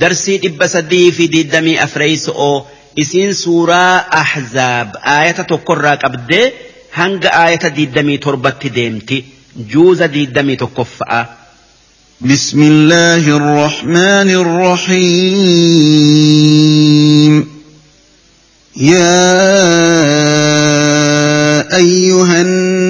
درسي دب في دي دمي أفريس أو. إسين سورة أحزاب. آية تقرى قبدي هنگ آية دي دمي تربت ديمتي جوز دي دمي بسم الله الرحمن الرحيم يا أيها الناس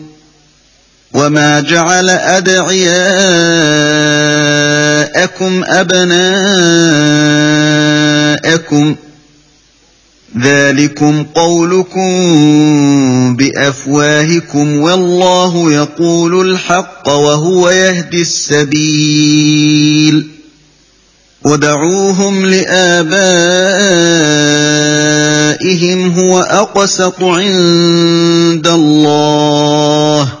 وما جعل ادعياءكم ابناءكم ذلكم قولكم بافواهكم والله يقول الحق وهو يهدي السبيل ودعوهم لابائهم هو اقسط عند الله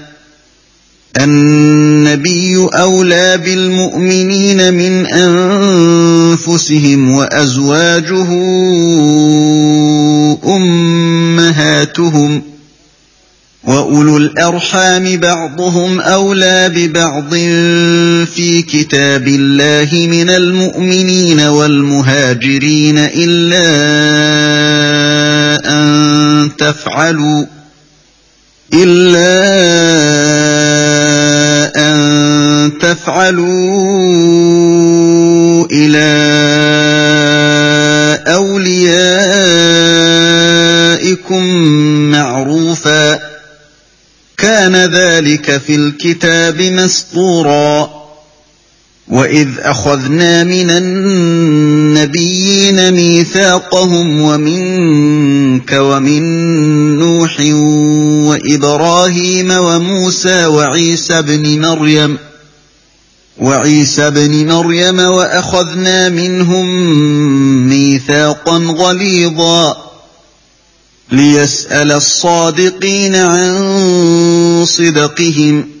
النبي أولى بالمؤمنين من أنفسهم وأزواجه أمهاتهم وأولو الأرحام بعضهم أولى ببعض في كتاب الله من المؤمنين والمهاجرين إلا أن تفعلوا إلا أن تفعلوا إلى أوليائكم معروفا. كان ذلك في الكتاب مسطورا. وإذ أخذنا من النبيين ميثاقهم ومنك ومن نوح وإبراهيم وموسى وعيسى بن مريم وعيسى بن مريم وأخذنا منهم ميثاقا غليظا ليسأل الصادقين عن صدقهم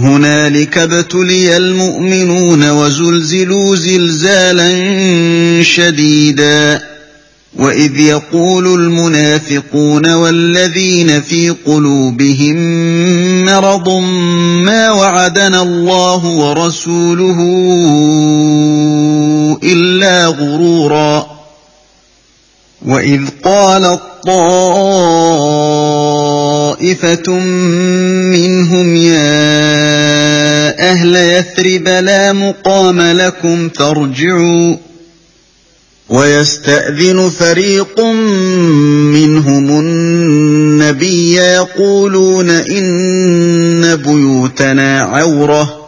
هنالك ابتلي المؤمنون وزلزلوا زلزالا شديدا. وإذ يقول المنافقون والذين في قلوبهم مرض ما وعدنا الله ورسوله إلا غرورا. وإذ قالت طائفة منهم يا أهل يثرب لا مقام لكم فارجعوا. ويستأذن فريق منهم النبي يقولون إن بيوتنا عورة.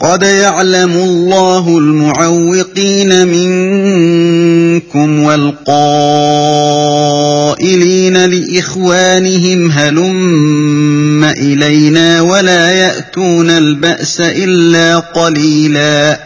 قد يعلم الله المعوقين منكم والقائلين لإخوانهم هلم إلينا ولا يأتون البأس إلا قليلاً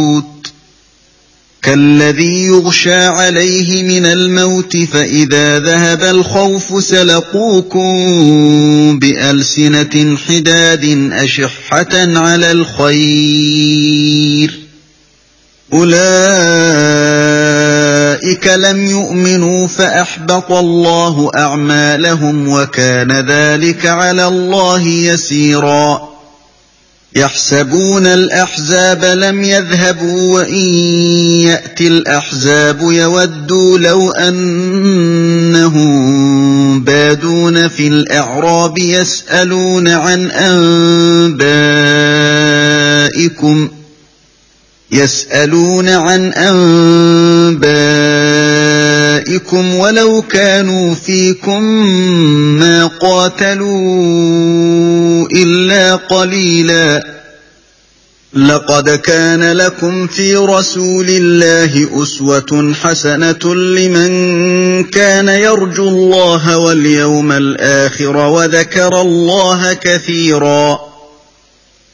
كالذي يغشى عليه من الموت فإذا ذهب الخوف سلقوكم بألسنة حداد أشحة على الخير. أولئك لم يؤمنوا فأحبط الله أعمالهم وكان ذلك على الله يسيراً. يحسبون الأحزاب لم يذهبوا وإن يأتي الأحزاب يودوا لو أنهم بادون في الأعراب يسألون عن أنبائكم يسألون عن أنبائكم ولو كانوا فيكم ما قاتلوا إلا قليلا. لقد كان لكم في رسول الله أسوة حسنة لمن كان يرجو الله واليوم الآخر وذكر الله كثيرا.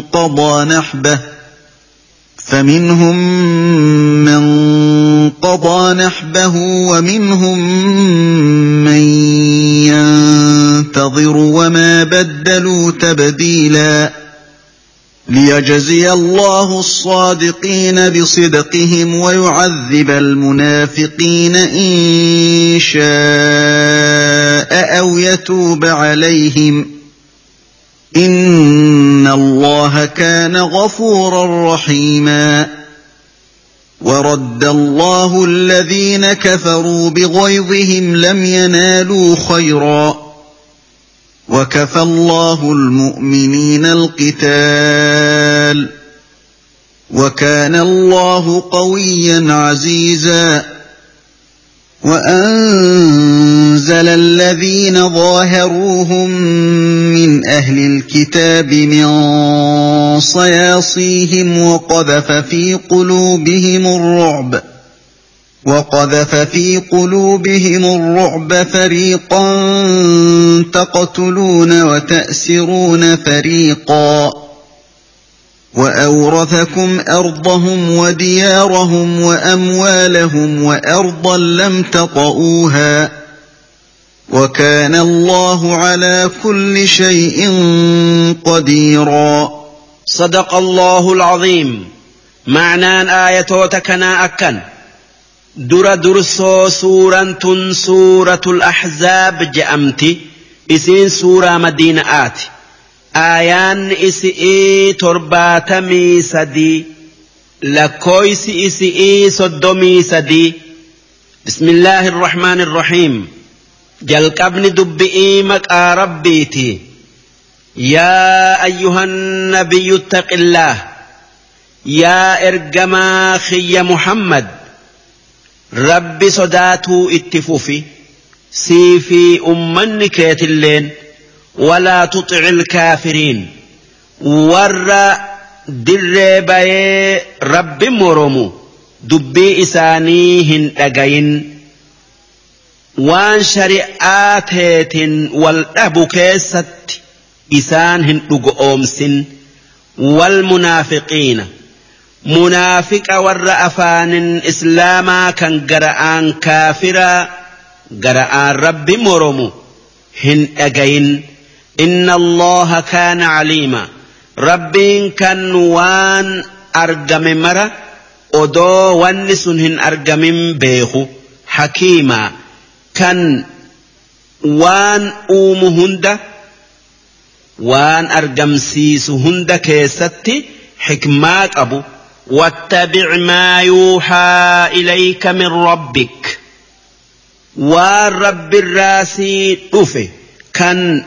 قضى نحبه فمنهم من قضى نحبه ومنهم من ينتظر وما بدلوا تبديلا. ليجزي الله الصادقين بصدقهم ويعذب المنافقين إن شاء أو يتوب عليهم. إن الله كان غفورا رحيما ورد الله الذين كفروا بغيظهم لم ينالوا خيرا وكفى الله المؤمنين القتال وكان الله قويا عزيزا وأنزل الذين ظاهروهم من أهل الكتاب من صياصيهم وقذف في قلوبهم الرعب وقذف في قلوبهم الرعب فريقا تقتلون وتأسرون فريقا وأورثكم أرضهم وديارهم وأموالهم وأرضا لم تطئوها. وكان الله على كل شيء قديرا. صدق الله العظيم. معنى آية وتكنا أكن. در درسو سورة سورة الأحزاب جأمتي. إسين سورة مدينة آتي. aayaan isi'ii torbaatamii sadii lakkooysi isi'ii soddomii sadii bismillaahi irrahmaan irrahiim جلقبني دبئي مكا آه ربيتي يا أيها النبي اتق الله. يا إرجما خي محمد. ربي صداتو اتفوفي سيفي أمني كيت اللين ولا تطع الكافرين. ور در بي ربي مرمو دبي إساني هن أجين رب مرمو دبي إسانيهن أجين وان شريعات والأب كيست إسانهن أمسن والمنافقين منافق ور أفان إسلاما كان قرآن كافرا قرآن رب مرمو هن أجين إن الله كان عليما ربين كان وان أرجم مرة odoo wanni sun hin argamin beeku. Hakiima kan waan uumu hunda waan argamsiisu هندا كيستي حكمات أبو واتبع ما يوحى إليك من ربك. ورب الراسي أفه كان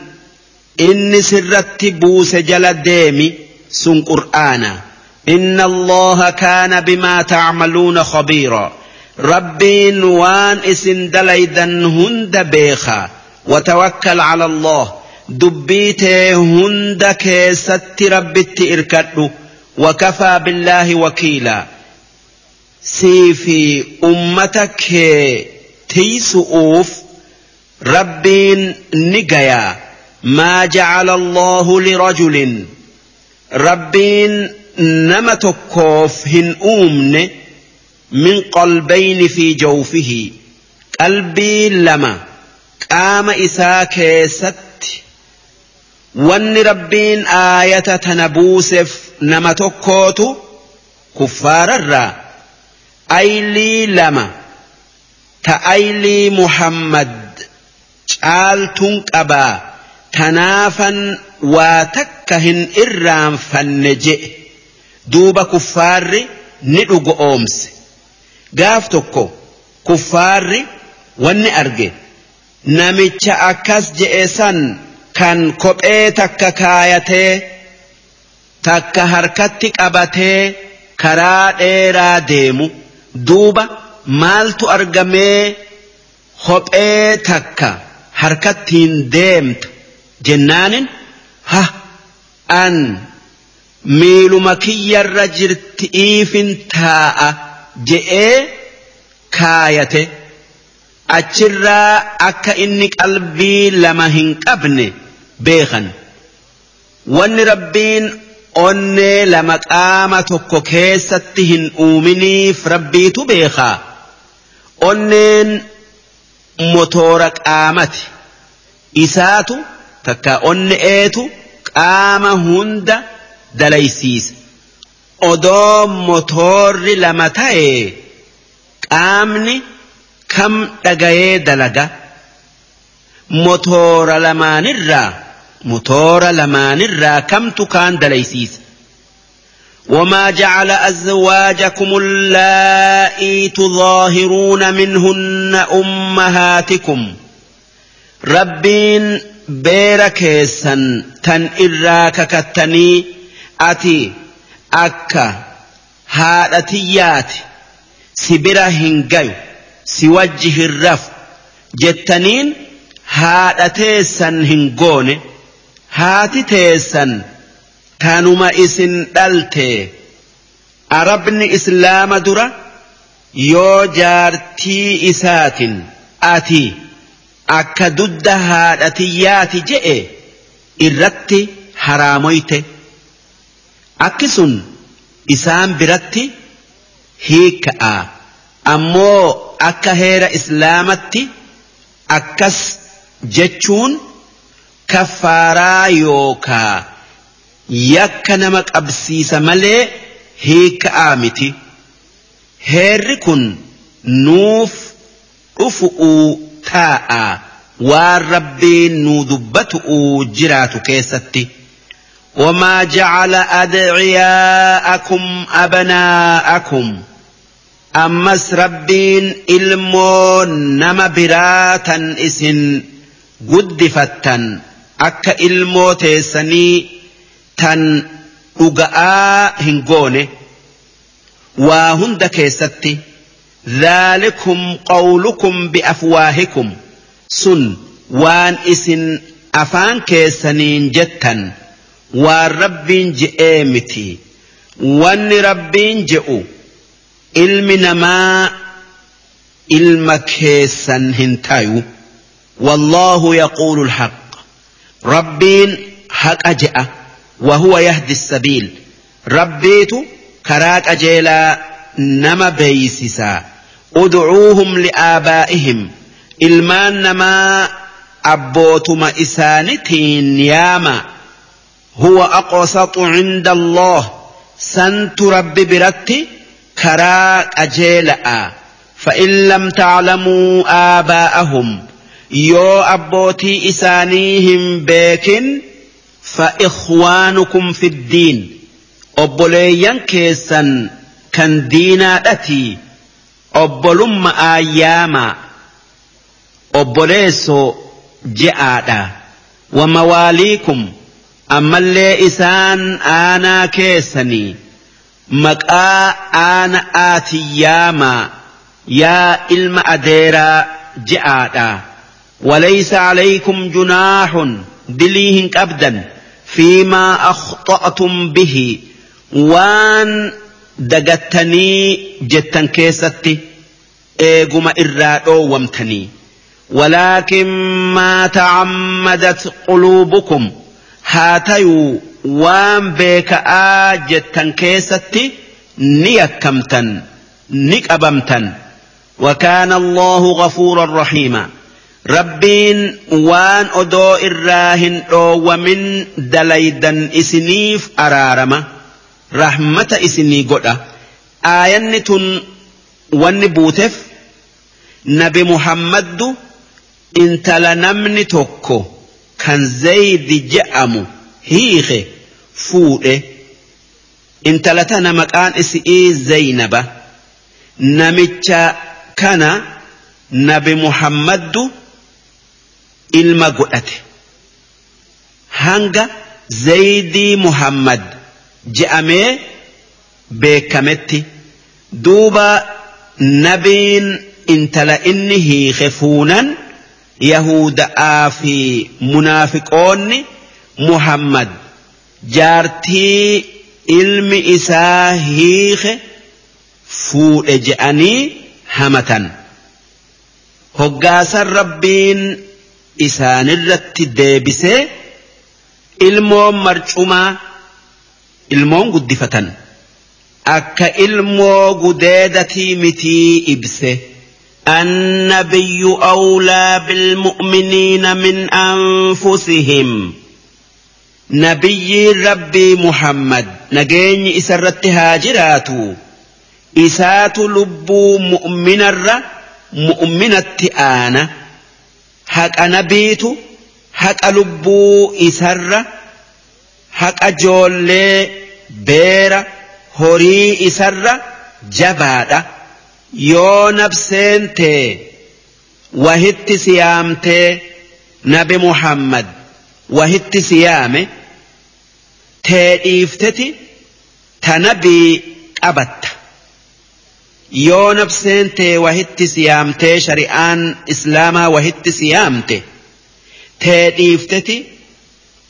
إن سرت بوس جل ديمي سن قرآنا إن الله كان بما تعملون خبيرا. ربين وان اسن دليدا هند بيخا. وتوكل على الله. دبيته هند كيست ربت إركدو. وكفى بالله وكيلا. سيفي أمتك تيسؤوف ربين نقيا. ما جعل الله لرجل. ربين نمتكوف هن أمني من قلبين في جوفه قلبي لما قام إساك ست وان ربين آية تنبوسف نما تكوت كفار الرا. أيلي لما تأيلي محمد caaltuun qabaa tanaafan waa takka hin irraanfanne je'e duuba kuffaarri ni gaaf tokko kuffaarri wanni arge namicha akkas je'e san kan kophee takka kaayatee takka harkatti qabatee karaa dheeraa deemu. Duuba maaltu argamee kophee takka harkattiin deemta jennaanin ha an miiluma kiyyarra jirti'iifin taa'a je'ee kaayate. Achirraa akka inni qalbii lama hin qabne beekan wanni rabbiin onnee lama qaama tokko keessatti hin uuminiif rabbiitu beekaa. Onneen motoora qaamati. Isaatu takka onne'eetu qaama hunda dalaysiisa odoo motoorri lama ta'e qaamni kam dhagayee dalaga motoora lamaanirraa motoora lamaanirraa kamtu kaan dalaysiisa وما جعل أزواجكم اللائي تظاهرون منهن أمهاتكم ربين بيركيسا تن إراك كتني أتي akka haadha haadhatiyyaati si bira hin gayu si wajji hin rafu jettaniin haadha teessan hin goone haati teessan tanuma isin dhalte arabni islaama dura yoo jaartii isaatin ati akka dudda haadha tiyyaati je'e irratti haraamoyte. Akki sun isaan biratti hiika'a ammoo akka heera islaamatti akkas jechuun kaffaaraa yookaa yakka nama qabsiisa malee hiika'aa miti. Heerri kun nuuf dhufu'uu taa'a. Waan rabbiin nuu dubbatu'uu jiraatu keessatti. وما جعل أدعياءكم أبناءكم أمس ربين إلمو نما براتا إسن قدفتا أك إلمو تيسني تن أقاء هنقونه وهند كيستي ذلكم قولكم بأفواهكم سن وان إسن أفان كيسنين جتاً waan rabbiin je'ee miti wanni rabbiin je'u ilmi namaa ilma keessan hin tayu والله يقول الحق ربين حق جاء وهو يهدي السبيل ربيت كراك أجيلا نما بيسسا ادعوهم لآبائهم ilmaan namaa abbootuma isaanitiin yaama هو أقسط عند الله. سنت رب برتي كراك أجيلأ. فإن لم تعلموا آباءهم يو أبوتي إسانيهم بيكن فإخوانكم في الدين. أبوليان كيسا كان دينا أتي أبولم آياما. أبوليسو جاء ومواليكم. Ammallee isaan aanaa keessanii maqaa aana aatiyyaamaa yaa ilma adeeraa je'aadha walaysa calaykum junaahun dilii hin qabdan fiimaa akhta'tum bihi waan dagattanii jettan keessatti eeguma irraa dhoowwamtanii ولكن ما تعمدت قلوبكم haa tayuu waan beeka'aa jettan keessatti ni yakkamtan ni qabamtan. وكان الله غفورا رحيما ربين وان أدو إراهن ومن دليدا إسنيف أرارما رحمة إسني قد آية تن وان بوتف نبي محمد انت لنمني توكو kan zaydi je'amu hiike fuudhe intala tana maqaan isii zaynaba namicha kana nabi muhammaddu ilma godhate hanga zaydii muhammad je'amee beekametti duuba nabiin intala inni hiike fuunan yahuda'aa fi munaafiqoonni muhammad. Jaartii ilmi isaa hiike fuudhe je'anii hamatan. Hoggaasan rabbiin isaanirratti deebisee ilmoon marcumaa ilmoon guddifatan. Akka ilmoo gudeedatii mitii ibse. النبي أولى بالمؤمنين من أنفسهم نبي ربي محمد نجيني إسرت هاجرات إسات لبو مؤمن الر مؤمنة آنا حق نبيت حق لبو إسر حق جولي بير هوري إسر جبادة yoo nabseen tee wahitti siyaamtee nabi muhammad wahitti siyaame tee dhiifteti ta nabii qabatta yoo nafseen tee wahitti siyaamtee shari'aan islaamaa wahitti siyaamte tee dhiifteti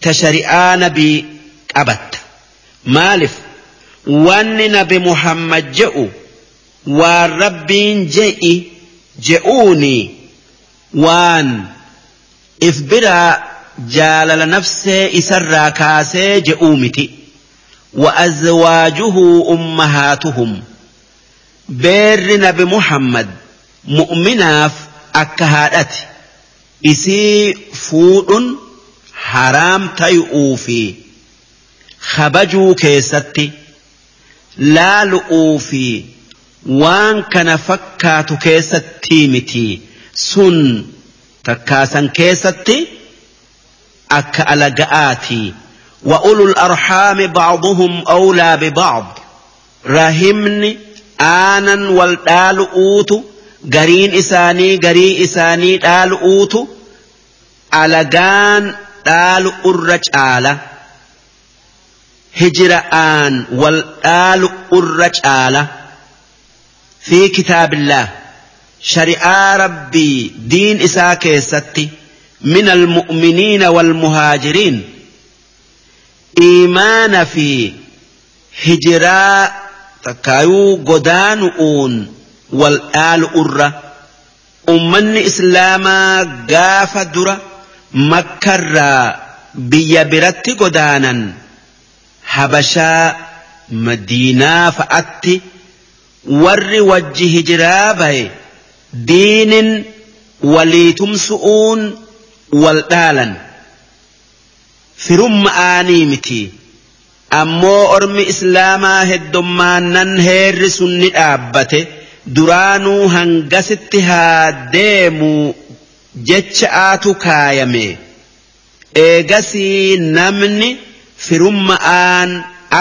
ta shari'aa nabii qabatta maalif wanni nabi muhammad je'u waan rabbiin je'i je'uuni waan if biraa jaalala nafsee isarraa kaasee je'uu miti وأزواجه أمهاتهم beerri nabi muhammad mu'minaaf akka haadhati isii fuudhun haraam tayu'uu fi kabajuu keessatti laalu'uu fi waan kana fakkaatu keessatti miti sun takkaasan keessatti akka alaga'aati وأولو الأرحام بعضهم أولى ببعض رحمني aanan wal dhaalu'uutu gariin isaanii garii isaanii dhaalu'uutu alagaan dhaalu'urra caala hijra'aan wal dhaalu'urra في كتاب الله. شرعا ربي دين إساك كيستي من المؤمنين والمهاجرين. إيمان في هجراء تكايو قدان أون والآل أرى أمني إسلاما قاف درى مكرا بيا برت قدانا. حبشا مدينة فأتي. Warri wajji hijiraa baye diinin waliitumsu'uun wal dhaalan firumma aanii miti. ammoo ormi islaamaa heddummaannan heerri sun ni dhaabbate duraanuu hangasitti haa deemu jecha'aatu kaayame eegasii namni firumma'aan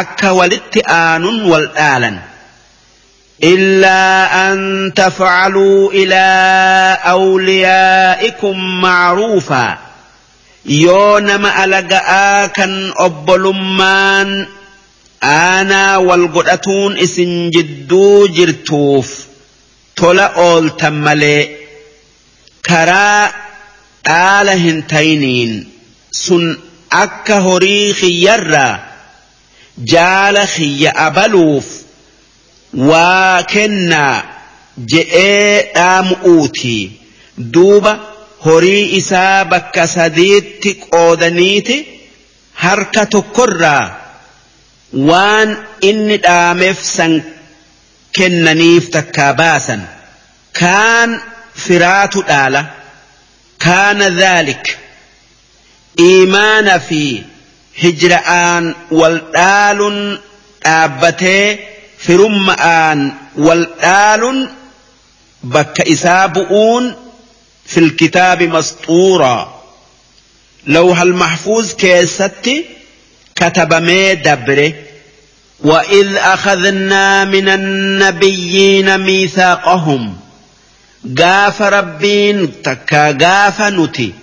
akka walitti aanun wal dhaalan. إلا أن تفعلوا إلى أوليائكم معروفا. يونم ألقا كان أبلمان. أنا والقرأتون إسن جدو جرتوف. تولا أول تملي. كراء آلهن تينين سن أكا هريخ يرى جال خي أبلوف waa kennaa je'ee dhaamu'uuti duuba. horii isaa bakka sadiitti qoodaniiti harka tokkorraa waan inni dhaameef san kennaniif takkaa baasan kaan firaatu dhaala kaana dhaalik iimaana fi hijra'aan wal dhaaluun dhaabbatee firumma'aan wal dhaaluun bakka isaa bu'uun في الكتاب مسطورا لوح المحفوظ كيستي كتب مي دبره وإذ أخذنا من النبيين ميثاقهم قاف ربين تكا قاف نتي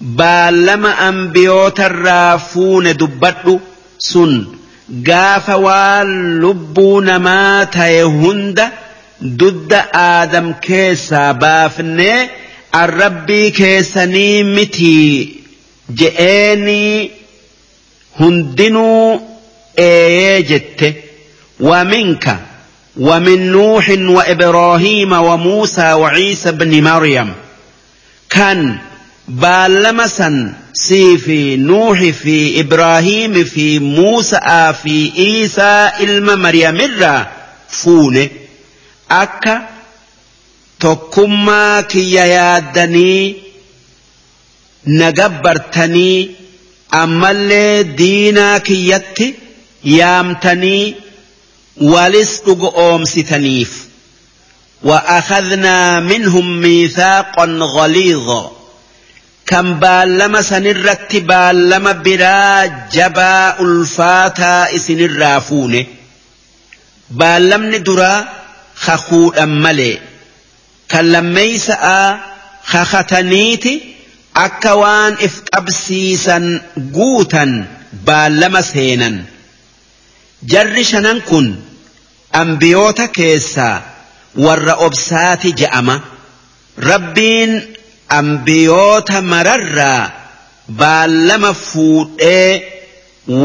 بالما أنبيوت الرافون دبتو سن قاف واللبون ما تيهند ضد آدم كيسا بافني arrabbii keessanii miti je'eenii hundinuu eeyee jette. ومنك ومن نوح وإبراهيم وموسى وعيسى بن مريم كان بالمسا سي في نوح في إبراهيم في موسى في عيسى إلما مريم الرا فونه أكا tokkummaa kiyya yaaddanii na gabbartanii ammallee diinaa kiyyatti yaamtanii walis dhugo oomsitaniif وأخذنا منهم ميثاقا غليظا كم بالما سنرت بالما برا جبا الفاتا اسن الرافون بالمن درا خخود أملي kan lammeeysa'a kakataniiti akka waan if qabsiisan guutan baallama seenan jarri shanan kun ambiyoota keessaa warra obsaati je'ama rabbiin ambiyoota mararraa baallama fuudhee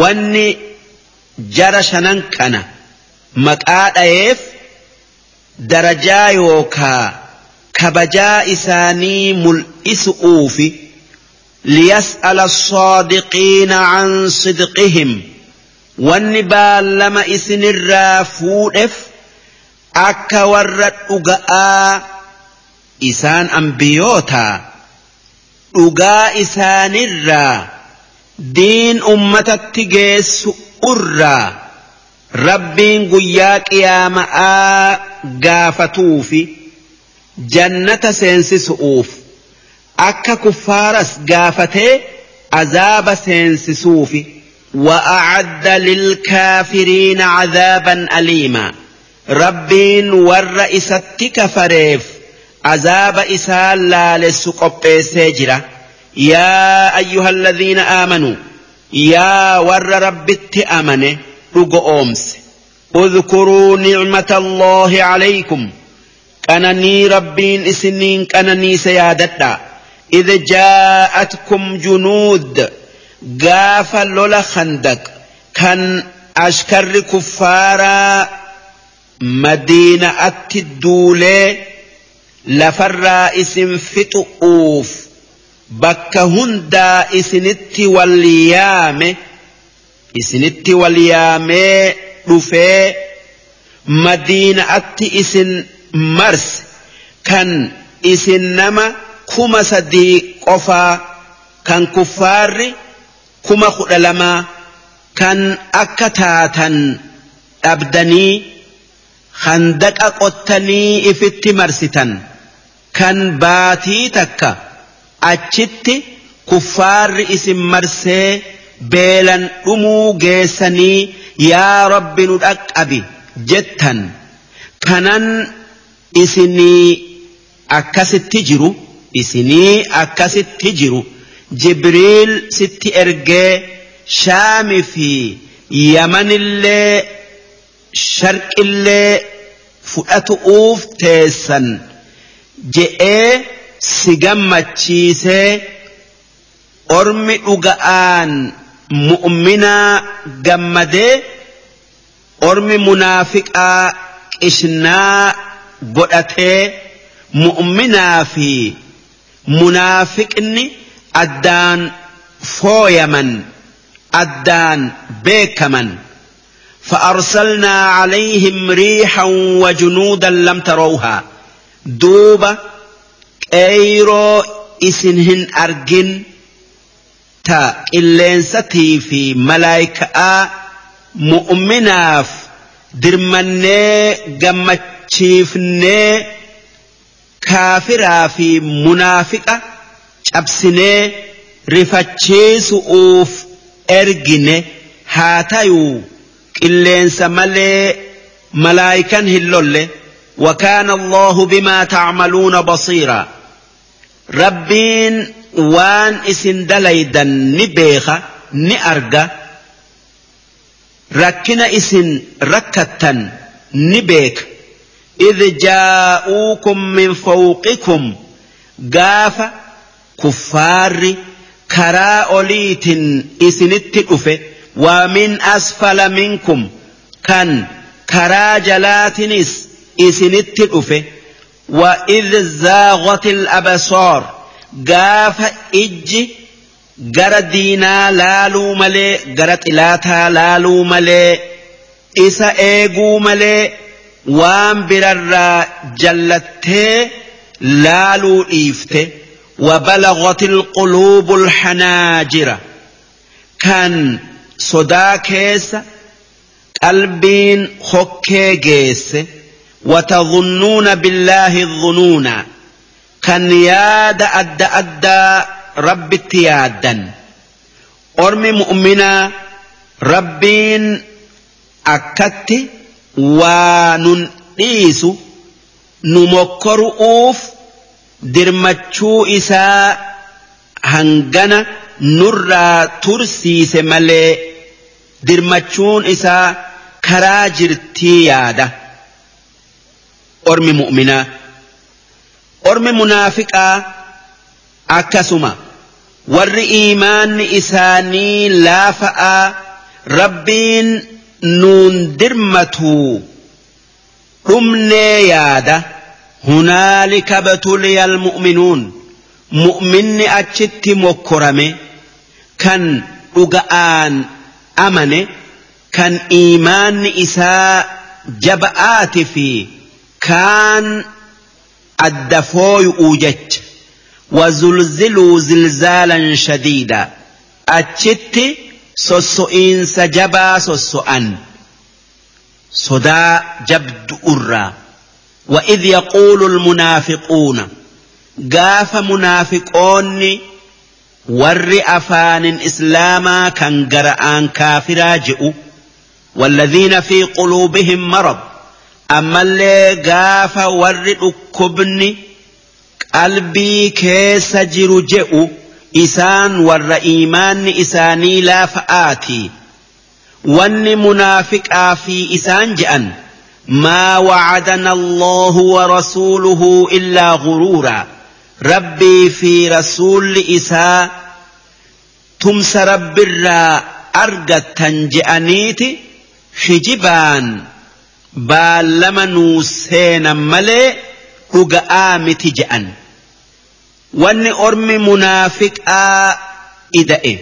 wanni jara shanan kana maqaa dhayeef darajaa yookaa kabajaa isaanii mul'isu'uufi ليسأل الصادقين عن صدقهم wanni baallama isinirraa fuudheef akka warra dhuga'aa isaan ambiyootaa dhugaa isaanirraa diin ummatatti geessu irraa rabbiin guyyaa qiyaama'aa gaafatuufi jannata seensisu'uuf akka kuffaaras gaafatee azaaba seensisuufi وأعد للكافرين عذابا أليما ربين والرئيسة كفريف عذاب إسال لا لسقب سجرة يا أيها الذين آمنوا يا ور ربت أمنة رقو أمس اذكروا نعمة الله عليكم. كانني ربين إسنين كانني سيادتا إذ جاءتكم جنود gaafa lola khandaq kan ashkarri kuffaaraa madiina'atti duulee lafarraa isin fixu'uuf bakka hundaa isinitti wal yaame isinitti wal yaamee dhufee madiina'atti isin marse kan isin nama kuma sadii qofaa kan kuffaarri kuma kudha lamaa kan akka taatan dhabdanii handaqa qottanii ifitti marsitan kan baatii takka achitti kuffaarri isin marsee beelan dhumuu geessanii yaa rabbi nu dhaqqabi jettan kanan isinii akkasitti jiru isinii akkasitti jiru. jibriil sitti ergee shaami fi yamanillee sharqillee fudhatu'uuf teessan je'ee si gammachiisee ormi dhuga'aan mu'minaa gammadee ormi munaafiqaa qishnaa godhatee mu'minaa fi munaafiqni addaan fooyaman addaan beekaman فأرسلنا عليهم ريحا وجنودا لم تروها duuba qeeyroo isin hin argin ta qilleensatii fi malaayika'aa mu'minaaf dirmannee gammachiifnee kaafiraa fi munaafiqa cabsinee rifachiisuuf ergine haa tayuu qilleensa malee malaayikan hin lolle. وكان الله بما تعملون بصيرا. ربين وان اسن دليدا نبيخا نأرجا ركنا اسن ركتا نبيك إذ جاءوكم من فوقكم kuffaarri karaa oliitin isinitti dhufe waa min asfala minkum kan karaa jalaatinis isinitti dhufe idh zaaqati al-absaar gaafa ijji gara diinaa laaluu malee gara xilaataa laaluu malee isa eeguu malee waan birarraa jallattee laaluu dhiifte وبلغت القلوب الحناجر كان صدا كيس قلبين خكي جيس وتظنون بالله الظنون كان ياد أدى أدى رب اتيادا أرمي مؤمنا ربين أكت وننقيس نمكرؤوف dirmachuu isaa hangana nurraa tursiise malee dirmachuun isaa karaa jirtii yaada ormi mu'minaa ormi munaafiqaa akkasuma warri iimaanni isaanii laafa'aa rabbiin nuun dirmatuu dhumnee yaada hunaalika batuliya almu'minuun mu'minni achitti mokkorame kan dhuga'aan amane kan iimaanni isaa jaba'aati fi adda fooyu'uu jecha وزلزلوا زلزالا شديدا. أتشت سوسوئنس جبا سوسوأن صدا جبد أرى. وإذ يقول المنافقون قاف منافقون ور أفان إسلاما كان قرآن كافرا جئوا. والذين في قلوبهم مرض. اللي قاف ور أكبني qalbii keessa jiru je'u isaan warra iimaanni isaanii laafa'aati wanni munaafiqaa fi isaan je'an maa wacadana allahu wa rasuuluhu illaa guruura rabbii fi rasuulli isaa tumsa rabbirraa argattan je'aniiti hijibaan baallama nuu seenan malee dhuga'aa miti je'an. Wanni ormi munaafiqaa ida'e.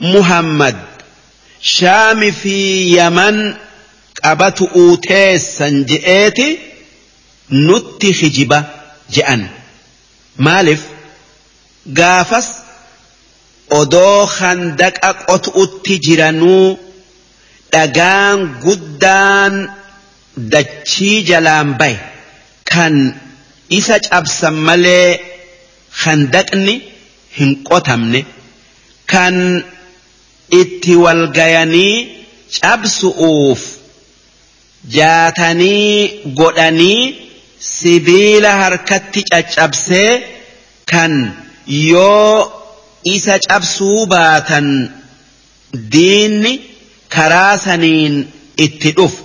Muhammad shaami fi yaman qabatu uuteessan je'eeti nutti hijiba je'an. Maaliif? Gaafas odoo handaqa qotu'utti jiranuu dhagaan guddaan dachii jalaan baye kan isa cabsan malee handaqni hin qotamne kan itti walgayanii cabsu'uuf jaatanii godhanii sibiila harkatti caccabsee kan yoo isa cabsuu baatan diinni karaa saniin itti dhufu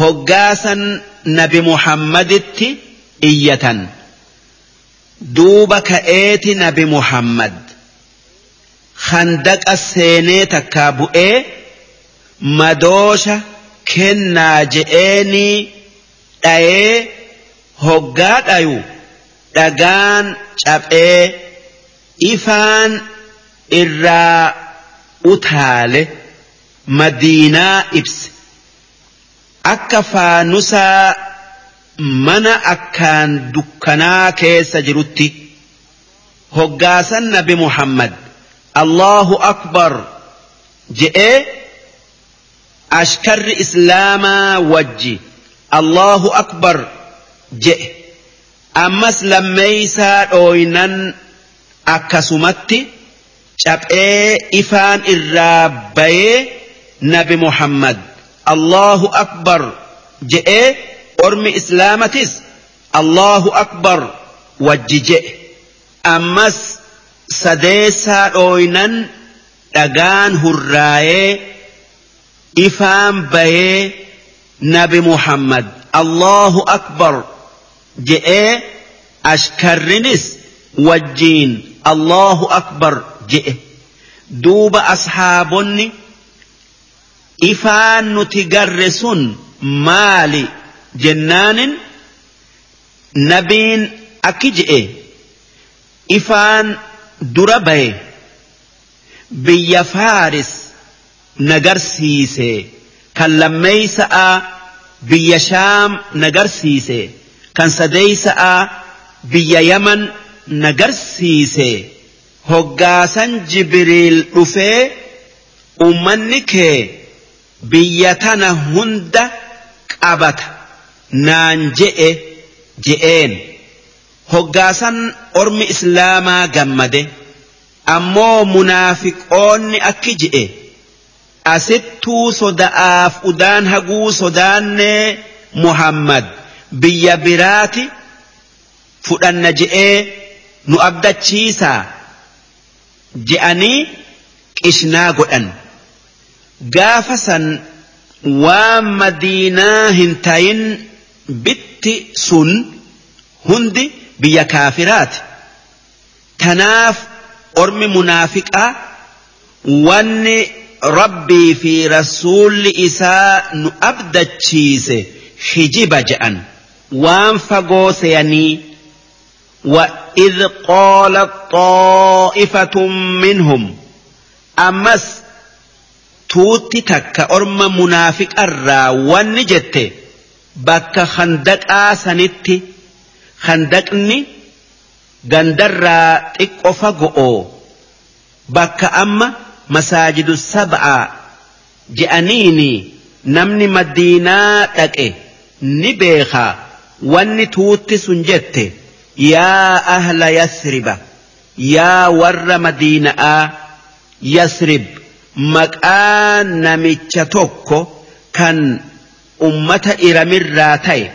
hoggaasan nabi muhammaditti iyyatan. Duuba ka'eeti nabi muhammad. Handaqa seenee takkaa bu'ee madoosha kennaa je'eenii dhayee hoggaa dhayu dhagaan caphee ifaan irraa utaale madiinaa ibse akka faanusaa mana akkaan dukkanaa keessa jirutti hoggaasan nabi muhammad allahu akbar je'ee ashkarri islaamaa wajji allahu akbar je'e ammas lammeeysaa dhooynan akkasumatti caphee ifaan irraa bayee nabi muhammad allahu akbar je'ee ormi islaamatis allahu akbar wajji je'e ammas sadeessaa dhooynan dhagaan hurraayee ifaan bayee nabi muhammad allahu akbar je'ee ashkarrinis wajjiin allahu akbar je'e duuba ashaabonni ifaan nuti garre sun maali jennaanin nabiin akki je'e ifaan dura baye biyya faaris nagarsiise kan lammeeysa'a biyya shaam nagarsiise kan sadeeysa'a biyya yaman nagarsiise hoggaasan jibriil dhufee ummanni kee biyya tana hunda qabata. Naan je'e je'een. Hoggaasan ormi islaamaa gammade. Ammoo munaafiqoonni akki je'e. Asittuu soda'aaf udaan haguu sodaannee muhammad biyya biraati fudhanna je'ee nu abdachiisaa. Je'anii qishnaa godhan gaafa san waan madiinaa hin tayin biyyitti sun hundi biyya kaafiraati tanaaf ormi munaafiqaa wanni rabbii fi rasuulli isaa nu abdachiise hijiba je'an waan fagoo seyanii وإذ قالت طائفة منهم أمس توتي تك أرم منافق الرا ونجت بك خندق آسنت خندقني غندر تك أفقؤ بك أما مساجد السبعة جأنيني نمني مدينة تك نبيخا وني توتي سنجت يا أهل يثرب يا maqaa namicha tokko kan ummata iramirraa ta'e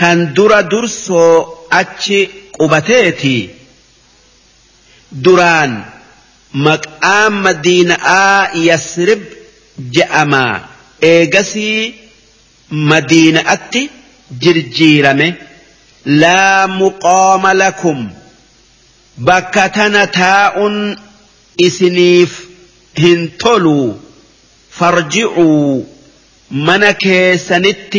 kan dura dursoo achi qubateeti. Duraan maqaa madiina'aa yasrib je'amaa eegasii madiina'atti jirjiirame. Laa muqooma lakum. Bakka tana taa'uun isiniif تاء إسنيف هنتلوا فارجعوا من كيسنت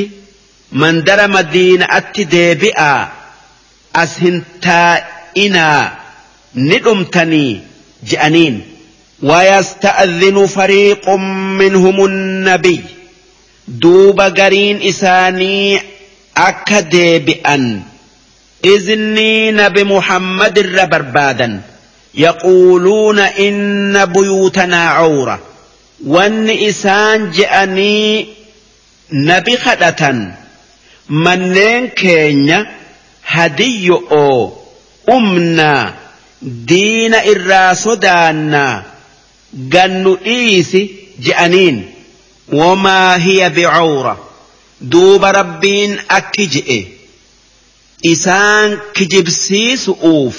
من در مدينة أتدابئا أسهنتا إنا ندمتني جأنين ويستأذن فريق منهم النبي دوب قرين إساني أكدابئا إذني نبي محمد الربربادا يقولون إن بيوتنا عورة. وان إسان جأني نبي خدة منين كينيا؟ هدي أو. أمنا. دين الراس دانا. قنو إيسي جأنين وما هي بعورة. duuba rabbiin akki je'e isaan kijibsiisu'uuf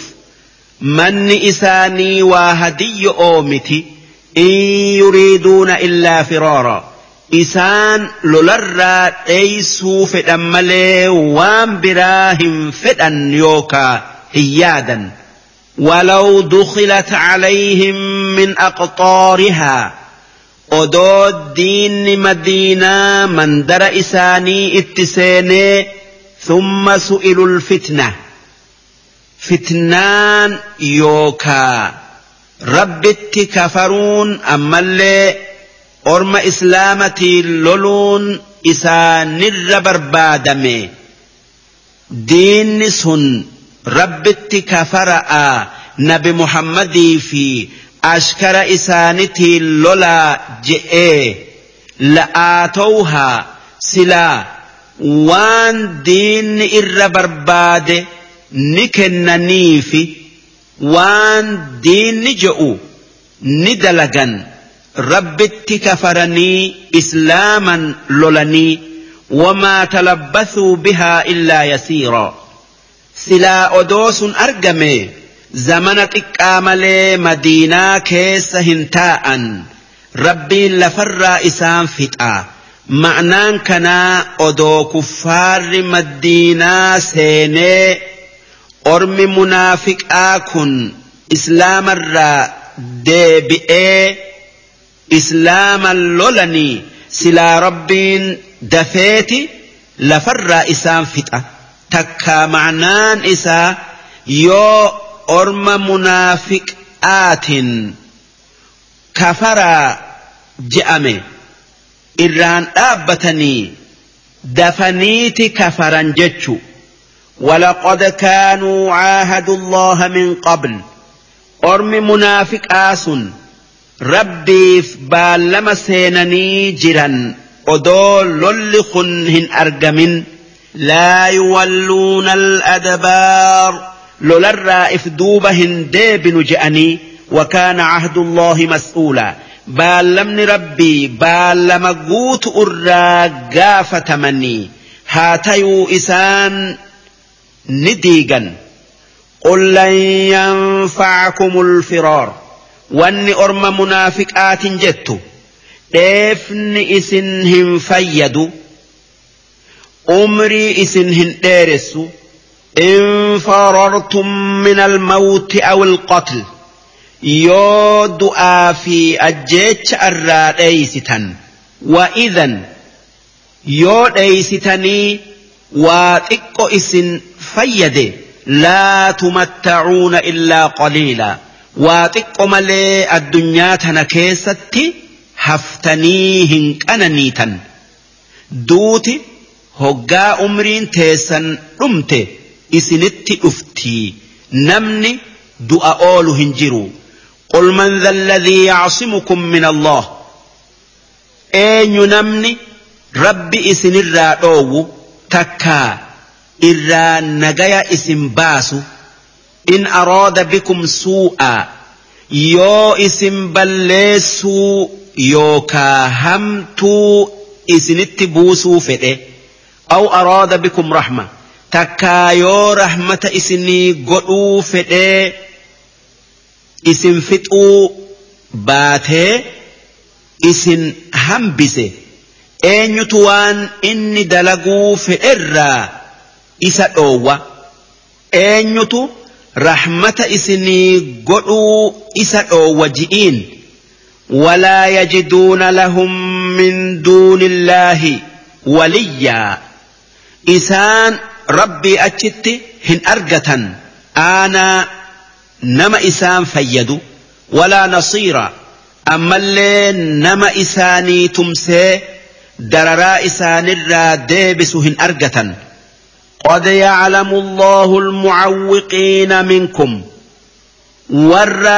manni isaanii waa hadiyyo oomiti in yuriiduuna illaa firaara isaan lolarraa dheeysuu fedhan malee waan biraa hin fedhan yookaa hin yaadan ولو دخلت عليهم من أقطارها odoo diinni madiinaa mandara isaanii itti seenee thumma su'ilul fitna fitnaan yookaa rabbitti kafaruun ammallee orma islaamatiin loluun isaanirra barbaadame diinni sun rabbitti kafara'a nabi muhammadii fi ashkara isaanitiin lolaa je'ee la'aatowhaa silaa waan diinni irra barbaade ni kennaniifi waan diinni je'u ni dalagan. Rabbitti kafaranii islaaman lolanii wamaa talabbathuu bihaa illaa yasiiraa silaa odoo sun argame zamana xiqqaa malee madiinaa keessa hin taa'an. Rabbiin lafarraa isaan fixaa ma'naan kanaa odoo kuffaarri madiinaa seenee ormi munaafiqaa kun islaamarraa deebi'ee islaaman lolanii silaa rabbiin dafeeti lafarraa isaan fixa takkaa ma'naan isaa yoo orma munaafiqaatin kafaraa je'ame irraan dhaabbatanii dafaniiti kafaran jechu ولقد كانوا عاهدوا الله من قبل. أرم منافق آس ربي بالما سينني جرا أدول للخن أرجمن لا يولون الأدبار. لولرا إفدوبهن ديبن جأني وكان عهد الله مسؤولا. بالمن ربي بالما قوت أرى قافة مني. هاتيو إسان. نديغن قل لن ينفعكم الفرار. واني ارم منافقات جت. افن اسنهم فيد. امري اسنهم ارس ان فررتم من الموت أو القتل. يود افي اجيت الراد ايستا واذا يود ايستني واتق اسن fayyade laa tumattacuuna illaa qaliila waa xiqqo malee addunyaa tana keessatti haftanii hin qananiitan duuti hoggaa umriin teessan dhumte isinitti dhuftii namni du'a oolu hin jiru قل من ذا الذي يعصمكم من الله eenyu namni rabbi isinirraa dhoowwu takkaa irraa nagaya isin baasu in araada bikum suu'aa yoo isin balleessuu yookaa hamtuu isinitti buusuu fedhe aw araada bikum rahma takkaa yoo rahmata isinii godhuu fedhee isin fixuu baatee isin hambise. Eenyutu waan inni dalaguu fedherraa isa dhoowwa. Eenyutu rahmata isinii godhuu isa dhoowwa ji'iin? يجدون لهم من دون الله وليا إسان ربي أجت هن أرجة أنا نما إسان فيدو ولا نصيرا أما اللي نما إساني تمسي دررا إسان الرادبس هن أرجة قد يعلم الله المعوقين منكم. ور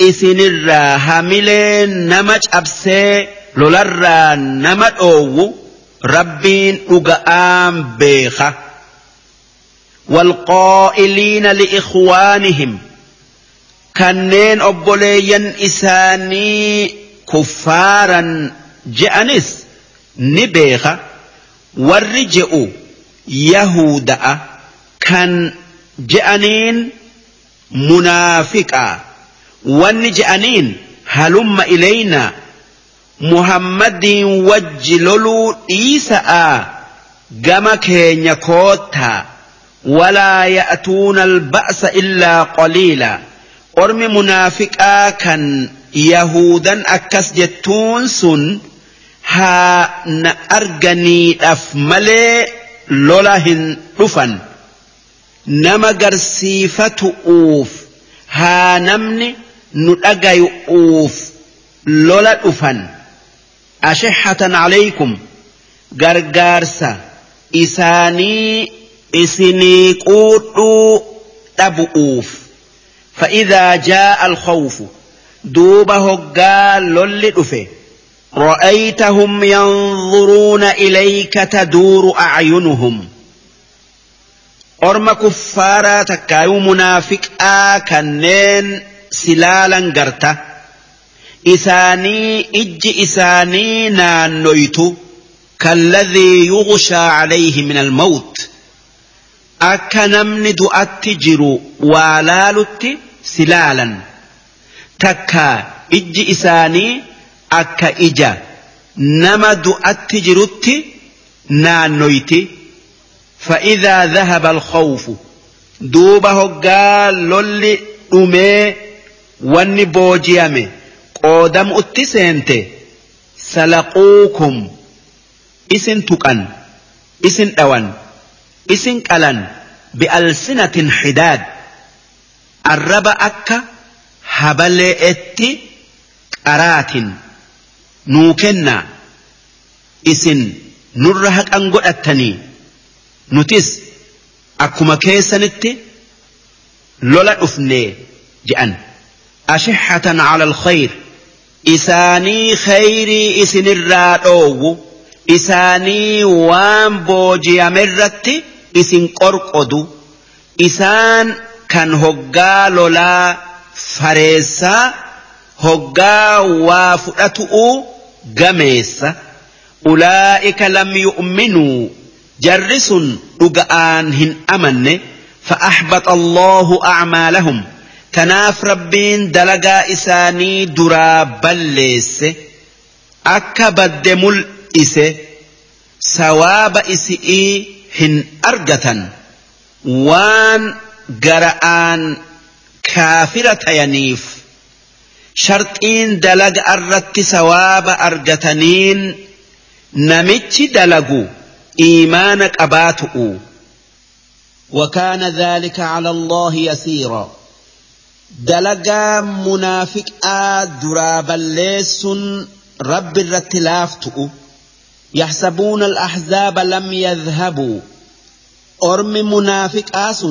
إسن الراهملين نمج أبسي لولر نمج أوو ربين أقآم بيخة والقائلين لإخوانهم كنين أبولي إساني كفارا جأنس نبيخة ورجئوا yahuda'a kan je'aniin munaafiqaa wanni je'aniin halumma ilayna muhammadiin wajji loluu dhiisa'a gama keenya koottaa walaa ya'tuuna alba'sa illaa qaliila ormi munaafiqaa kan yahudan akkas jettuun sun haa na arganiidhaaf malee lola hin dhufan nama garsiifatu'uuf haa namni nu dhagayu'uuf lola dhufan ashihatan calaykum gargaarsa isaanii isinii quudhuu dhabu'uuf فإذا جاء الخوف دوب هقا لول دفه رأيتهم ينظرون إليك تدور أعينهم. أرم كفارا تكايو منافق آكنين سلالا قرتا إساني إج إساني نانويت كالذي يغشى عليه من الموت. du'atti jiru waa laalutti silaalan takka ijji isaanii akka ija nama du'atti jirutti naannoyti فإذا ذهب الخوف دوب هقا لولي أمي واني بوجيامي قودم اتسنت سلقوكم اسن تقن اسن اوان isin qalan bi'alsinatin hidaad arraba akka habalee'etti qaraatin nuu kennaa isin nurra haqan godhattanii nutis akkuma keessanitti lola dhufnee je'an ashihatan cala alkhayr isaanii khayrii isinirraa dhoowwu isaanii waan booji'amerratti isin qorqodu isaan kan hoggaa lolaa fareessaa hoggaa waa fudhatu'uu gameessa ulaa'ika lam yu'minuu jarri sun dhuga'aan hin amanne فأحبط الله أعمالهم تناف ربين دلقا إساني درا بلس أكا بد ملئس sawaaba isi'ii hin argatan waan gara'aan kaafira tayaniif sharxiin dalaga irratti sawaaba argataniin namichi dalagu iimaana qabaatu'u. وكان ذلك على الله يسيرا. دلقا منافق درابا ليس رب الرتلافتؤ يحسبون الأحزاب لم يذهبوا. أرم منافق آس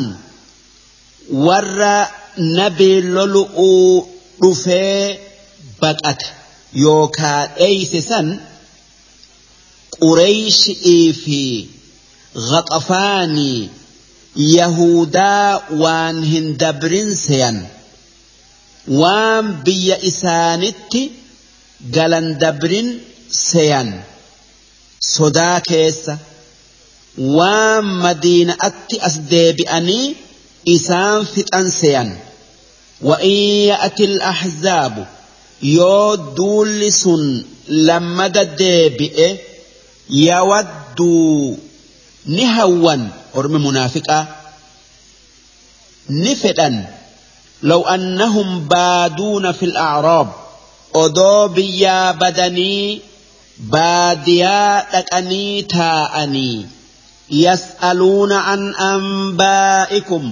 ور نبي للؤ رفي بقت يوكا أيسسا قريش إيفي غطفاني يهودا وان هندبرين سيان وان بيا إسانتي قلن دبرين سيان sodaa keessa waan madiina'atti as deebi'anii isaan fixan seyan وإن يأتي الأحزاب يودول سن لما ديبئ يودوا نهوا أرم منافقا نفدا لو أنهم بادون في الأعراب. أدو يا بدني. baadiyaa dhaqanii taa'anii yas'aluuna an anbaa'ikum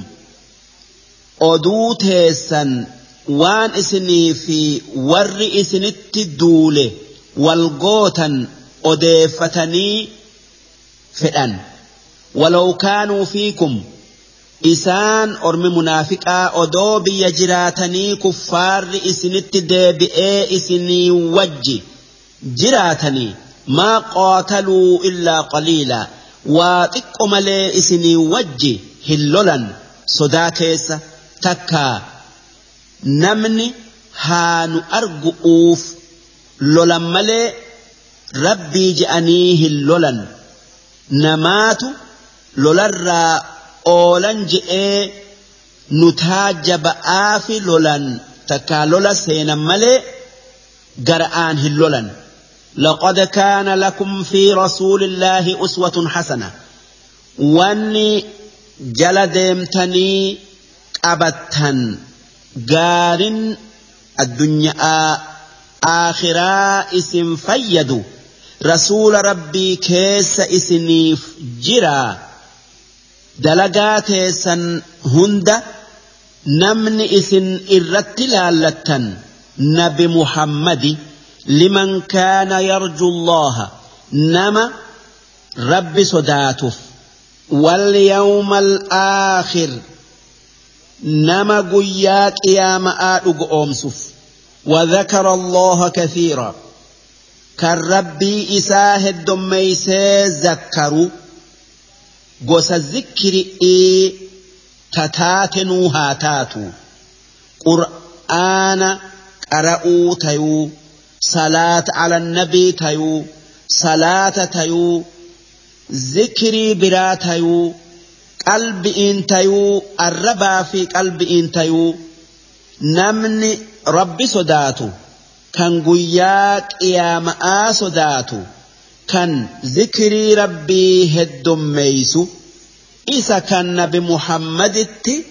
oduu teessan waan isinii fi warri isinitti duule walgootan odeeffatanii fedhan walaw kaanuu fiikum isaan ormi munaafiqaa odoo biyya jiraatanii kuffaarri isinitti deebi'ee isinii wajji jiraatanii maa qaataluu illaa qaliila waa xiqqo malee isinii wajji hin lolan sodaa keessa takkaa namni haa nu argu'uuf lolan malee rabbii je'anii hin lolan namaatu lolarraa oolan je'ee nu taajaba'aa fi lolan takkaa lola seenan malee gara'aan hin lolan. لقد كان لكم في رسول الله أسوة حسنة واني جل ديمتني قبتا قار الدنيا آخرا اسم فيدو. رسول ربي كيس اسنيف جرا. دلقات سن هند نمن اسن إرت لالتا نبي محمد لمن كان يرجو الله. نما رب صداتف. واليوم نما قياك يا مآلق أمسف وذكر الله كثيرا كالربي إساه الدميسي ذكروا قوس الذكر تتاتنوا هاتاتوا قرآن قرأوا تيو صلاة على النبي تيو صلاة تيو ذكري برا قلب إن تيو نمني ربي صداتو كان قياك يا مآ صداتو كان ذكري ربي هدم ميسو إذا كان نبي محمد التي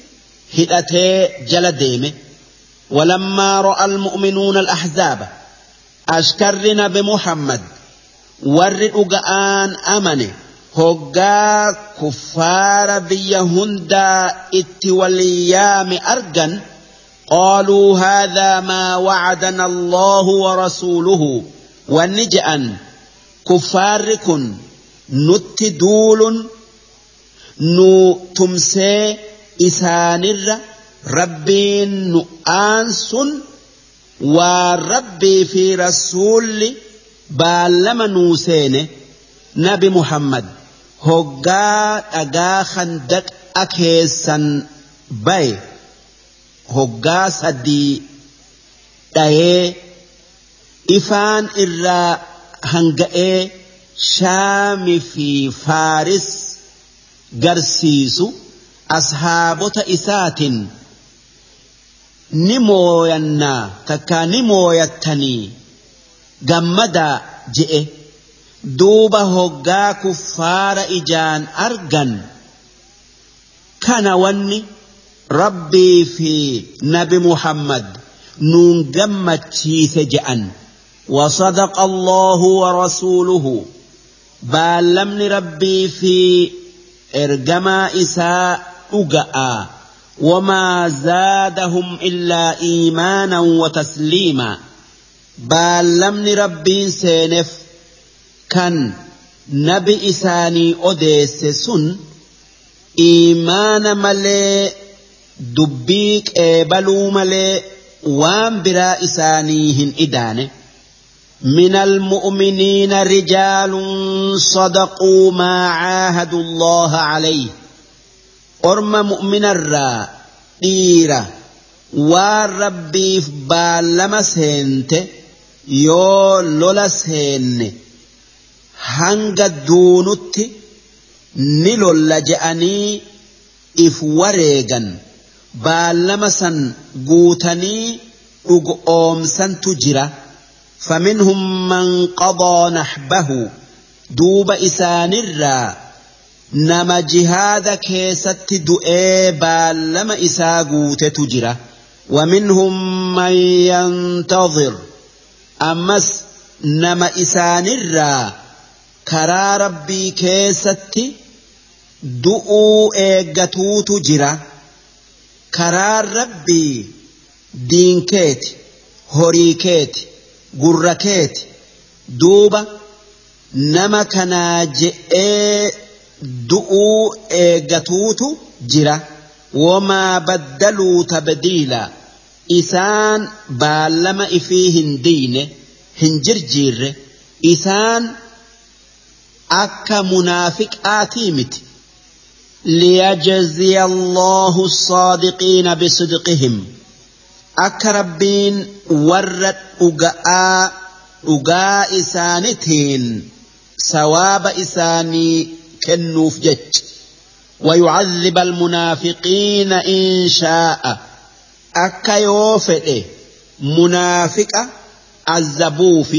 هدأتي جل ديمه ولما رأى المؤمنون الأحزاب ashkarri nabi muhammad warri dhuga'aan amane hoggaa kuffaara biyya hundaa itti waliyyaame argan قالوا هذا ما وعدنا الله ورسوله والنجأن كفارك نت دول نو تمسي إسانر ربين نؤانس waan rabbii fi rasuulli baallama nuu nabi muhammad hoggaa dhagaa handaqa keessan baye hoggaa sadii dhayee ifaan irraa hanga'ee shaami fi faaris garsiisu ashaabota isaatiin ni mooyannaa takkaa ni mooyattanii gammadaa je'e duuba hoggaa kuffaara ijaan argan kana wanni rabbii fi nabi muhammad nuun gammachiise je'an وصدق الله ورسوله rabbii fi ergamaa isaa dhuga'a wamaa zaadahum illaa iimaanan wa tasliima baallamni rabbiin seeneef kan nabi isaanii odeesse sun iimaana malee dubbii qeebaluu malee waan biraa isaanii hin idaane من المؤمنين رجال صدقوا ما عاهدوا الله عليه أرم مؤمن الرا ديرة والربي بالما سنت يو لولا سن هنگ دونت نلول جأني if wareegan baallama san guutanii dhugoomsantu jira فمنهم من قضى نحبه دوب إسان الرا نما جهاد كيست دؤي بالما إساقوت تجرى ومنهم من ينتظر أمس نما إسان ربي كيست دؤو إيقتو تجرى كرا ربي دين كيت هوري كيت gurra keeti duuba nama kanaa je'ee du'uu eeggatuutu jira wamaa baddaluu tabdiila isaan baallama ifii hin diine hin jirjiirre isaan akka munaafiqaatii miti ليجزي الله الصادقين بصدقهم akka rabbiin warra dhuga'aa dhugaa isaanitiin sawaaba isaanii kennuuf jecha ويعذب المنافقين إن شاء أكا يوفئ منافق عذبوف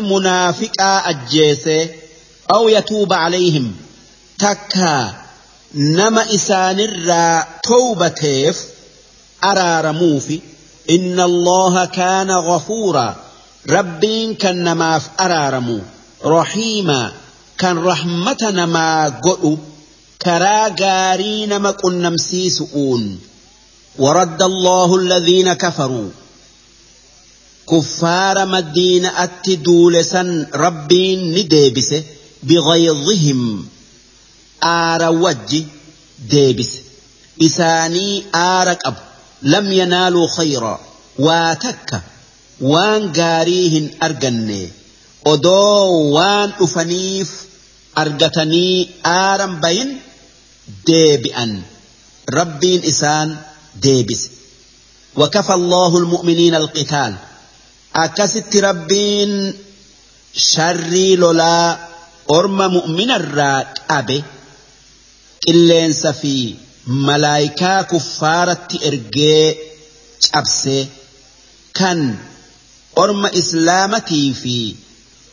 منافق أجيس أو يتوب عليهم تكا نما إسان الرا توبتيف araaramuufi inna allaha kaana ghafuura rabbiin kan namaaf araaramu rahiimaa kan rahmata namaa godhu karaa gaarii nama qunnamsiisu'uun ورد الله الذين كفروا كفار مدينة أتدولسا ربين نديبس بغيظهم. آر وجه ديبس. إساني آرك أب. لم ينالوا خيرا. واتك. وان غاريهن أرجني. أدو وان أفنيف. أرجتني آرم بين ديبئا ربين إسان ديبس. وكفى الله المؤمنين القتال. akkasitti rabbiin sharrii lolaa orma mumina mu'minarraa qabe qilleensa fi malaayikaa kuffaaratti ergee cabsee kan orma islaamatii fi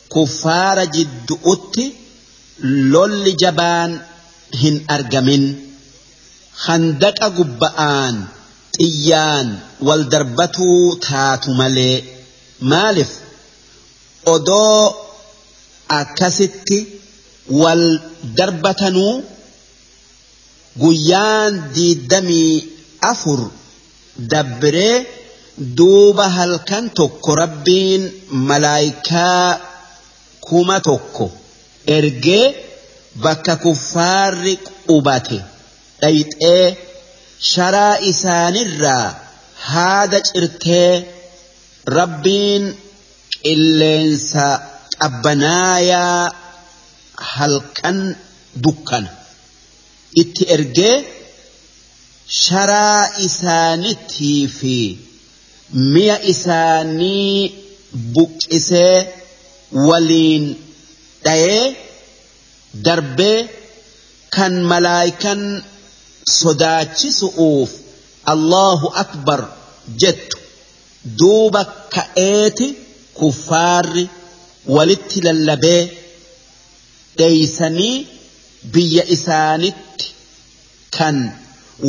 kuffaara jiddu'utti lolli jabaan hin argamin handaqa gubba'aan xiyyaan wal darbatuu taatu malee. Maaliif odoo akkasitti wal darbatanuu guyyaan diiddamii afur dabbiree duuba halkan tokko rabbiin malaayikaa kuma tokko ergee bakka kuffaarri qubate dhayxee sharaa isaanirraa haada cirtee rabbiin qilleensa qabbanaayaa halkan dukkana itti ergee sharaa isaanittii fi mi'a isaanii buqqisee waliin dhayee darbee kan malaayikan sodaachisu'uuf Allahu akbar jettu duuba ka'eeti kuffaarri walitti lallabee dheeysanii biyya isaanitti kan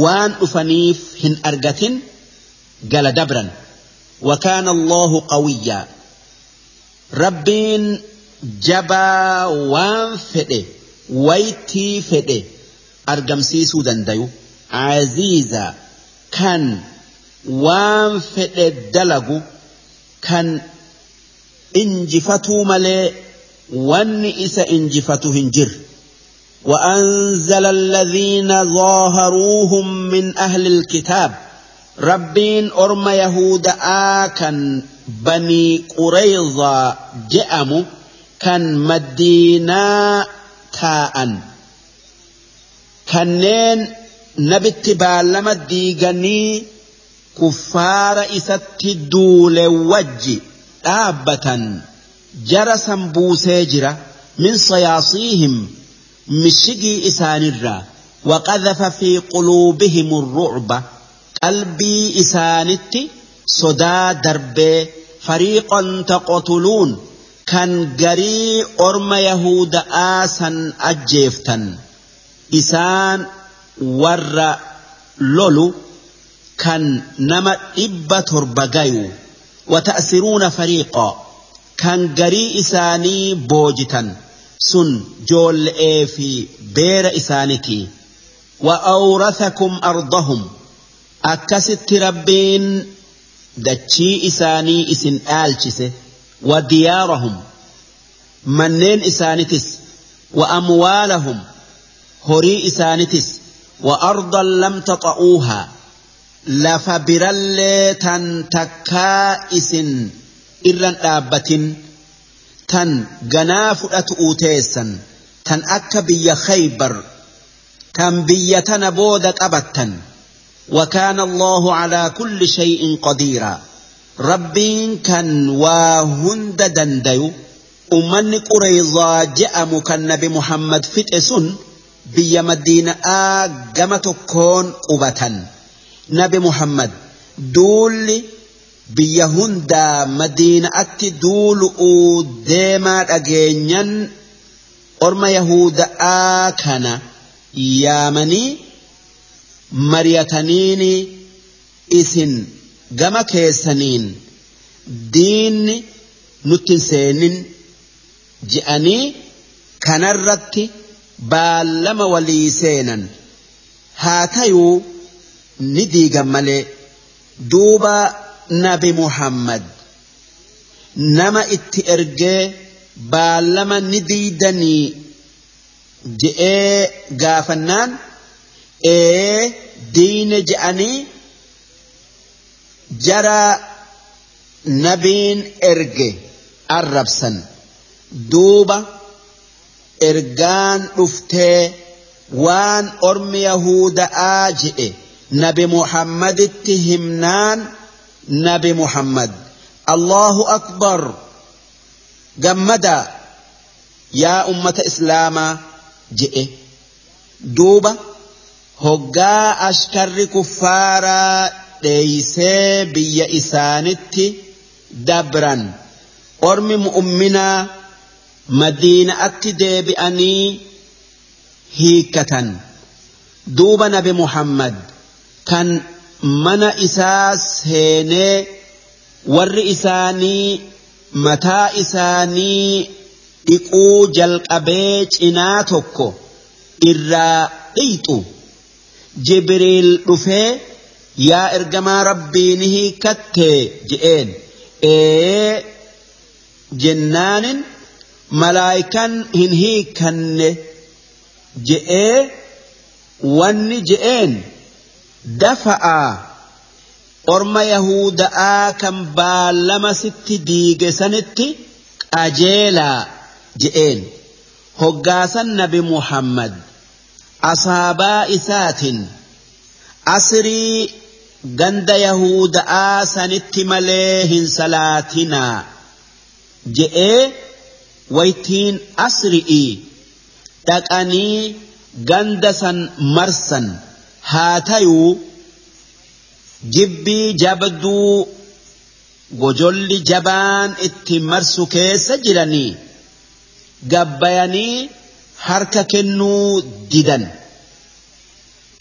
waan dhufaniif hin argatin gala dabran وكان الله قويا ربين جبا وان فده ويتي فده أرقمسيسو دنديو عزيزا وان فده دلقو كان انجفتو ملي وان إسا انجفتو هنجر وأنزل الذين ظاهروهم من أهل الكتاب ربين أرم يهود آكن بني قريظة جأموا كان مدينة تاء كنين نبت بالما ديغني كفار إسات دول وجي دابة جرسا بوسيجرة من صياصيهم مشقي إسان وقذف في قلوبهم الرعب قلبي إسانت صدا درب فريقا تقتلون كان قري أرم يهود آسا أجيفتا إسان ور لولو كان نما إبا تربقايو وتأسرون فريقا. كان قري إساني بوجتا. sun joolle'ee fi beera isaanitii وأورثكم أرضهم. أكست ربين دتشي إساني إسن آلشسه وديارهم. منين إسانتس وأموالهم. هري إسانتس وأرضا لم إسن إرن آبة tan ganaa fudhatu uuteessan tan akka biyya khaybar tan biyya tana booda qabattan. وكان الله على كل شيء قديرا ربين كان وهند دنديو أمن قريظا جاء كالنبي محمد فتسن بيا مدينة آقمة كون قبة nabi Muhammad duulli biyya hundaa madiinaatti duulu'uu deemaa dhageenyan orma yahuda'aa kana yaamanii mariyataniin isin gama keessaniin diinni nutti hin seenin je'anii kanarratti baallama walii seenan haa tayuu. Ni diigan malee duuba nabi Muhammad nama itti ergee baallama ni diidanii je'ee gaafannaan ee diine je'anii jara nabiin erge arrabsan duuba ergaan dhuftee waan ormi yahuda'aa je'e نبي محمد اتهمنان نبي محمد. الله أكبر. جمدا. يا أمة إسلام جئ. دوبة هجا أشكر كفارا. ليس بي إسانت. دبرا. أرمي مؤمنا. مدينة أتدي بأني هيكة دوبا نبي محمد. Kan mana isaa seenee warri isaanii mataa isaanii dhiquu jalqabee cinaa tokko irraa dhiixu. Jibriil dhufee yaa ergamaa rabbii ni hiikattee je'een. Ee jennaanin malaayikan hin hiikanne je'ee wanni je'een dafa'aa orma yahuda'aa kan baallama sitti diige sanitti qajeelaa je'een hoggaasan nabi muhammad asaabaa isaatiin asrii ganda yahuda'aa sanitti malee hin salaatinaa je'ee waytiin asri'ii dhaqanii ganda san marsan haa tayuu jibbii jabduu gojolli jabaan itti marsu keessa jiranii gabbayanii harka kennuu didan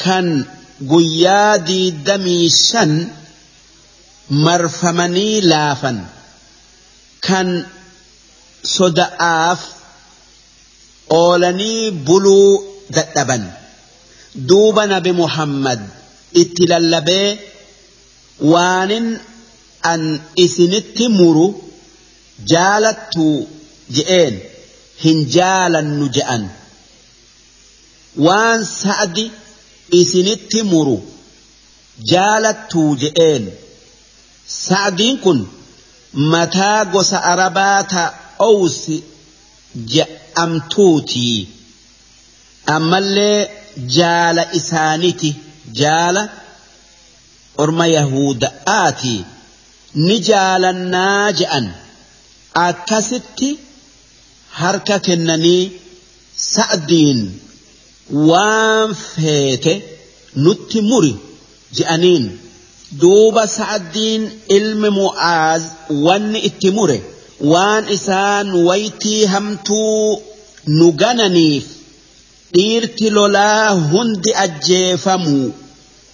kan guyyaa diidamii shan marfamanii laafan kan soda'aaf oolanii buluu dadhaban duuba nabi muhammad itti lallabee waanin an isinitti muru jaalattu je'een hin jaalannu je'an waan sa'adi isinitti muru jaalattuu je'een sa'adiin kun mataa gosa arabaa ta owsi je'amtuutii ammallee jaala isaaniti jaala orma yahuda'aati ni jaalannaa je'an akkasitti harka kennanii sa'diin waan feete nutti muri je'aniin duuba sa'diin ilmi mu'aaz wanni itti mure waan isaan waytii hamtuu nu gananiif dhiirti lolaa hundi ajjeefamuu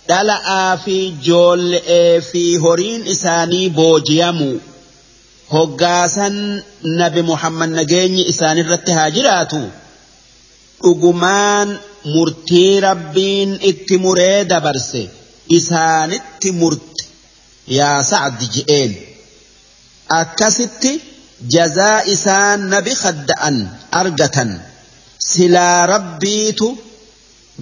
dhala'aa fi joolle'ee fi horiin isaanii booji'amuu hoggaasan nabi muhammad nageenyi isaanirratti haa jiraatu. Dhugumaan murtii rabbiin itti muree dabarse. Isaanitti murte yaa sa'di je'een akkasitti jazaa isaan nabi kadda'an argatan silaa rabbiitu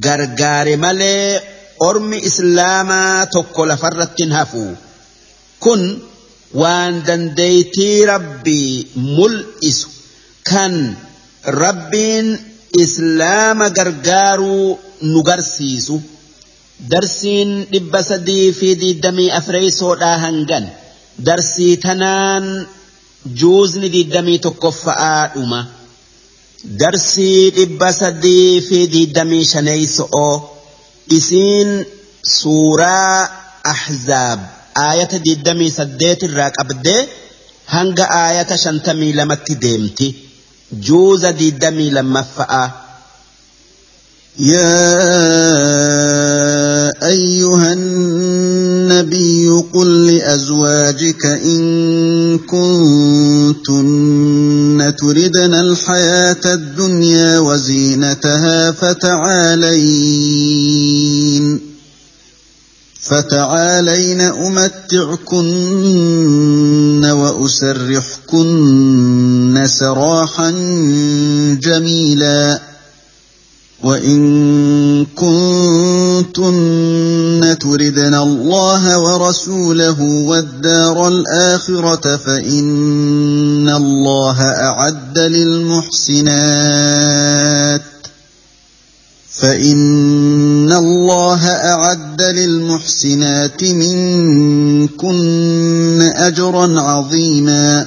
gargaare malee ormi islaamaa tokko lafarratti hin hafu. Kun waan dandeeytii rabbii mul'isu. Kan rabbiin islaama gargaaruu nu garsiisu. Darsiin dhibba sadii fi diddamii afreeysoodhaa hangan. Darsii tanaan juuzni diddamii tokkoffa'aa dhuma darsii dhibba sadii fi diddamii shaneeyso'oo isiin suuraa ahzaab aayata diddamii saddeet irraa qabdee hanga aayata shantamii lamatti deemti juuza diddamii lammaffa'a. يا أيها النبي قل لأزواجك إن كنتن تردن الحياة الدنيا وزينتها فتعالين فتعالين أمتعكن وأسرحكن سراحا جميلا وإن كنتن تردن الله ورسوله والدار الآخرة فإن الله أعد للمحسنات فإن الله أعد للمحسنات منكن أجرا عظيما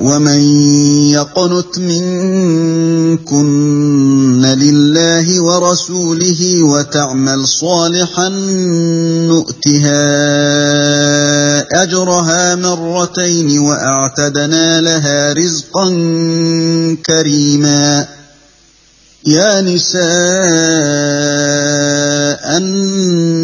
ومن يقنت منكن لله ورسوله وتعمل صالحا نؤتها اجرها مرتين واعتدنا لها رزقا كريما يا نساء النبي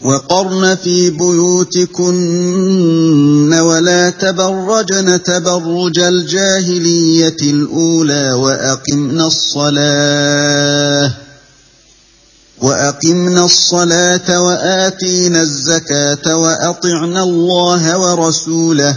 وقرن في بيوتكن ولا تبرجن تبرج الجاهلية الأولى وأقمن الصلاة وأقمنا الصلاة وآتينا الزكاة وأطعنا الله ورسوله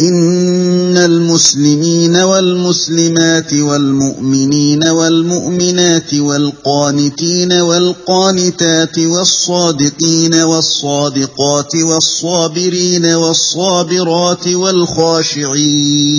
إن المسلمين والمسلمات والمؤمنين والمؤمنات والقانتين والقانتات والصادقين والصادقات والصابرين والصابرات والخاشعين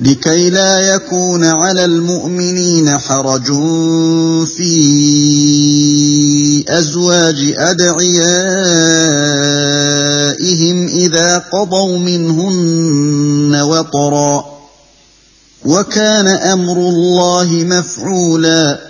لكي لا يكون على المؤمنين حرج في أزواج أدعيائهم إذا قضوا منهن وطرا. وكان أمر الله مفعولا.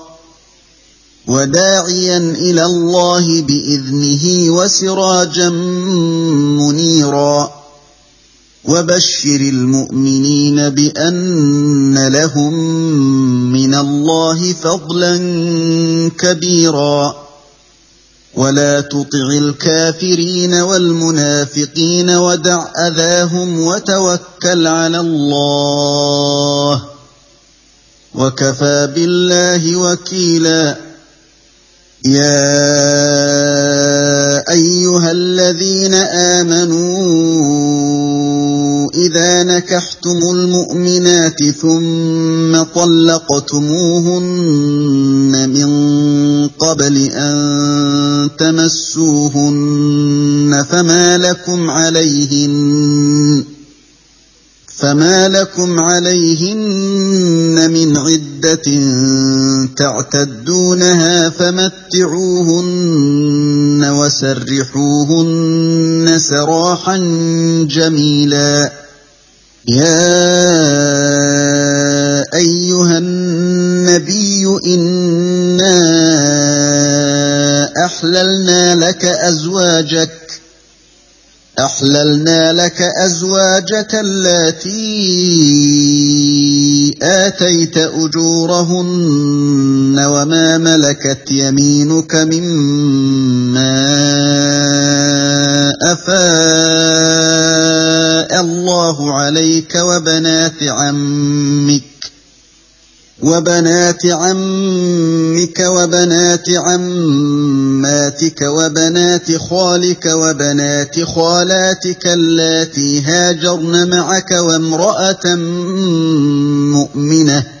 وداعيا إلى الله بإذنه وسراجا منيرا. وبشر المؤمنين بأن لهم من الله فضلا كبيرا. ولا تطع الكافرين والمنافقين ودع أذاهم وتوكل على الله. وكفى بالله وكيلا. يا ايها الذين امنوا إذا نكحتم المؤمنات ثم طلقتموهن من قبل أن تمسوهن فما لكم عليهن فما لكم عليهن من عدة تعتدونها فمتعوهن وسرحوهن سراحا جميلا يا ايها النبي انا احللنا لك ازواجك أحللنا لك أزواجك اللاتي آتيت أجورهن وما ملكت يمينك مما أفاء الله عليك وبنات عمك وبنات عمك وبنات عماتك وبنات خالك وبنات خالاتك اللاتي هاجرن معك وامرأة مؤمنة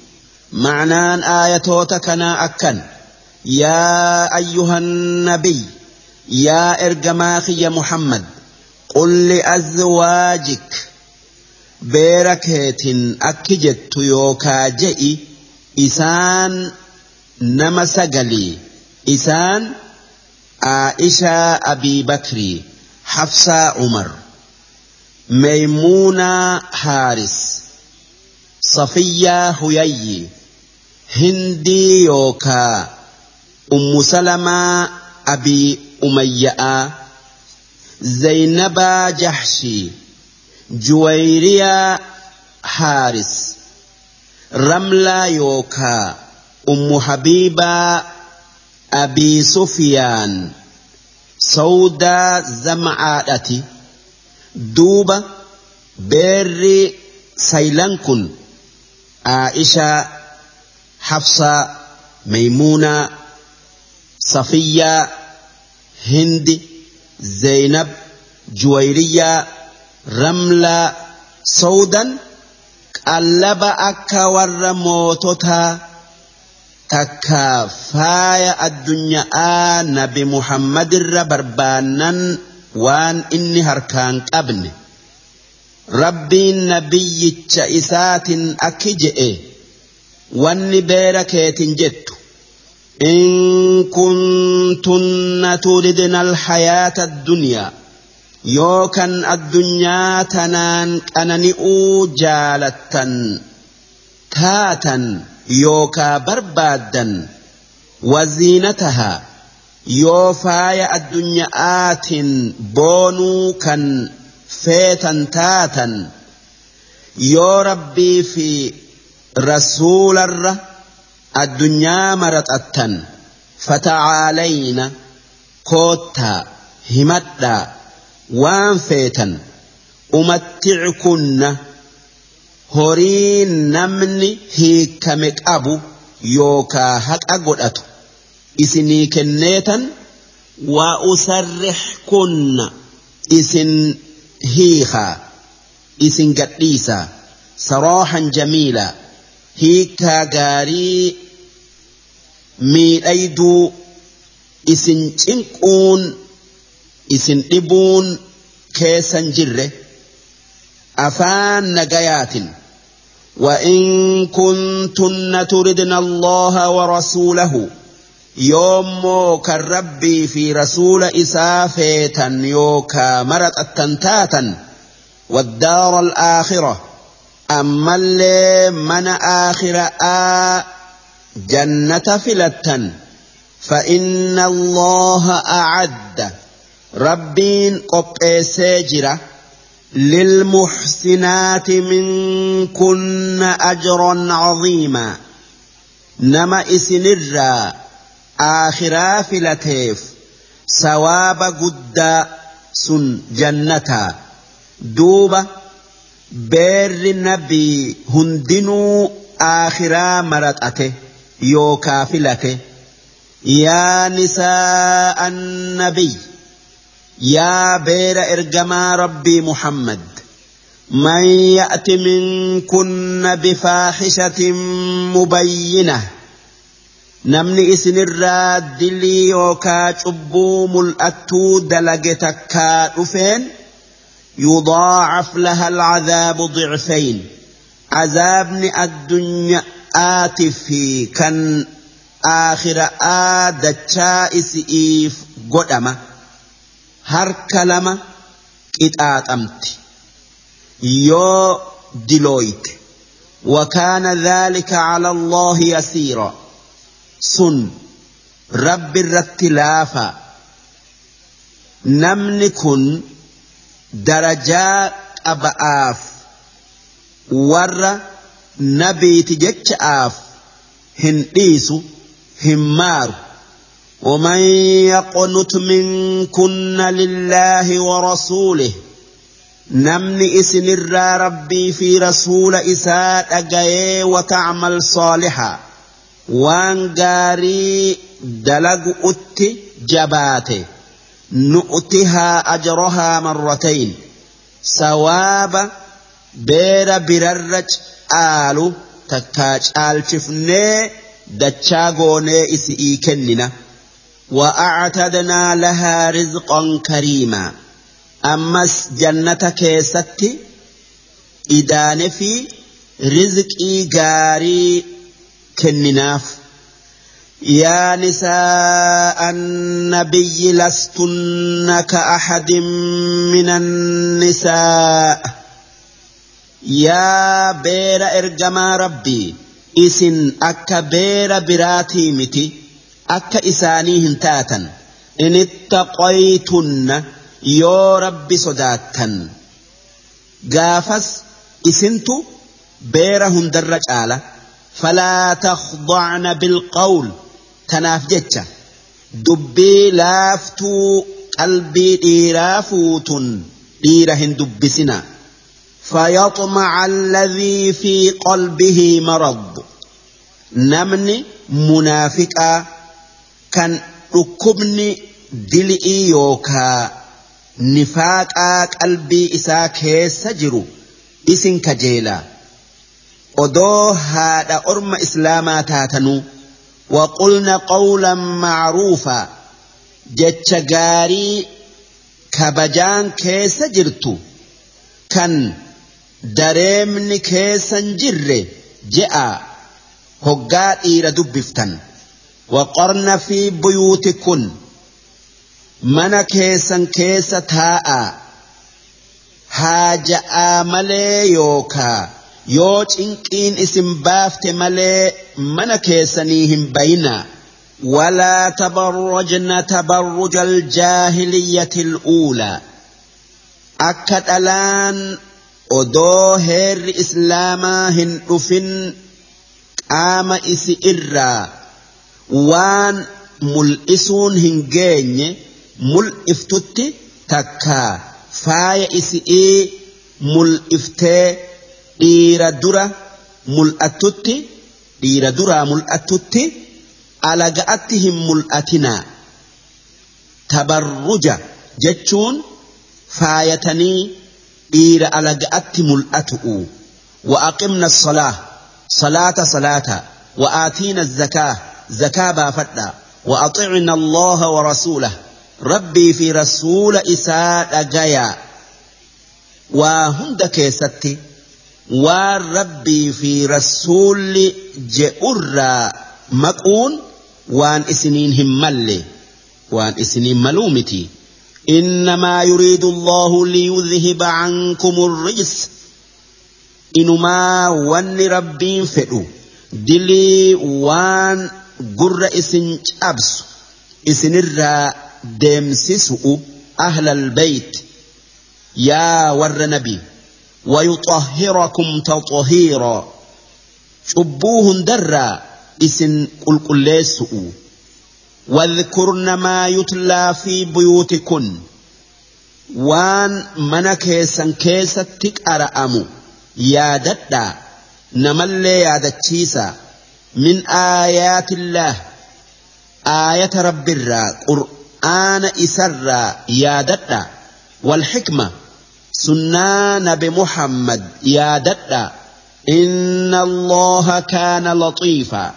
معنان آياتوتك كنا أكن. يا أيها النبي يا إرجماخي يا محمد قل لأزواجك بيركت أكجت يوكا جئي إسان نما إسان عائشة أبي بكري حفصة عمر ميمونة حارس صفية هيي هندي يوكا أم سلمة أبي أمية زينب جحشي جويريا حارس رملة يوكا أم حبيبة أبي سفيان سودا زمعاتي دوبا بيري سيلانكن عائشة حفصة ميمونة صفية هند زينب juwayriyaa ramlaa sawdan qallaba akka warra moototaa takka faaya addunyaa nabi muhammadirra barbaannan waan inni harkaan qabne rabbiin nabiyyicha isaatin akki je'e wanni beera keetin jettu. إن كنتن تردن الحياة الدنيا يوكن الدنيا تنان أننئو جالتا تاتا يوكا بربادا وزينتها يوفايا الدنيا آت بونو كان فيتا تاتا يو ربي في rasuularra addunyaa maraxattan fata'aalayna koottaa himadhaa waan feetan umatti'kunna horii namni hiikame qabu yookaa haqa godhatu. Isinii kenneetan waa usarrixkunna isin hiikaa isin gadhiisaa saroohan jamiilaa hiikaa gaarii miidhayduu isin cinquun isin dhibuun keessan jirre afaan nagayaatin وإن كنتن تردن الله ورسوله يوم كالربي في رسول إسافيتا يوكا مرت التنتاتا والدار الآخرة من آخر آ جنة فلتا فإن الله أعد ربين قب ساجرة للمحسنات منكن أجرا عظيما. نما إسنرا آخرا فلتيف سواب قد سن جنتا. دوبة بير نبي هندنو آخرا مرتأته يو كافلته يا نساء النبي يا بير إرجما ربي محمد من يأت منكن بفاحشة مبينة نمني إسن الراد dilii yookaa cubbuu mul'attuu dalage takkaa dhufeen يضاعف لها العذاب ضعفين. عذابني الدنيا آتفي كان آخر آدتشا إسئيف قدما هرك لما إتآت أمت. يو دلويت. وكان ذلك على الله يسيرا. سن. رب الرتلافا. نمن كن darajaa qaba'aaf warra nabiiti jecha'aaf hin dhiisu hin maaru. ومن يقنت منكن لله ورسوله نمني اسن ربي في رسول إساء أجاي وتعمل صالحا وان غاري دلق أت جباته. نؤتها أجرها مرتين سواب بير بررج آلو تكاج آلشفني دتشاغوني إسئي كننا وأعتدنا لها رزقا كريما أمس جنة كيستي إدان في رزقي جاري كنناف يا نساء النبي لستن كأحد من النساء. يا بير إرجما ربي إسن أكا بير براتي متي أكا إسانيهن تاتا إن اتقيتن يو ربي صداتا قافس إسنتو بيرهن درج آلة فلا تخضعن بالقول. Tanaaf jecha dubbii laaftuu qalbii dhiiraa fuutun dhiira hin dubbisina فيطمع الذي في قلبه مرض نمني منافقا كان ركبني دلئي يوكا nifaaqaa qalbii isaa keessa jiru isin kajeela odoo haadha orma islaamaa taatanuu وقلنا قولا معروفا jecha gaarii kabajaan keessa jirtu kan dareemni keessan jirre je'a hoggaa dhiira dubbiftan waqorna fi buyuuti kun mana keessan keessa taa'a haaja'aa malee yookaa yoo cinqiin isin baafte malee mana keessanii hin bayinaa ولا تبرجن تبرج الجاهلية الأولى أكد الآن odoo heerri islaamaa hin dhufin qaama isi irraa waan mul'isuun hin geenye mul'iftutti takkaa faaya isi'ii mul'iftee dhiira dura mul'attutti dhiira duraa mul'attutti alaga'atti hin mul'atinaa tabarruja jechuun faayatanii dhiira alaga'atti mul'atu'u وأقمنا الصلاة صلاة صلاة وآتينا الزكاة زكاة بافدا وأطعنا الله ورسوله ربي في رسول إساء جايا وهند كيستي والربي في رسول جئر مقون وان اسنين همالي وان اسنين ملومتي إنما يريد الله ليذهب عنكم الرجس إنما وان ربين فئو دلي وان قر إسن أبس إسن دمسسو أهل البيت يا ور نبي ويطهركم تطهيرا. شبوه درا إسن قل قل واذكرن ما يتلى في بيوتكن. وان من كيسا كيسا ددا نملي يا دتشيسا من آيات الله. آية رب الرا قرآن إسرا يا ددا والحكمة سنة نبي محمد يا دتا إن الله كان لطيفا.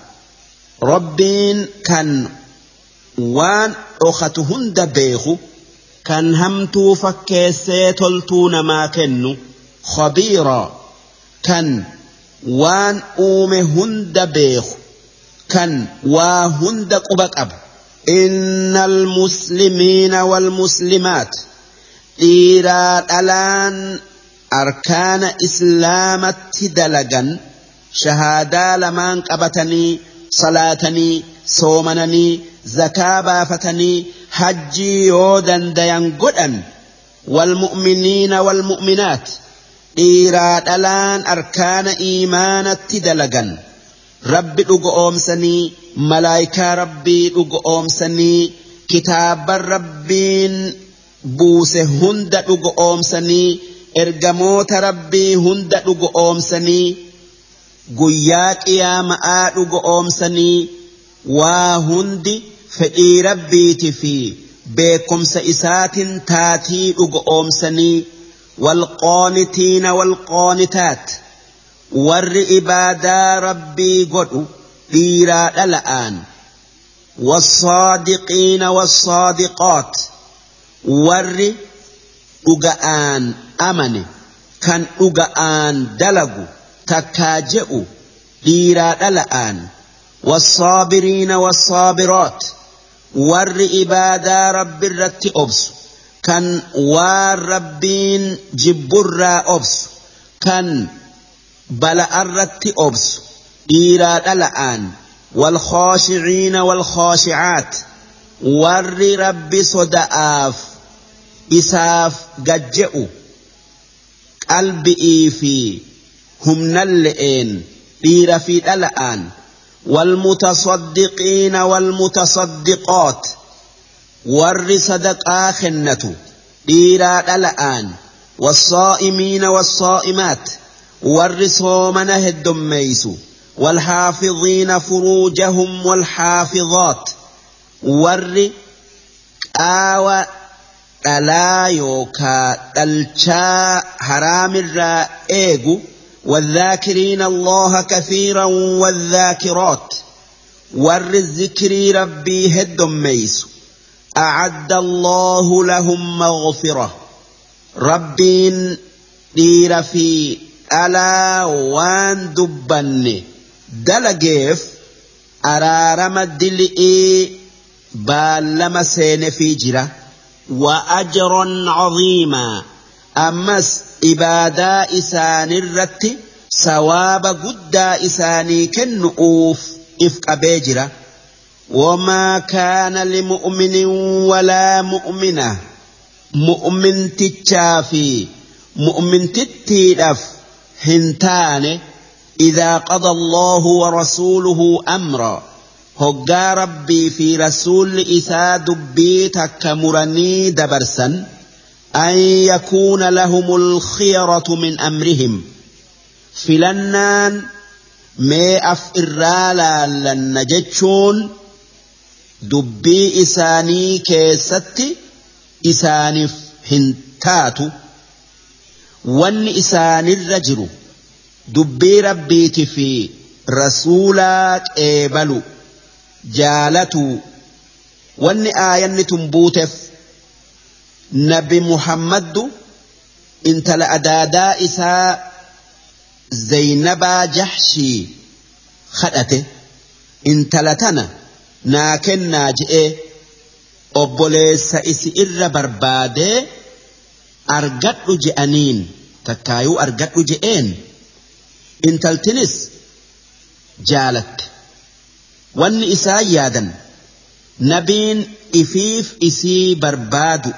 ربين كان وان أختهن دبيخ كان همتو فكيسي تلتون ما كنو. خبيرا. كان وان أومهن دبيخ كان واهن دقبك أب. إن المسلمين والمسلمات dhiiraa dhalaan arkaana islaamatti dalagan shahaadaa lamaan qabatanii salaatanii soomananii zakaa baafatanii hajjii yoo dandayan godhan walmu'miniina walmu'minaat dhiiraa dhalaan arkaana iimaanatti dalagan rabbi dhugo oomsanii malaayikaa rabbii dhugo oomsanii kitaaban rabbiin buuse hunda dhugo oomsanii ergamoota rabbii hunda dhugo oomsanii guyyaa qiyaama'aa dhugo oomsanii waa hundi fedhii rabbiiti fi beekumsa isaatin taatii dhugo oomsanii والقانتين والقانتات ور إبادا ربي قدو إيرا الآن والصادقين والصادقات ور أجآن أمن كان أجآن دلقوا تكاجئوا إيرا الآن والصابرين والصابرات ور إبادا رب الرت أبس كان والربين جبرا أبس كان بلا الرت أبس إيراد الآن والخاشعين والخاشعات ور رب صدآف ججئوا قلبي في هم نلئين إير في الآن والمتصدقين والمتصدقات ور صدقا خنة ديرا الآن والصائمين والصائمات ور صومنه الدميس والحافظين فروجهم والحافظات ور آوى dhalaa yookaa dhalchaa haraamirraa eegu والذاكرين الله كثيرا والذاكرات ور ربي هدم ميس أعد الله لهم مغفرة ربين دير في ألا وان دبني دلقيف أرارم الدلئي بالما سين في جرة. وأجرا عظيما. أمس إبادا إسان الرت سواب قد إساني كنؤوف إفك بيجرة. وما كان لمؤمن ولا مؤمنة. مؤمن تتشافي مؤمن تتيدف هنتان إذا قضى الله ورسوله أمرا. هقا ربي في رسول إسا دبي تكمرني دبرسا أن يكون لهم الخيرة من أمرهم فلنان ما أفئرالا لن جتشون دبي إساني كيستي إسانف هنتاتو وان إساني الرجل دبي ربيتي في رسولات إيبلو جالتو وان آيان تنبوتف نبي محمد intala adaadaa isaa zaynabaa jahshii kadhate intala tana naa kennaa je'ee obboleessa isi irra barbaadee argadhu je'aniin takkaayuu argadhu je'een intaltinis jaalatte wanni isaa yaadan nabiin ifiif isii barbaadu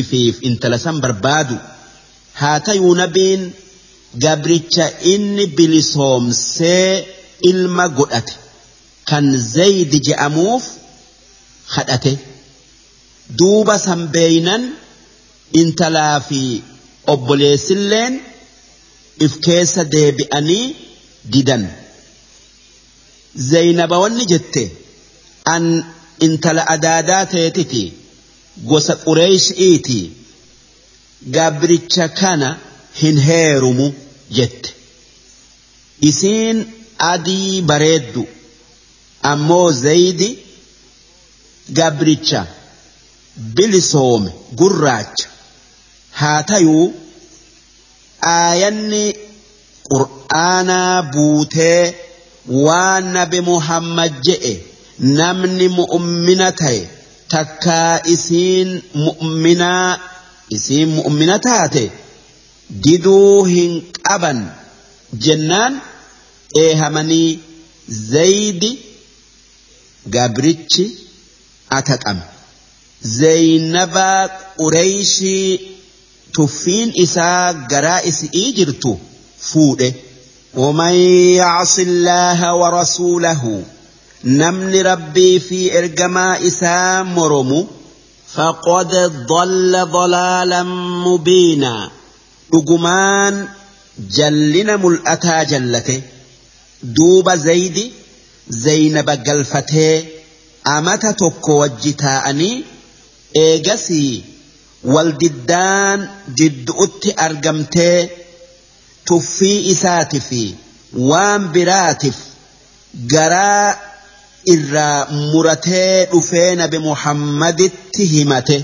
ifiif intala san barbaadu haa tayuu nabiin gabricha inni bilisoomsee ilma godhate kan zaydi je'amuuf kadhate duuba sanbeeynan intalaa fi obboleessilleen if keessa deebi'anii didan zaynaba wanni jette an intala adaadaa teetiti gosa qureeshi'iiti gabricha kana hin heerumu jette. Isiin adii bareeddu ammoo zaydi gabricha bilisoome gurraacha. Haa tayuu aayanni qur'aanaa buutee waan nabi muhammad je'e namni mu'ummina ta'e takkaa isiin mu'minaa isiin mu'mina taate diduu hin qaban jennaan eehamanii zaydi gabrichi ataqame zaynabaa qureeyshii tuffiin isaa garaa isi'ii jirtu fuudhe ومن يعص الله ورسوله نمن ربي في إرجما إسا مرمو فقد ضل ضلالا مبينا. أجمان جلنا ملأتا جلته دوب زيد زينب قلفته أمت تكو وجتاءني إيجسي والددان جد أت أرجمته tuffii isaati fi waan biraatiif garaa irraa muratee dhufee nabi muhammaditti himate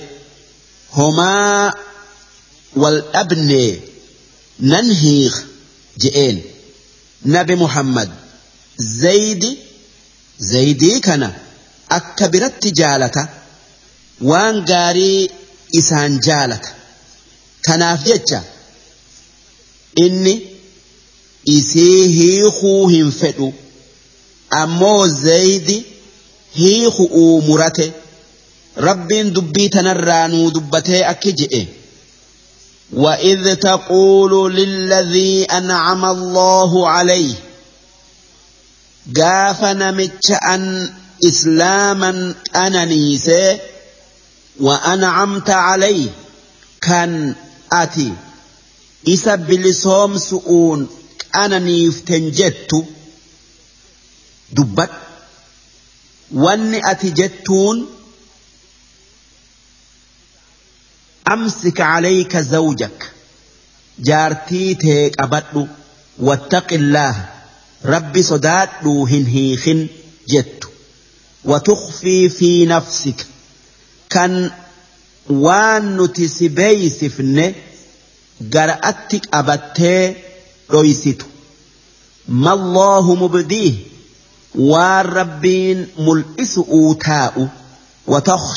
homaa wal dhabnee nan hiik je'een nabi muhammad zaydi zaydii kana akka biratti jaalata waan gaarii isaan jaalata kanaaf jecha inni isii hiikuu hin fedhu ammoo zaydi hiikuu murate rabbiin dubbii tanarraa nuu dubbatee akki je'e وإذ تقول للذي أنعم الله عليه قاف نمتش أن إسلاما أنا نيسي وأنعمت عليه كان أتي isa bilisoomsu'uun qananiiften jettu dubbadhu wanni ati jettuun أمسك عليك زوجك جارتي تيك أبدو واتق الله ربي صداد هنهيخ جت وتخفي في نفسك كان si beeysifne gara'atti qabattee dhoysitu mallaahu mubdiih waan rabbiin mul'isu uu taa'u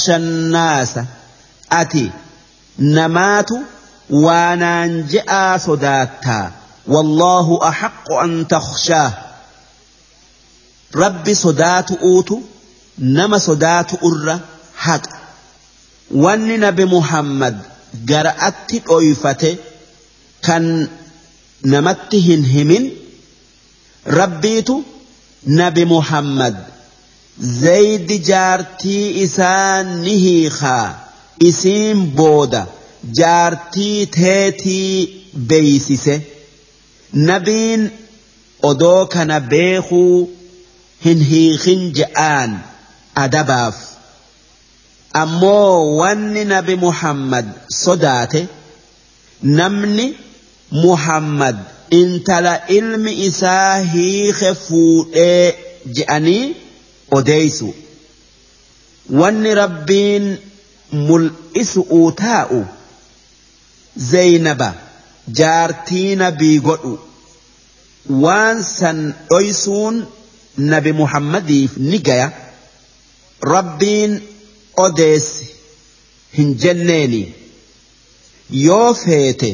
الناس أتي نمات وانان جاء صداتا والله أحق أن تخشاه ربي صدات أوتو نما صدات أر حق wanni nabi muhammad gara'atti dhoyfate kan namatti hin himin rabbiitu nabi muhammad zaydi jaartii isaa ni hiikaa isiin booda jaartii teetii beeysise nabiin odoo kana beekuu hin hiikin je'aan adabaaf ammoo wanni nabi muhammad sodaate namni muhammad intala ilmi isaa hiike fuudhee je'anii odeeysu wanni rabbiin mul'isu uu taa'u zaynaba jaartii nabii godhu waan san dhoysuun nabi muhammadiif ni gaya rabbiin odeessi hin jenneeni yoo feete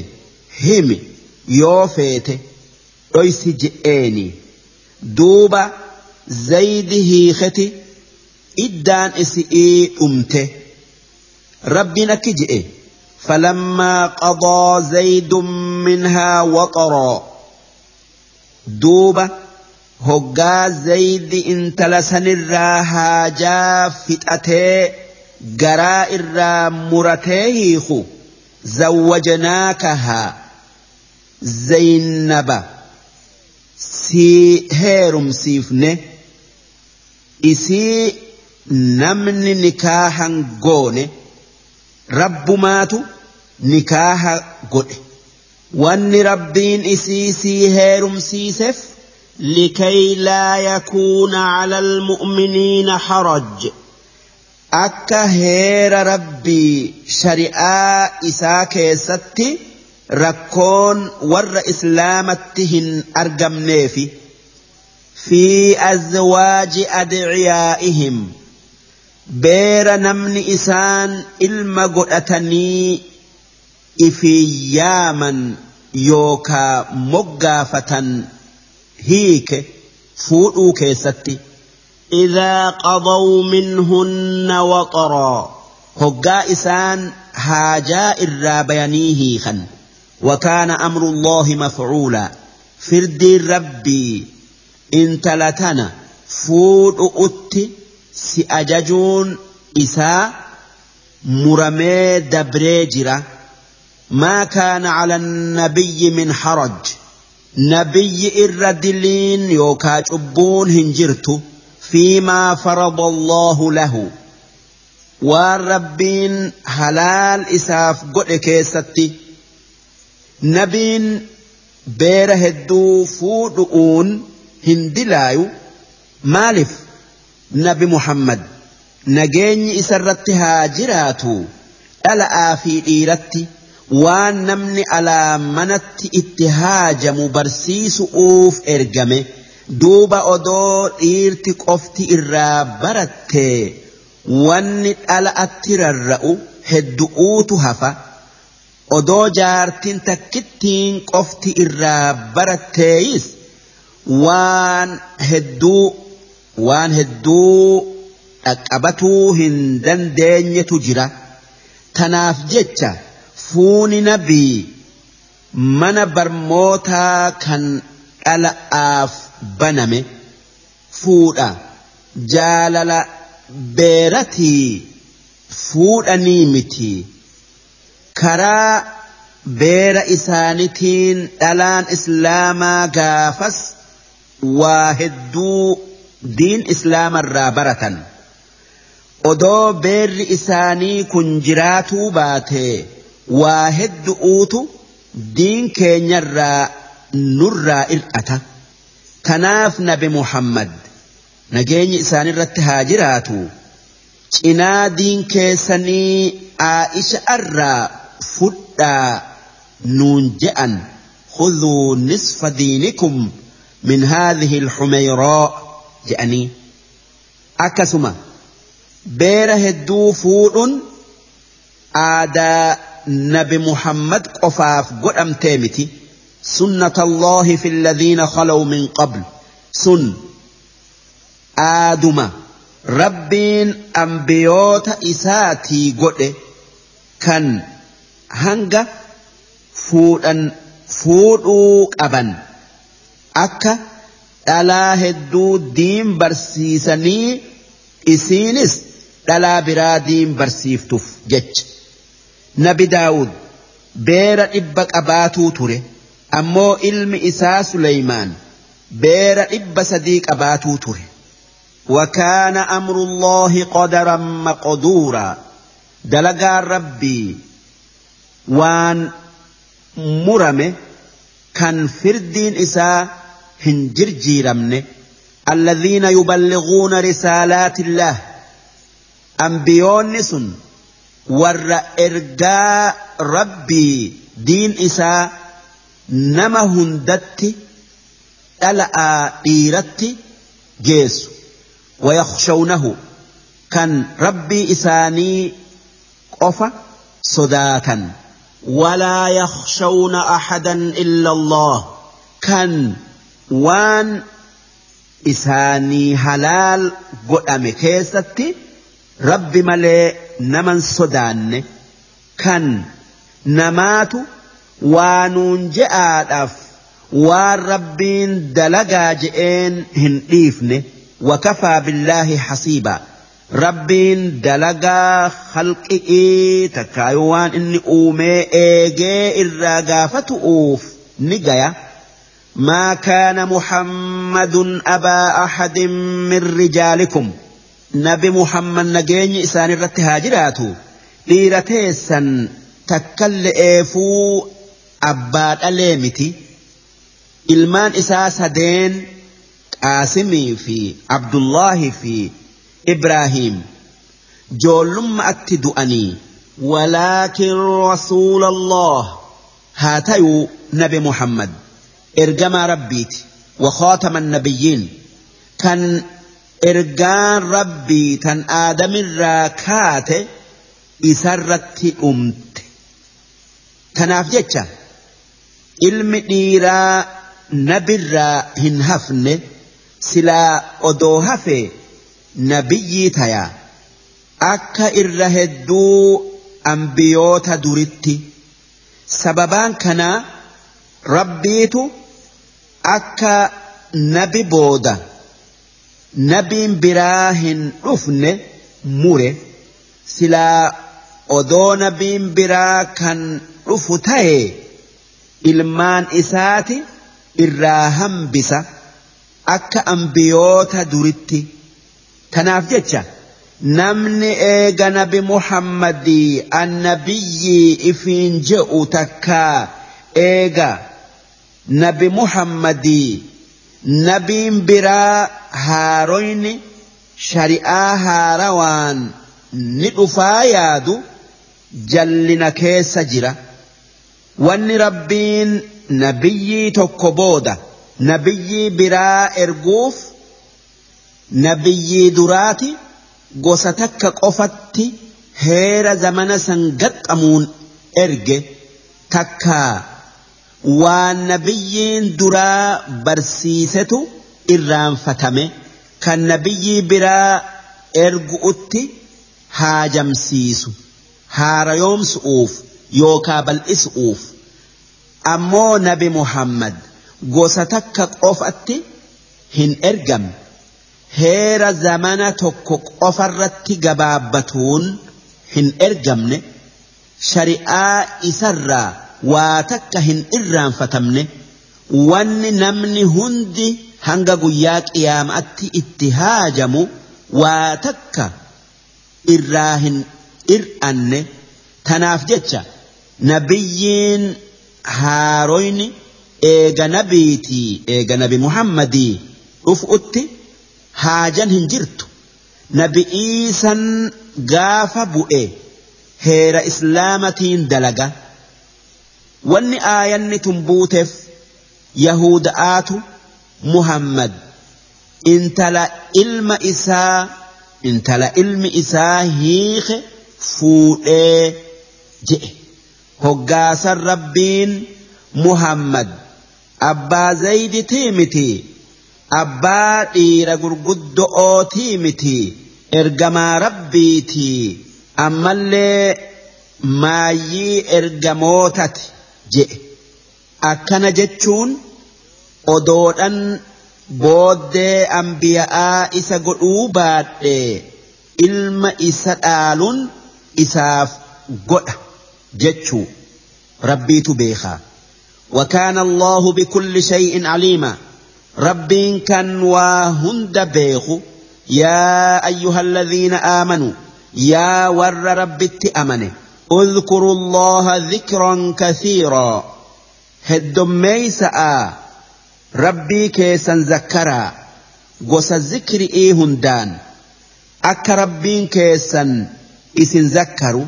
himi yoo feete dhoysi je'eeni duuba zaydi hiiketi iddaan isi'ii dhumte rabbiin akki je'e فلما قضى زيد منها وطرا دوبة هقا زيد انتل سنرا هاجا فتأتي garaa irraa muratee hiiku zawwajnaakahaa zaynaba sii heerumsiifne isii namni nikaahan goone rabbumaatu nikaaha godhe wanni rabbiin isii sii heerumsiiseef likay laa yakuuna cala almu'miniina haraj akka heera rabbii shari'aa isaa keessatti rakkoon warra islaamatti hin argamneefi fi azwaaji adciyaa'ihim beera namni isaan ilma godhatanii ifiyaaman yookaa moggaafatan hiike fuudhuu keessatti إذا قضوا منهن وطرا. هقا إسان هاجاء الرابيانيه خن. وكان أمر الله مفعولا. فردي ربي. إن تلتنا فود أت سأججون إساء مرمي دبريجرة ما كان على النبي من حرج. نبي الردلين يوكا جبون هنجرتو. فيما فرض الله له. والربين حلال إساف كيستي. نبين بير هدو فودؤون هندلايو مالف. نبي محمد. نجيني إسرت هاجراتو. ألا في إيرتي. waan namni alaa manatti itti haajamu barsiisuuf ergame duuba odoo dhiirti qofti irraa barattee wanni dhala'atti rarra'u heddu'uutu hafa odoo jaartin takkittiin qofti irraa baratteeyis waan hedduu waan hedduu dhaqqabatuu hin dandeenyetu jira tanaaf jecha fuuni nabii mana barmootaa kan dhala'aaf baname fuudha jaalala beeratii fuudhanii miti. Karaa beera isaanitiin dhalaan islaamaa gaafas waa hedduu diin islaamarraa baratan. Odoo beerri isaanii kun jiraatuu baatee waa heddu'uutu diin keenyarraa nurraa ir'ata nabi muhammad nageenyi isaanirratti haa jiraatu cinaa diin keessanii aa'isha irraa fudhaa nuun je'an خذوا نصف دينكم من هذه الحميراء جأني أكسما بير هدو فود آدا نبي محمد قفاف قدام تيمتي سنة الله في الذين خلوا من قبل سن آدم ربين أنبيوت إساتي قد كان هنگا فودا fuudhuu qaban akka dhalaa hedduu diin barsiisanii isiinis dhalaa biraa diin barsiiftuuf jecha nabi daawud beera dhibba qabaatuu ture ammoo ilmi isaa suleymaan beera dhibba sadii qabaatuu ture. وكان أمر الله قدرا مقدورا دلقا ربي وان مرمه كان فردين إساء هنجر جيرمنه الذين يبلغون رسالات الله أنبيون سن ور إرجاء ربي دين إساء نما هندت ألا إيرت جيس ويخشونه كان ربي إساني قفا صداتا ولا يخشون احدا الا الله كان وان اساني حلال قدام كيستي ربي ملي نمن صدان كان نمات وانون جاء waan rabbiin dalagaa je'een hin dhiifne وكفى بالله حسيبا rabbiin dalagaa halqi'ii takkaayuu waan inni uumee eegee irraa gaafatu'uuf ni gaya ما كان محمد أبا أحد من رجالكم نبي محمد نجيني إسان الرت هاجراتو ديرتيسا تكل إيفو أباد أليمتي إلمان إساس هدين قاسمي في عبد الله في إبراهيم جولم أتدؤني ولكن رسول الله هاتيو نبي محمد إرجما ربيت وخاتم النبيين كان إرجان ربي تن آدم الراكات إسرت أمت تناف جتشا ilmi dhiiraa nabirraa hin hafne silaa odoo hafee nabiyyii tayaa akka irra hedduu ambiyoota duritti sababaan kanaa rabbiitu akka nabi booda nabiin biraa hin dhufne mure silaa odoo nabiin biraa kan dhufu ta'e ilmaan isaati irraa hambisa akka ambiyoota duritti tanaaf jecha namni eega nabi muhammadii annabiyyii ifiin je'u takkaa eega nabi muhammadii nabiin biraa haaroyni shari'aa haarawaan ni dhufaa yaadu jallina keessa jira. Wanni rabbiin nabiyyii tokko booda nabiyyii biraa erguuf nabiyyii duraati gosa takka qofatti heera zamana san gaxxamuun erge takkaa waan nabiyyiin duraa barsiisetu irraanfatame kan nabiyyii biraa ergu'utti haajamsiisu haarayoomsu'uuf yookaa bal'isu'uuf ammoo nabi muhammad gosa takka qofatti hin ergamne heera zamana tokko qofarratti gabaabbatuun hin ergamne. Shari'aa isarraa waa takka hin irraanfatamne. Wanni namni hundi hanga guyyaa qiyaama'atti itti haajamu waa takka irraa hin ir'anne tanaaf jecha nabiyyiin haaroyni eega nabiitii eega nabi muhammadii dhufutti haajan hin jirtu nabi iisan gaafa bu'e heera islaamatiin dalaga wanni aayanni tun buuteef yahuda'aatu muhammad intala ilma isaa intala ilmi isaa hiike fuudhee je'e hoggaasan rabbiin muhammad. Abbaa zayditii miti. Abbaa dhiira gurguddo'ootii miti. Ergamaa rabbiitii ammallee maayyii ergamootati je'e akkana jechuun odoodhan booddee ambiya'aa isa godhuu baadhee ilma isa dhaaluun isaaf godha jechuu rabbiitu beekaa وكان الله بكل شيء عليما. ربين كان وهند بيخ يا أيها الذين آمنوا يا ور رب أمنه. اذكروا الله ذكرا كثيرا. هدميسا ربي كيسا ذكرا. قوس الذكر إيه هندان. أك ربين كيسا. إسن ذكروا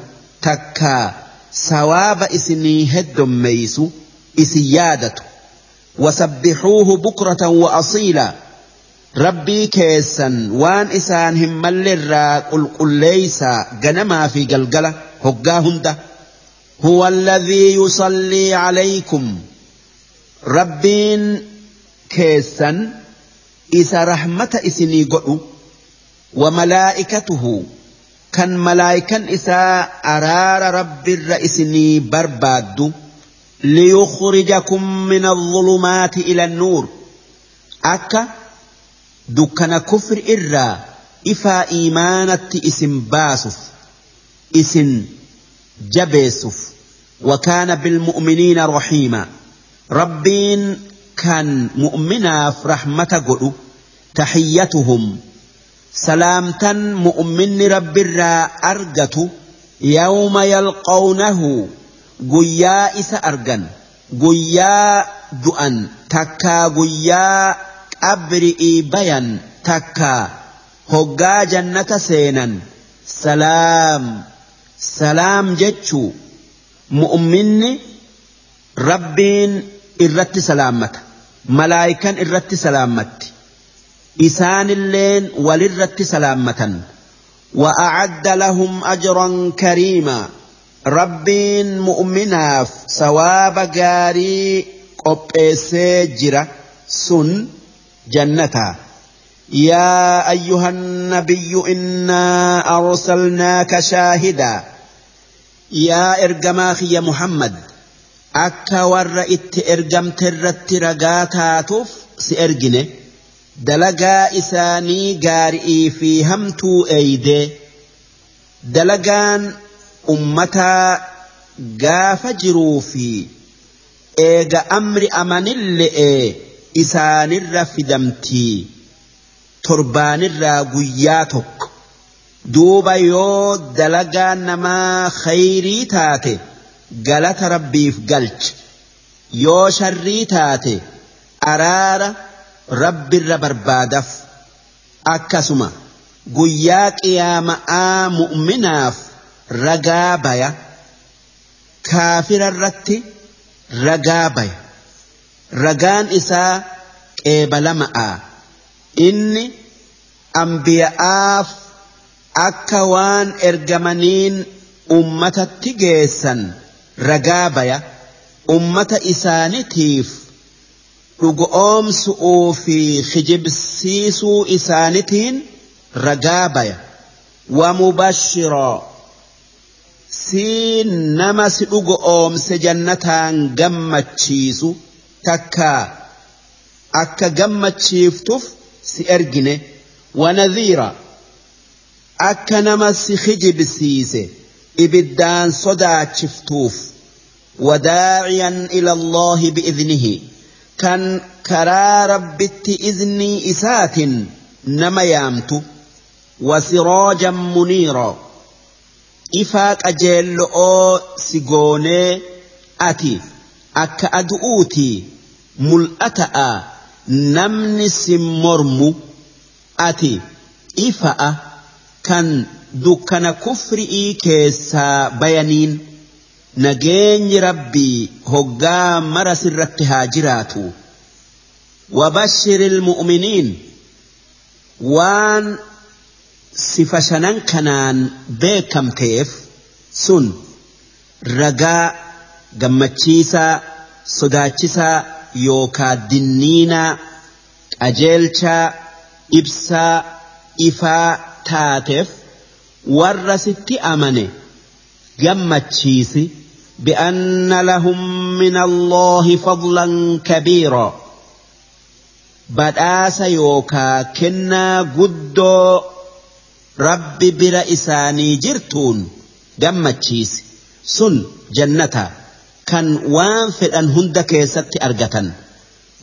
سواب إسني هد ميس إسيادة وسبحوه بكرة وأصيلا. ربي كيسا وان إسان هم اللراء قل قل ليسا. جنما في قلقلة هقاهم ده هو الذي يصلي عليكم. ربي كيسا إذا رحمة إسني قعو. وملائكته. كان ملائكا إساء أرار رب الرئيسني برباد ليخرجكم من الظلمات إلى النور أكا dukkana kufri irraa ifaa iimaanatti isin baasuuf isin jabeessuuf wakaana bilmu'miniina rahiima rabbiin kan mu'minaaf rahmata godhu tahiyyatuhum salaamtan mu'minni rabbirraa argatu yawma yalqawnahu guyyaa isa argan guyyaa du'an takkaa guyyaa abri'ii bayan takka hoggaa jannata seenan salaam salaam jechuu mu'minni rabbiin irratti salaammata malaayikan irratti salaammatti isaanilleen walirratti salaammatan وأعد لهم أجرا كريما. ربين مؤمناف ثواب غاري قبئسي جرا سن جنتا. يا أيها النبي إنا أرسلناك شاهدا. يا إرجماخي يا محمد أكا ورئت إرجم ترت رقاتاتف سإرجنه dalagaa isaanii gaari'ii fi hamtuu eeyde. Dalagaan ummataa gaafa jiruu fi eega amri amanille'e isaanirra fidamtii. Torbaanirraa guyyaa tokko. Duuba yoo dalagaa namaa khayrii taate galata rabbiif galcha yoo sharrii taate araara. Rabbirra barbaadaf akkasuma guyyaa qiyaama'aa mu'minaaf ragaa baya kaafirarratti ragaa baya. Ragaan isaa qeebalama'a inni ambiya'aaf akka waan ergamaniin ummatatti geessan ragaa baya ummata isaanitiif dhugoomsu'uu fi kijibsiisuu isaanitiin ragaa baya wamubashiraa siin nama si dhugoomse jannataan gammachiisu takkaa akka gammachiiftuuf si ergine wanadhiira akka nama si kijibsiise ibiddaan sodaachiftuuf وداعيا إلى الله بإذنه كان كرا ربت إذني إسات نما يامت وسراجا منيرا ifaa qajeello'oo si goonee ati akka adu'uuti mul'ata'a namni si mormu ati ifa'a kan dukkana kufri'ii keessaa bayaniin nageenyi rabbii hoggaa mara sirratti haa jiraatu wabashiri ilmu'miniin waan sifa shanan kanaan beekamteef sun ragaa gammachiisaa sodaachisaa yookaa dinniinaa qajeelchaa ibsaa ifaa taateef warra sitti amane gammachiisi. بأن لهم من الله فضلا كبيرا. بدأس يوكا كنا قد رب برئساني جرتون. جمتشيس. سن جنة كان وانفر أن هندك ست أرجة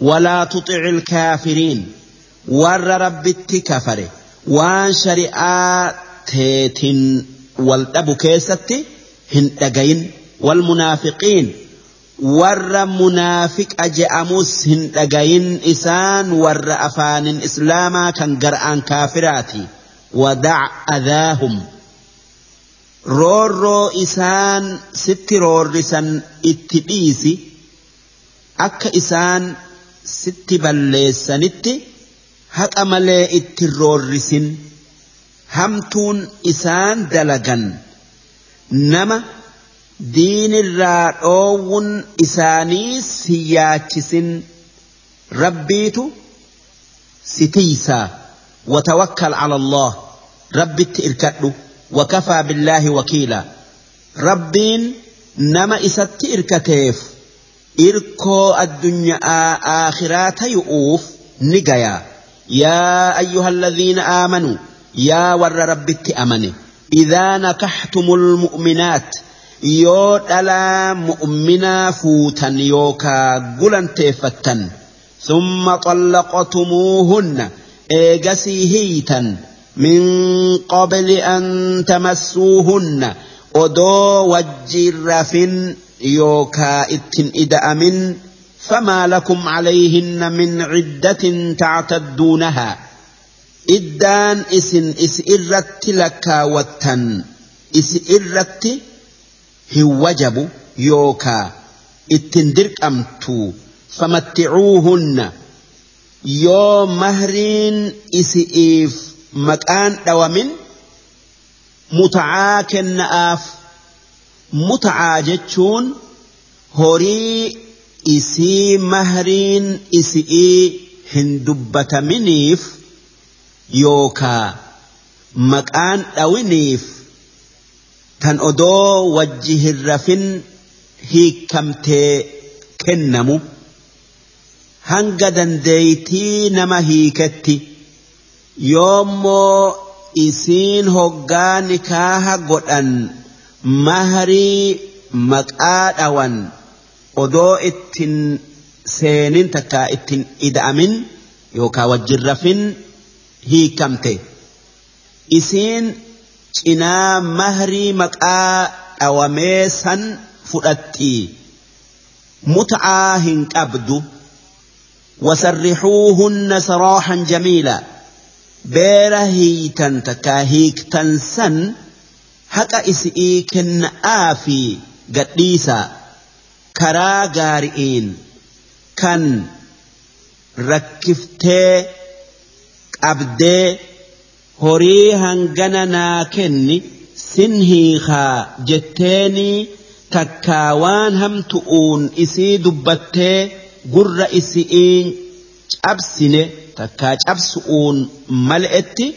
ولا تطع الكافرين. ور رب التكفر وان شرعات تيتن والتبو كيستي هندقين والمنافقين. ور منافق أجأموس هندقين إسان ور أفان إسلاما كان قرآن كافراتي ودع أذاهم رورو إسان ست رورسا اتبيسي أك إسان ست بلسانت هك أملي اتروررسن همتون إسان دلقا نما diinirraa dhoowwun isaanii si yaachisin rabbiitu si tiisaa watawakkal cala allah rabbitti irkadhu wakafaa billaahi wakiila rabbiin nama isatti irkateef irkoo addunyaa aakhiraa tayu'uuf ni gayaa yaa ayyuha alladhiina aamanuu yaa warra rabbitti amane idaa nakaxtumu lmu'minaat yoo dhalaa mu'minaa fuutan yookaa gulanteeffattan ثم طلقتموهن إيجسي هيتا من قبل أن تمسوهن أدو وجرف يوكا إتن إدأمن فما لكم عليهن من عدة تعتدونها إدان إسن إس إرت لكا وتن hin wajabu yookaa ittin dirqamtu famatticuuhunna. Yoo mahriin isi'iif maqaan dhawamin mutacaa kenna'aaf mutacaa jechuun horii isii mahriin isi'ii hin dubbataminiif yookaa maqaan dhawiniif tan odoo wajji hin rafin hiikamtee kennamu. Hanga dandeeytii nama hiiketti yoommoo isiin hoggaa nikaaha godhan maharii maqaa dhawan odoo ittin seenin takkaa ittin ida'amin yookaa wajjin rafin hiikamte isiin cinaa mahrii maqaa dhawamee san fudhatti. Muta'aa hin qabdu. وسرحوهن سراحا جميلا بير هيتن تكاهيك تنسن حقا إسئي كن آفي قديسا كرا غارئين كان ركفتي أبدي horii hangana naa kenni sin hiikaa jetteeni takkaa waan hamtu'uun isii dubbattee gurra isi'iin cabsine takkaa cabsu'uun mal'etti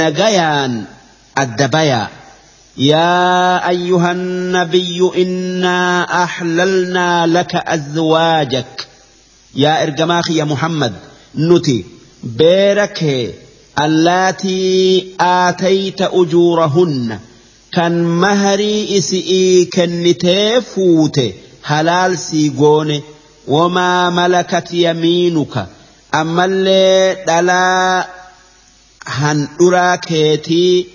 nagayaan adda bayaa يا أيها النبي إنا أحللنا لك أزواجك يا إرجماخ يا محمد نتي بيرك اللاتي آتيت أجورهن كان مهري إسئي كنتي فوت هلال سيقوني وما ملكت يمينك. أما اللي دلا هن أراكيتي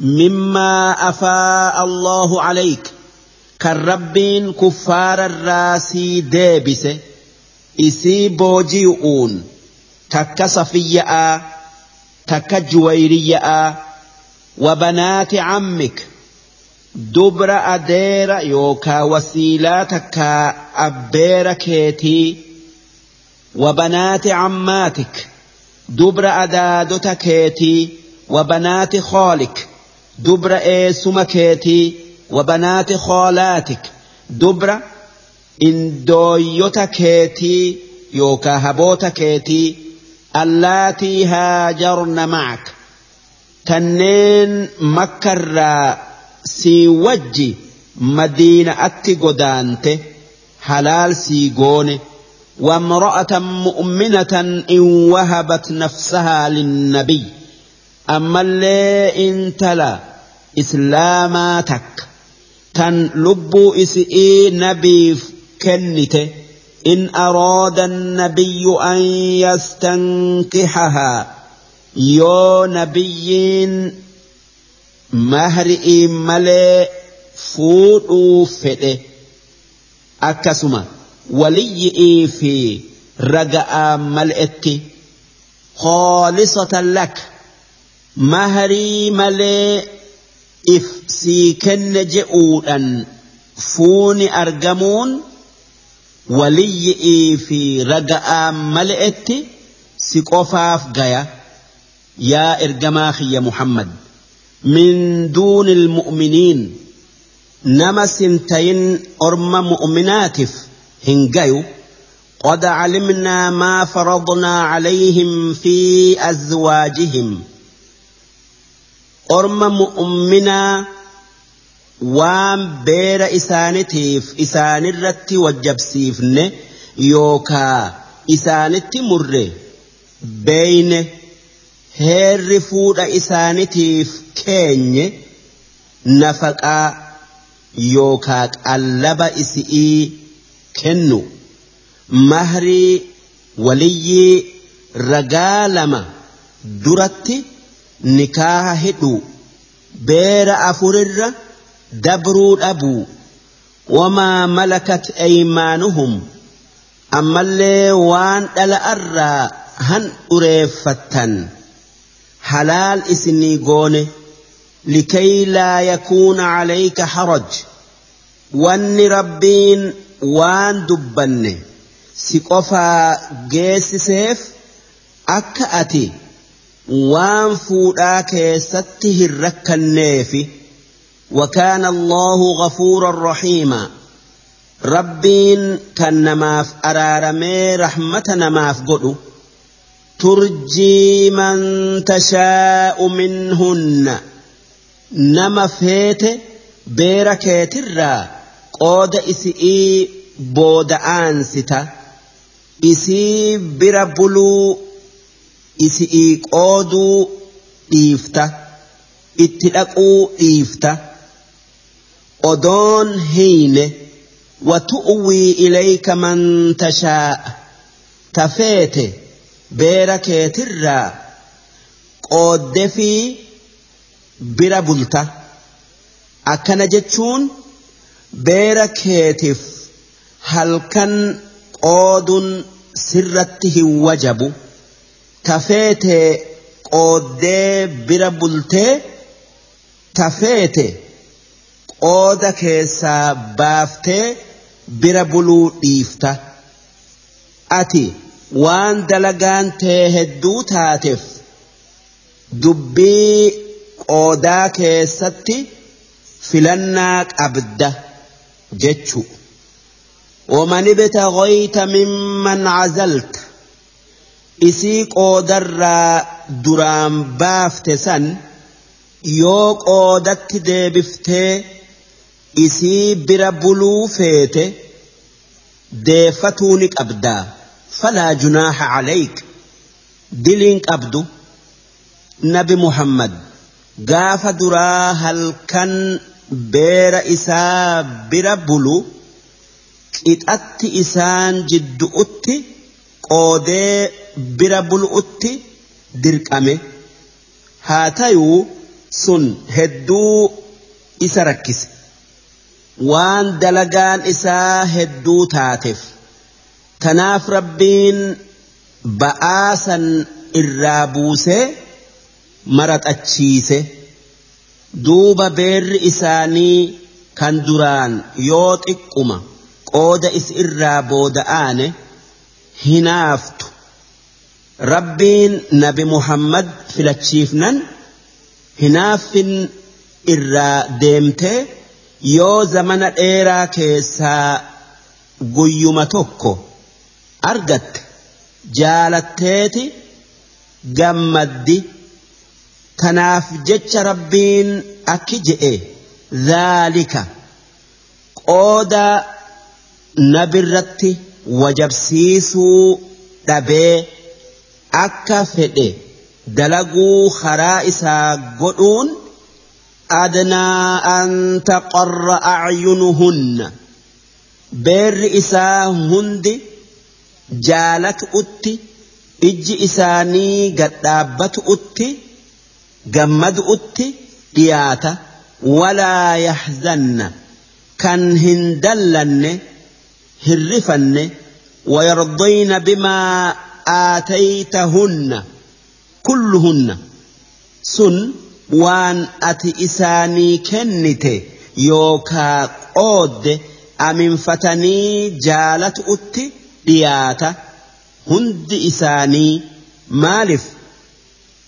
مما أفاء الله عليك. كالربين كفار الراسي ديبس إسي بوجيؤون تك صفية تك جويرية وبنات عمك دبر أدير يوكا وسيلاتك أبير كيتي وبنات عماتك دبر أدادتك كيتي وبنات خالك دبر إيسم كيتي وبنات خالاتك دبر إندويوتا كيتي يوكا هبوتا كيتي اللاتي هاجرن معك. تنين مكر سي وجي مدينة أتي حلال سيقونه وامرأة مؤمنة إن وهبت نفسها للنبي. أما اللي انتلا إسلاماتك. تن لبو إسئي نبي كنته إن أراد النبي أن يستنكحها يو نبيين مهرئي ملي فوضو فده أكسما وليئي في رجاء ملئتي. خالصة لك مهري ملي sii kenne je'uudhan fuuni argamuun وليئي في رجاء ملئت سقفاف غيا يا إرجماخي يا محمد من دون المؤمنين نما سنتين أرم مؤمناتف هنغيو قد علمنا ما فرضنا عليهم في أزواجهم أرم مؤمنا waan beera isaanitiif isaanirratti wajjabsiifne yookaa isaanitti murre beeyne heerri fuudha isaanitiif keenye nafaqaa yookaa qallaba isi'ii kennu mahrii waliyyii ragaa lama duratti nikaaha hidhu beera afurirra dabruu dhabuu wamaa malakat aymaanuhum ammallee waan dhala'arraa han dhureeffattan halaal isinii goone likay laa yakuuna calayka haraj wanni rabbiin waan dubbanne si qofaa geessiseef akka ati waan fuudhaa keessatti hin rakkanneefi وكان الله غفورا رحيما. ربين كان نماف أرارمي رحمة نماف قدو. ترجي من تشاء منهن. نما فيت بيركيت الرا. قود إسئي بود آنستا. إسي بربلو. qooduu dhiifta itti dhaquu dhiifta odoon hiine watu'wii ilayka man tashaa tafeete beera keetirraa qoodde fi bira bulta. Akkana jechuun beera keetiif halkan qooduun sirratti hin wajabu. tafeete qooddee bira bultee tafeete qooda keessaa baaftee bira buluu dhiifta ati waan dalagaan tee hedduu taateef dubbii qoodaa keessatti filannaa qabda jechu ومن ابتغيت ممن عزلت isii qoodarraa duraan baafte san yoo qoodatti deebiftee isii bira buluu feete deeffatuu ni qabdaa falaa junaaha calayk. Diliin qabdu nabi muhammad gaafa duraa halkan beera isaa bira bulu qixatti isaan jiddu'utti qoodee bira bulu'utti dirqame. Haa tayuu sun hedduu isa rakkise waan dalagaan isaa hedduu taateef. Tanaaf rabbiin ba'aa san irraa buusee maraxachiise. Duuba beerri isaanii kan duraan yoo xiqquma qooda is irraa booda'aane hinaaftu. Rabbiin nabi muhammad filachiifnan hinaaffin irraa deemtee yoo zamana dheeraa keessaa guyyuma tokko argatte jaalatteeti gammaddi tanaaf jecha rabbiin akki je'e dhaalika qooda nabirratti wajabsiisuu dhabee akka fedhe dalaguu karaa isaa godhuun adnaa an taqarra acyunuhunna beerri isaa hundi jaalatu'utti ijji isaanii gadhaabbatu'utti gammadu'utti dhiyaata walaa yaxzanna kan hin dallanne hin rifanne ويرضين بما آتيتهن كلهن سن وان أتي إساني كنت يوكا قود أمن فتني جالت أتي دياتا هند إساني مالف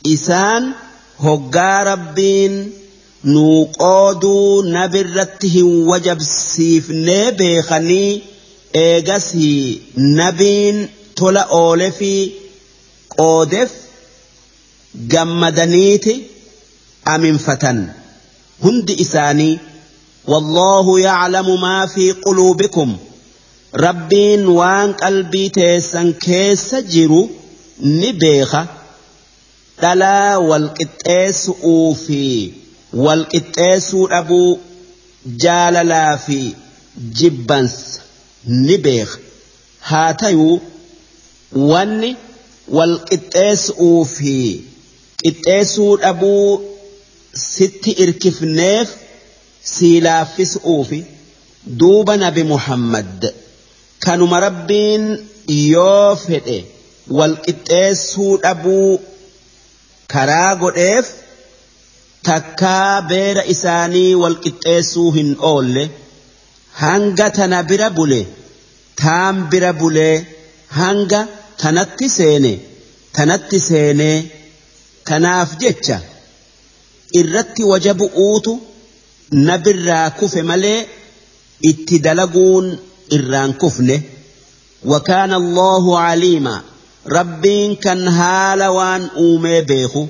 إسان هقا ربين نوقودو نبرته وجب سيفني بيخني eegasii nabiin tola oole fi qoodeef gammadaniiti. Aminfatan hundi isaanii والله يعلم ما في قلوبكم. ربين وان قلبي تيسن كيس جرو. نبيخة. دلا والقتيس أوفي. والقتيس أبو جاللا في. جبنس. tayuu wanni wal qixxeessuu fi qixxeessuu dhabuu sitti irkifneef sii laaffisuufi duuba nabi muhammad kanuma rabbiin yoo fedhe wal qixxeessuu dhabuu karaa godheef takkaa beera isaanii wal qixxeessuu hin oolle. hanga tana bira bule taan bira bulee hanga tanatti seene tanatti seenee tanaaf jecha irratti waja bu'uutu nabirraa kufe malee itti dalaguun irraan kufne. Wakaana allahu aliima. Rabbiin kan haala waan uumee beeku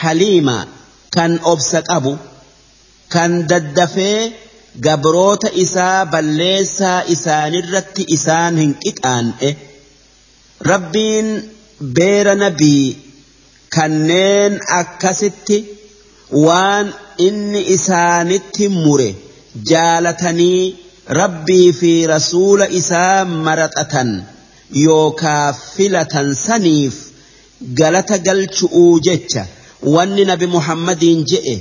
haliima kan obsa qabu kan daddafee gabroota isaa balleessaa isaanirratti isaan hin qixaan'e. Rabbiin beera nabii kanneen akkasitti waan inni isaanitti mure jaalatanii rabbii fi rasuula isaa maraxatan yookaa filatan saniif galata galchu'uu jecha wanni nabi muhammadiin je'e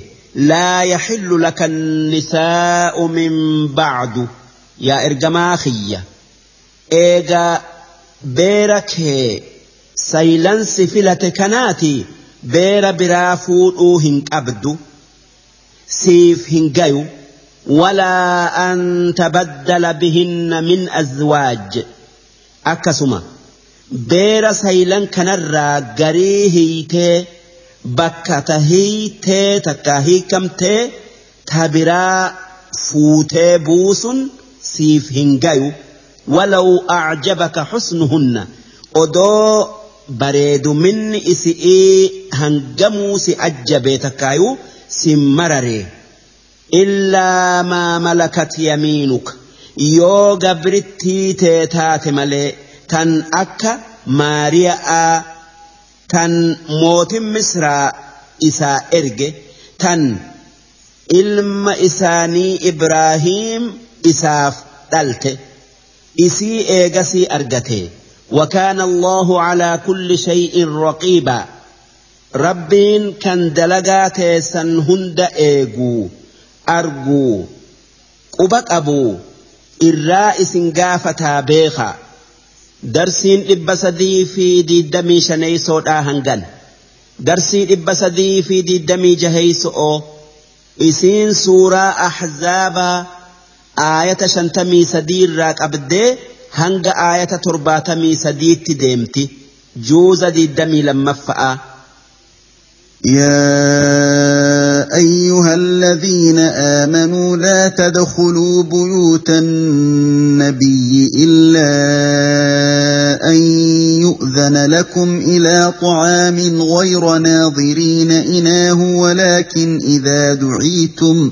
laa yaxillu laka nisaa'u min bacdu yaa ergamaa kiyya eegaa beera kee saylansi filate kanaatii beera biraa fuudhuu hin qabdu siif hin gayu. Walaa an tabaddala bihinna min azwaaj. Akkasuma beera saylan kanarraa garii hiitee bakka ta hiitee takka hiikamtee tabiraa fuutee buusun siif hin gayu. Walau acjabaka xusnuhunna odoo bareeduminni isi'ii hangamuu si ajjabee takkaayuu si mararee illaa maa malakat yamiinuka. Yoo gabrittii tee taate malee tan akka maariya'aa tan mootin misraa isaa erge tan ilma isaanii ibraahiim isaaf dhalte isii eegasii argate وكان الله على كل شيء رقيبا. ربين كان دلقا تيسا هند ايقو ارقو قبق ابو الرائس قافتا بيخا. درسين ابسدي في دي الدمي شنيسو تاهنقل درسين ابسدي في دي الدمي جهيسو إسين سورة أحزابا آية شنتمي سدير راك أبدي. Hanga aayata torbaatamii sadiitti deemti juuza diiddamii lammaffa'a. يا ايها الذين امنوا لا تدخلوا بيوت النبي الا ان يؤذن لكم إلى طعام غير ناظرين اناه ولكن اذا دعيتم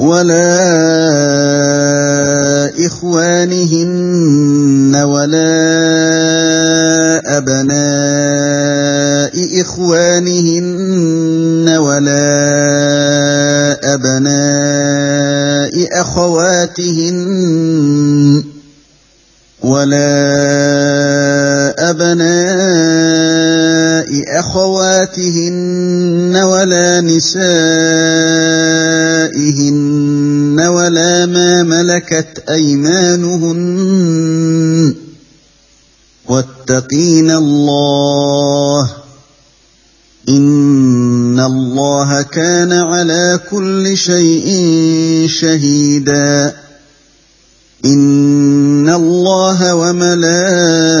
ولا إخوانهن ولا أبناء إخوانهن ولا أبناء أخواتهن ولا أبناء أخواتهن ولا نسائهن ولا ما ملكت أيمانهن واتقين الله إن الله كان على كل شيء شهيدا إن الله وملائكته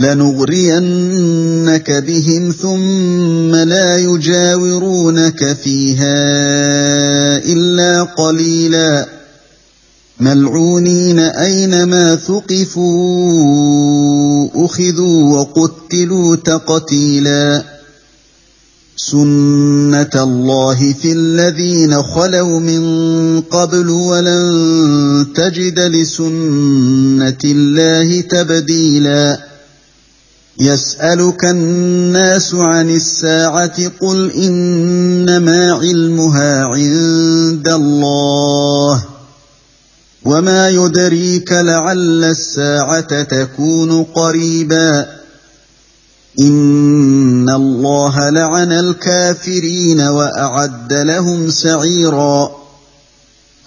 لنغرينك بهم ثم لا يجاورونك فيها إلا قليلاً. ملعونين أينما ثقفوا أخذوا وقتلوا تقتيلا. سنة الله في الذين خلوا من قبل ولن تجد لسنة الله تبديلا. يسألك الناس عن الساعة قل إنما علمها عند الله وما يدريك لعل الساعة تكون قريبا إن الله لعن الكافرين وأعد لهم سعيرا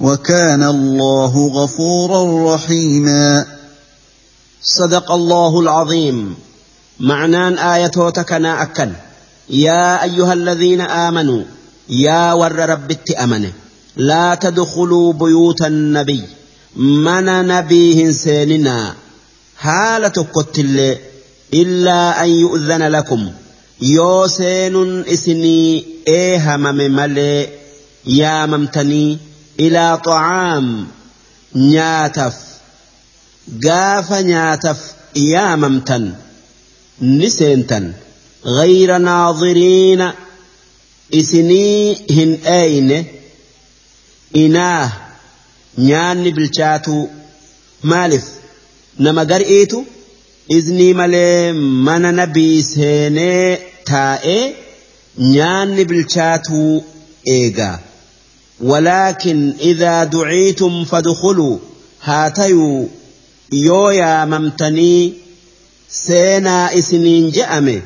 وكان الله غفورا رحيما. صدق الله العظيم. معنان آياتوتكنا أكن. يا أيها الذين آمنوا يا ور رب أمنه لا تدخلوا بيوت النبي. من نبيه سيننا. حالة قتل إلا أن يؤذن لكم. يوسين إسني إيهم مملي يا ممتني. إلى طعام نياتف قاف نياتف يا ممتن نسينتن غير ناظرين إسني هن أين إناه nyaanni bilchaatu maaliif nama gar'iitu iznii malee mana nabii seenee taa'ee nyaanni bilchaatuu eegaa ولكن إذا دعيتم فادخلوا. هاتيو. يويا ممتني. سينا إسنين جأمي.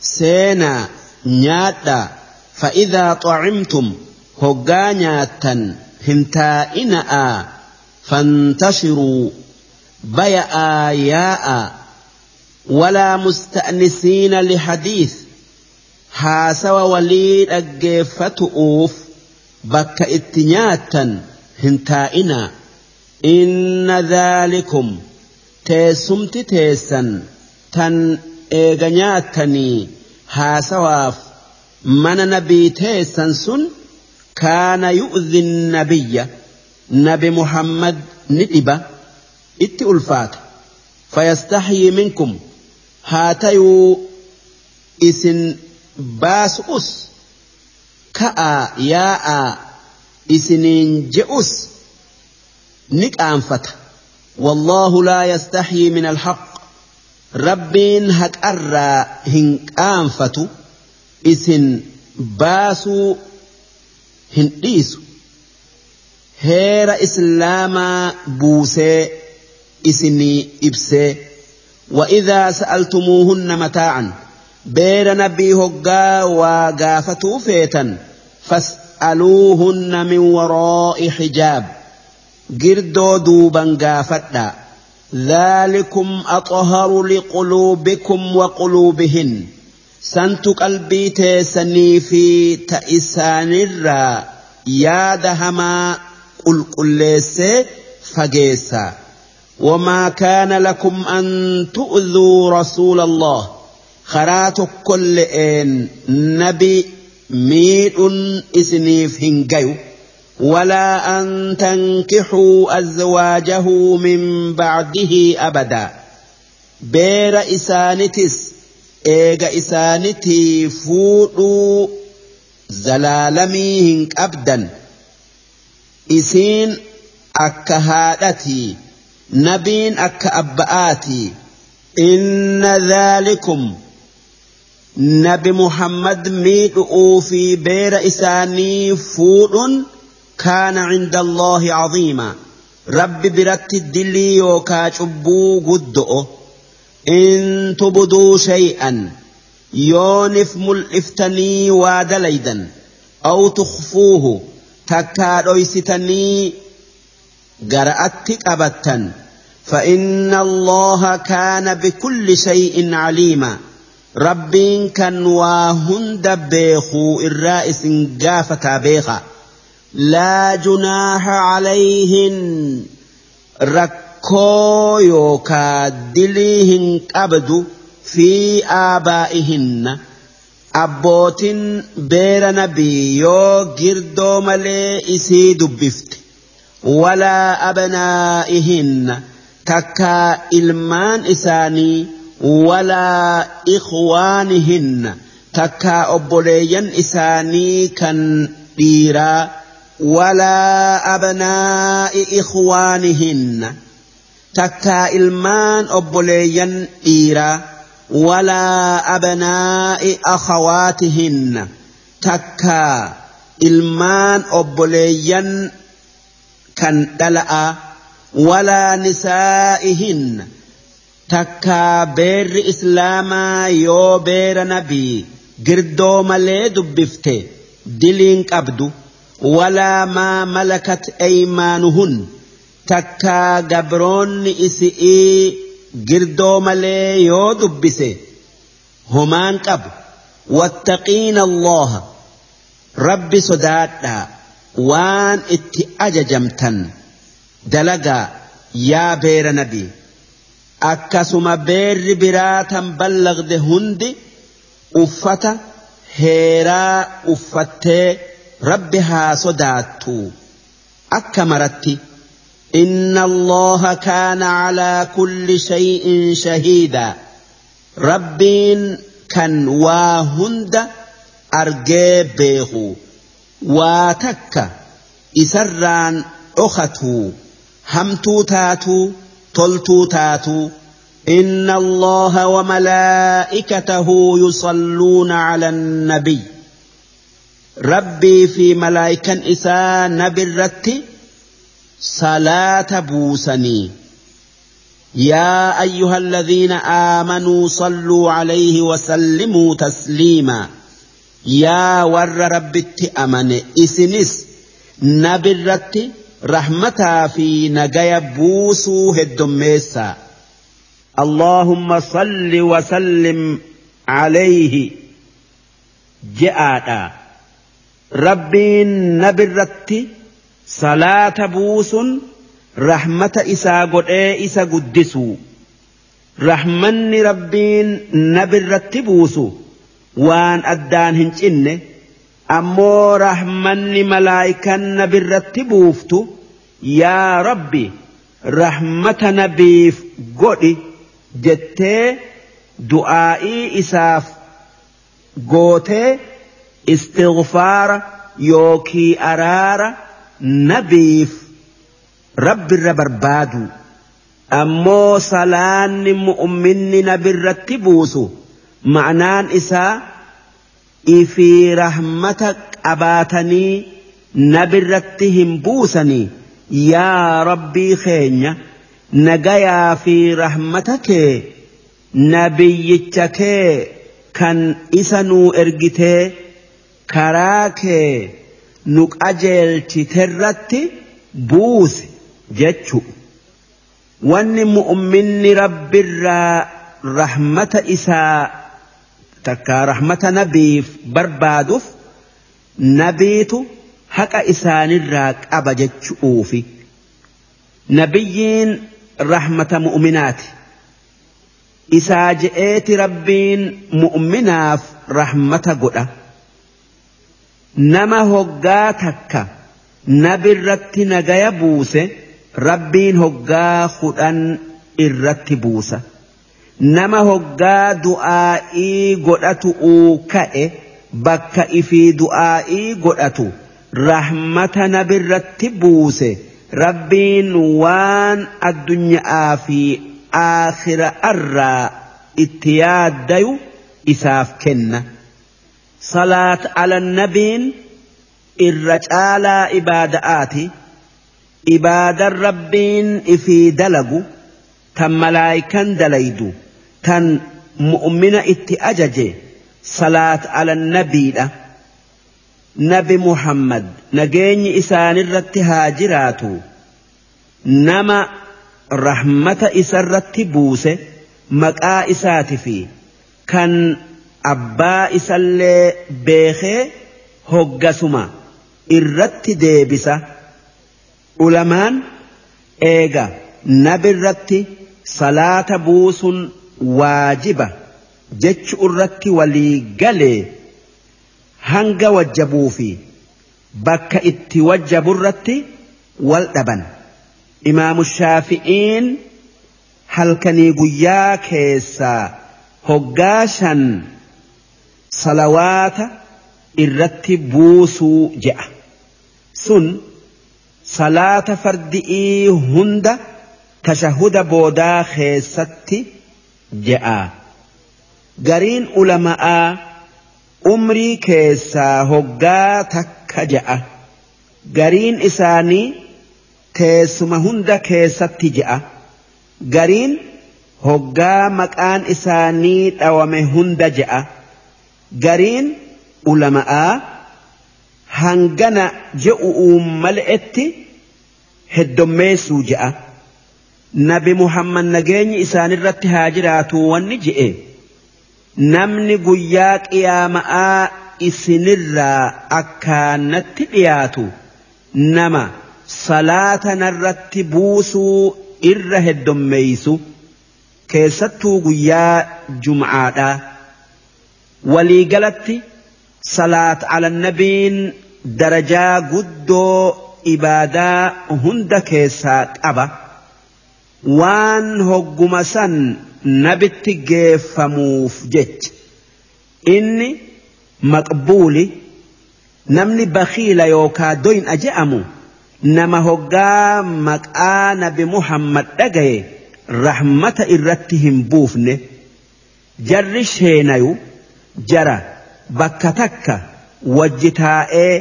سينا نياتا. فإذا طعمتم هقانياتا هنتا إناء فانتشروا. بياء ياء. ولا مستأنسين لحديث. هاسوا وليد أجيفة أوف bakka itti nyaattan hin taa'inaa inna dhaalikum teessumti teessan tan eega nyaattanii haasawaaf mana nabii teessan sun kaana yu'dhi nabiyya nabi muhammad ni dhiba itti ulfaata. Fayastaxyii minkum haa tayuu isin baasu'us ka'aa yaa'aa isiniin je'us ni qaanfata والله لا يستحيي من الحق rabbiin haqarraa hin qaanfatu isin baasuu hin dhiisu heera islaamaa buusee isinii ibsee وإذا سألتموهن بير نبي هقا وقافتوا فيتا فاسألوهن من وراء حجاب قردوا دوبا قافتا ذلكم أطهر لقلوبكم وقلوبهن سنت قلبي تيسني في تئسان الرا ياد هما قل قل فجيسا وما كان لكم أن تؤذوا رسول الله خراتك كل إن نبي ميت إسنيف هنجيو ولا أن تنكحوا أزواجه من بعده أبدا بير إسانتس إيغا إسانتي فوضوا زلالمي هنك أبدا إسين أكهادتي نبين أك أبآتي إن ذلكم نبي محمد ميدؤوا في بير إساني فوض كان عند الله عظيما رب برت الدلي يوكا شبو قدؤ إن تبدوا شيئا يونف ملئفتني وادليدا أو تخفوه تكادويستني قرأت أبتا فإن الله كان بكل شيء عليما ربين كان واهند بيخو الرائس قافة بيخا لا جناح عليهن. ركو يوكا دليهن أبدو في آبائهن. أبوتين بير نبي يو جردو ملي إسي دبفت. ولا أبنائهن. تكا إلمان إساني ولا إخوانهن. تكا أبوليين إساني كان ديرا ولا أبناء إخوانهن. تكا إلمان أبوليين ديرا ولا أبناء أخواتهن. تكا إلمان أبوليين كان دلأ. ولا نسائهن. takkaa beerri islaamaa yoo beera nabii girdoo malee dubbifte. Diliin qabdu. Walaa maa malakat eymaanuhun takkaa gabroonni isii girdoo malee yoo dubbise. Homaan qabu. Wattaqiin allaha. Rabbi sodaadhaa waan itti ajajamtan. Dalagaa. Yaa beera nabii akkasuma beerri biraatan ballagde hundi uffata heeraa uffattee rabbi haa sodaattu akka maratti إن الله كان على كل شيء شهيدا ربين كان واهند أرجي بيخو واتك إسران أختو همتو تاتو تلتو تاتو. إن الله وملائكته يصلون على النبي. ربي في ملائكة إساء نبي الرت صلاة بوسني. يا أيها الذين آمنوا صلوا عليه وسلموا تسليما. يا ور رب أمن إسنس نبي الرت رحمتا في نجايا بوسو هدميسا اللهم صل وسلم عليه جاءتا ربين نبرت صلاة بوس رحمة إسا قد إسا قدسو رحمن ربين نبرت بوسو. وان أدان هنجنه ammoo rahmanni malaayikan nabirratti buuftu yaa rabbi rahmata nabiif godhi jettee du'aa'ii isaaf gootee istighfaara yookii araara nabiif rabbirra barbaadu. Ammoo salaanni mu'minni nabirratti buusu. Ma'naan isaa ifii rahmata qabaatanii nabirratti hin buusanii. Yaa rabbii keenya nagayaa fi rahmata kee nabiyyicha kee kan isa nuu ergitee karaa kee nu qajeelchiterratti buusi jechu. Wanni mu'minni rabbirraa rahmata isaa takkaa rahmata nabiif barbaaduuf nabiitu haqa isaanirraa qaba jechuufi nabiyyiin rahmata mu'minaati. Isaa je'eeti rabbiin mu'minaaf rahmata godha. Nama hoggaa takka nabirratti nagaya buuse rabbiin hoggaa kudhan irratti buusa nama hoggaa du'aa'ii godhatu uu ka'e bakka ifii du'aa'ii godhatu rahmata nabirratti buuse rabbiin waan addunyaa fi aakhira irraa itti yaaddayu isaaf kenna. salaat ala nabiin irra caalaa ibaada'aati ibaadan rabbiin ifii dalagu tan malaayikan dalaydu tan mu'mina itti ajaje salaat ala nabiidha. Nabi muhammad nageenyi isaanirratti haa jiraatu. Nama rahmata isarratti buuse maqaa isaati fi kan abbaa isallee beekee hoggasuma irratti deebisa. Ulamaan eega nabirratti salaata buusun waajiba jechu irratti walii galee hanga wajjabuu fi bakka itti wajjaburratti wal dhaban imaamu shaafi'iin halkanii guyyaa keessaa hoggaa shan salawaata irratti buusuu je'a sun salaata fardi'ii hunda tashahuda boodaa keessatti je'a gariin ulama'aa umrii keessaa hoggaa takka je'a gariin isaanii teessuma hunda keessatti je'a gariin hoggaa maqaan isaanii dhawame hunda je'a gariin ulama'aa hangana je'u'uu mal'etti heddommeessuu je'a nabi muhammad nageenyi isaanirratti haa jiraatu wanni je'e namni guyyaa qiyaama'aa isinirraa akkaanatti dhiyaatu nama salaata narratti buusuu irra heddommeeysu keessattuu guyyaa jum'aadhaa waliigalatti salaat ala nabiin darajaa guddoo ibaadaa hunda keessaa qaba waan hogguma san nabitti geeffamuuf jecha. Inni maqbuuli namni bakiila yookaa doyna je'amu nama hoggaa maqaa nabi muhammad dhagaye rahmata irratti hin buufne jarri sheenayu jara bakka takka wajji taa'ee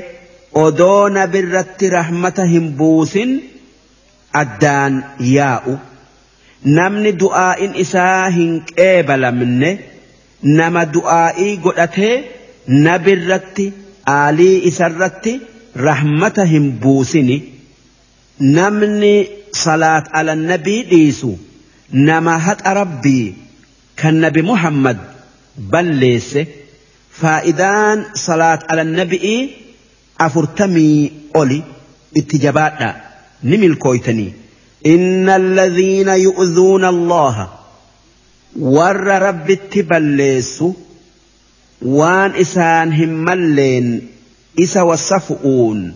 odoo nabirratti rahmata hin buusin addaan yaa'u namni du'aa'in isaa hin qeebalamne nama du'aa'ii godhatee nabirratti aalii isarratti rahmata hin buusini. Namni salaat ala nabii dhiisu nama haqa rabbii kan nabi muhammad balleesse. Faa'idaan salaat ala nabii afurtamii oli itti jabaadha. Ni milkooytanii إن الذين يؤذون الله ور رب التبليس وان إسان همالين إسا والصفؤون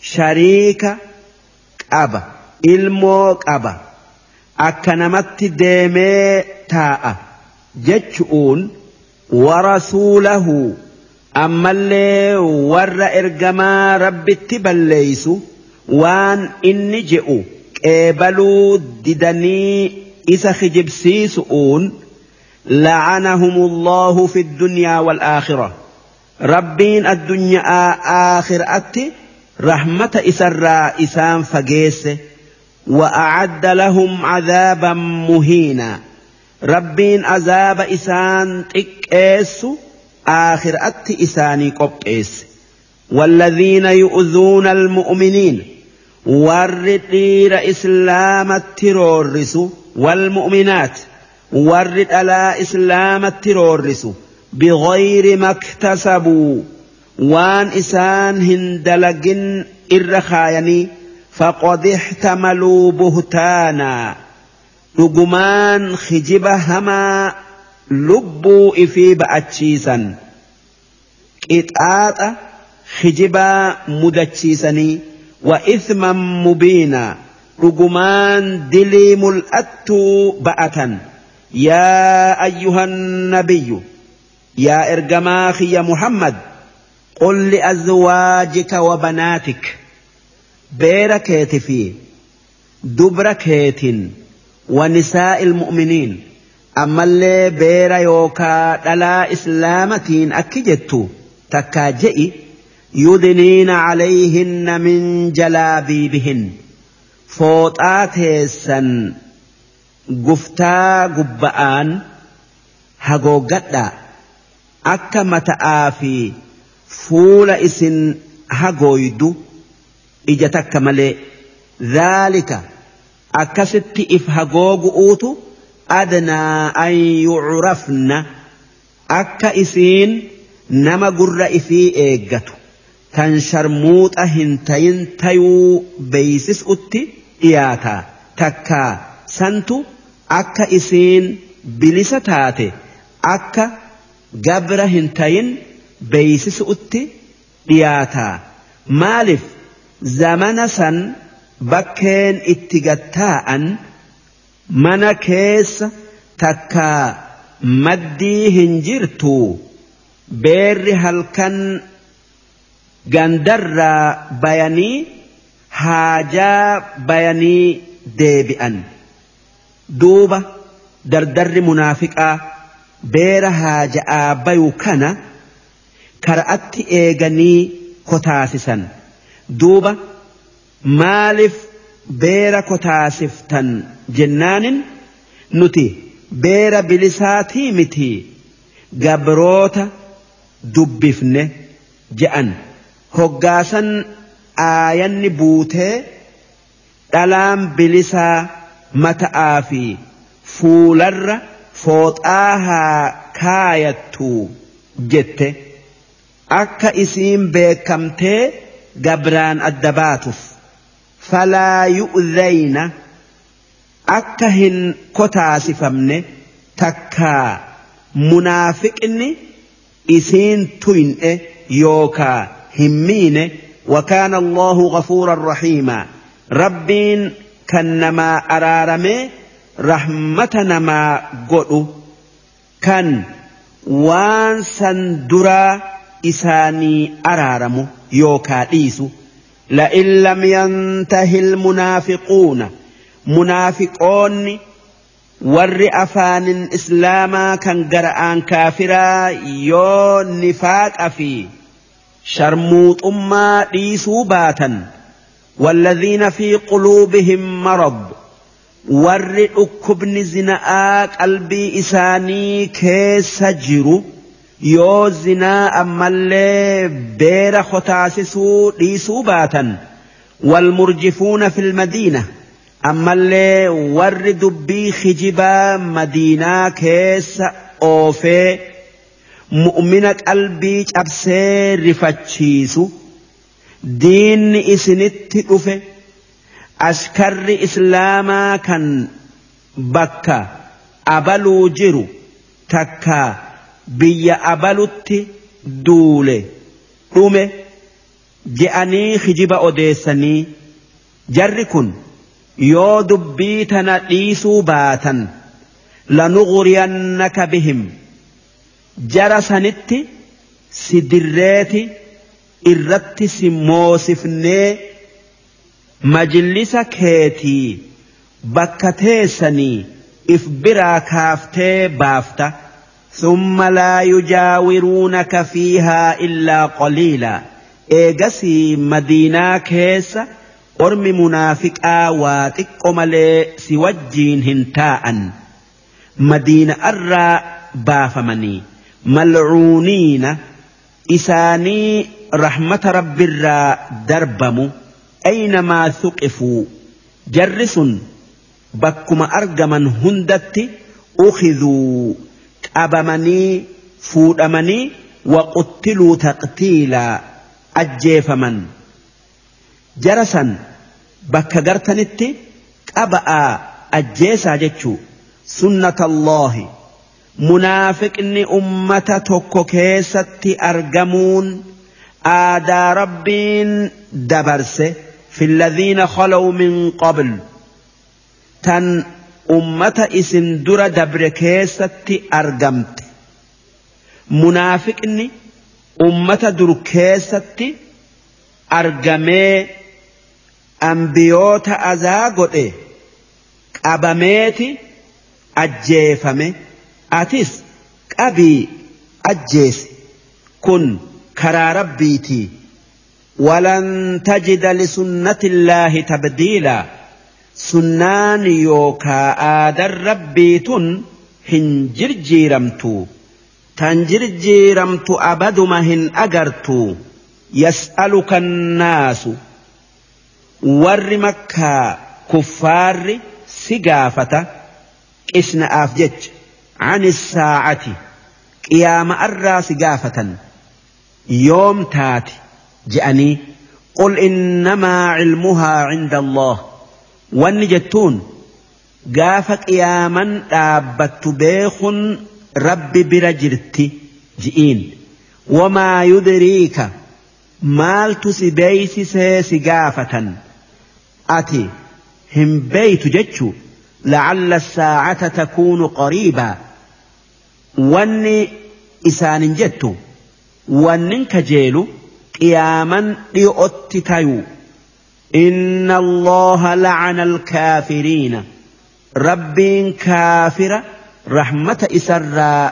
شريك أبا إلموك أبا أكنمت ديمي تاء جتشؤون ورسوله أما اللي ور إرجما رب التبليس وان إني جئوا qeebaluu didanii isa kijibsiisu'uun لعنهم الله في الدنيا والآخرة ربين الدنيا آخر أتي رحمة إسرى إسام فقيس وأعد لهم عذابا مهينا ربين عذاب إسان تكيس آخر أتي إساني قبئس والذين يؤذون المؤمنين والردير إسلام الترورس والمؤمنات warri dhalaa islaamatti roorrisu bighayri maktasabuu waan isaan hin dalagin irra kaayanii faqad ixtamaluu buhtaanaa dhugumaan kijiba hamaa lubbuu ifii ba'achiisan qixaaxa kijibaa mudachiisanii ithman mubiinaa dhugumaan dilii mul'attuu ba'atan يا أيها النبي يا إرجماخ يا محمد قل لأزواجك وبناتك بيركيت في دبركيت ونساء المؤمنين أما اللي بير يوكا إسلامتين أكجتو تكاجئي. يدنين عليهن من جلابيبهن فوطاتيسا guftaa gubba'aan hagooggadhaa akka mata'aa fi fuula isin hagooydu ija takka malee dhaalika akkasitti if hagoogu'uutu adnaa an yucrafna akka isiin nama gurra ifii eeggatu Kan sharmuuxa hin tayin tayuu beeysisutti dhiyaataa takkaa santu akka isiin bilisa taate akka gabra hin tayin beeysisuutti dhiyaataa maaliif zamana san bakkeen itti gattaa'an mana keessa takkaa maddii hin jirtu beerri halkan gandarraa bayanii haajaa bayanii deebi'an. duuba dardarri munaafiqaa beera haaja'aa bayu kana kara'atti eeganii kotaasisan. Duuba maaliif beera kotaasiftan jennaanin? Nuti beera bilisaatii miti gabroota dubbifne je'an hoggaasan aayanni buutee dhalaan bilisaa mata'aa fi fuularra fooxaa haa kaayattu jette. Akka isiin beekamtee gabraan adda baatuuf falaa yu'zayna akka hin kotaasifamne takkaa munaafiqni isiin tuyne yookaa همين وكان الله غفورا رحيما. ربين كنما أرارمي رحمتنا ما قلو كان وانسا درا إساني أرارمو يوكا إيسو. لئن لم ينته المنافقون منافقون warri afaanin islaamaa kan gara'aan kaafiraa yoo nifaaqa fi شرموطما ليسوباتا والذين في قلوبهم مرض والرئك ابن زناك قلبي إساني كيسجر يو زنا أما اللي بير ختاسسو ليسوباتا والمرجفون في المدينة أما اللي ورد بي خجبا مدينة كيس أوفي mu'mina qalbii cabsee rifachiisu diinni isinitti dhufe askarri islaamaa kan bakka abaluu jiru takka biyya abalutti duule dhume je'anii hijiba odeessanii jarri kun yoo dubbii tana dhiisuu baatan lanughuriyannaka bihim jara sanitti si dirreeti irratti si moosifnee majlisa keetii bakka teessanii if biraa kaaftee baafta. Summa laa yujaawiruunaka fiihaa illaa qaliilaa. Eegasii madiinaa keessa ormi munaafiqaa waa xiqqo malee si wajjiin hin taa'an. Madiina irraa baafamanii. ملعونين إساني رحمة رب الراء دربم أينما ثقفوا. جرس بكما أرجما هندت أخذوا. أبمني فودمني وقتلوا تقتيلا. أجيفما جرسا بك قرتنت أبأ أجيسا جتشو. سنة الله. munaafiqni ummata tokko keessatti argamuun aadaa rabbiin dabarse fi alladhiina khalaw min qabl tan ummata isin dura dabre keessatti argamte munaafiqni ummata dur keessatti argamee ambiyoota azaa godhe qabameeti ajjeefame. atis qabii ajjeesi kun karaa rabbiitii walan tajida lisunnatillaahi tabdiilaa sunnaan yookaa aadan rabbii tun hin jirjiiramtu. Tan jirjiiramtu abaduma hin agartu. Yas'aluka annaasu warri makkaa kuffaarri si gaafata. Qisna'aaf jecha. عن الساعة. قيام الراس قافة يوم تاتي. جاني قل إنما علمها عند الله. والنجتون. قافة قياما آبت بيخ رب برجرت. جئين. وما يدريك. مال تسبيس سيس قافة أتي. هم بيت جتشو لعل الساعة تكون قريباً. Wanni isaanin jettu wannin kajeelu qiyaaman dhi'otti tayu. إن الله لعن الكافرين ربين كافرة رحمة إسر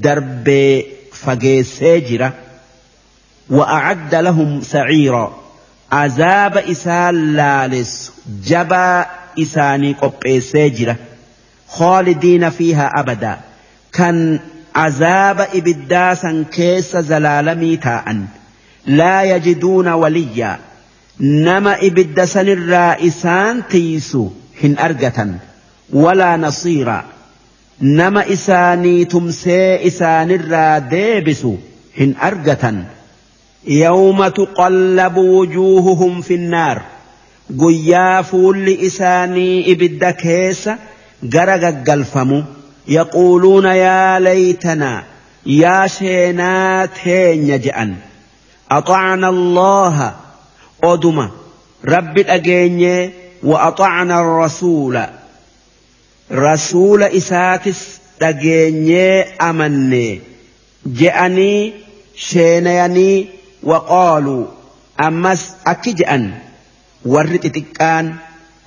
درب فجيسجرة وأعد لهم سعيرا عذاب إسال لالس جبا إساني قب سجرة خالدين فيها أبدا كان عذاب إبداسا كيس زلالمي تاء لا يجدون وليا نما إبداسا الرائسان تيسو هن أرقة ولا نصيرا نما إساني تمسي إسان الرا هن أرقة يوم تقلب وجوههم في النار قيافوا لإساني إبدا كيسا قرق قلفمو yaquuluuna yaa laytanaa yaa sheenaa teenya je'an أطعنا الله oduma rabbi dhageenyee وأطعنا الرسول رسول إساتس dhageenyee amannee je'anii sheenayanii waqaaluu ammas akki je'an warri xixiqqaan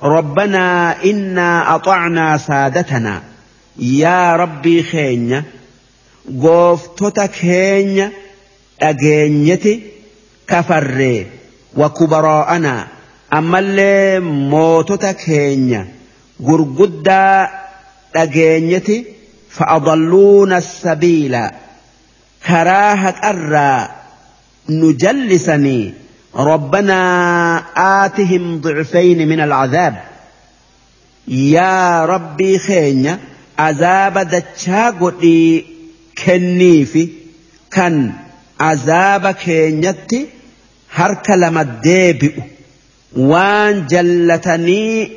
ربنا إنا أطعنا سادتنا يا ربي خينيا قوفتك خينيا أجينيتي كفري وكبراءنا أما اللي موتت كينيا قرقدا أجينيتي فأضلون السبيل كراهة أرى نجلسني ربنا آتهم ضعفين من العذاب يا ربي خينيا عذاب دتشاغدي كنيفي كان عذاب كينيتي harka lama deebi'u waan jallatanii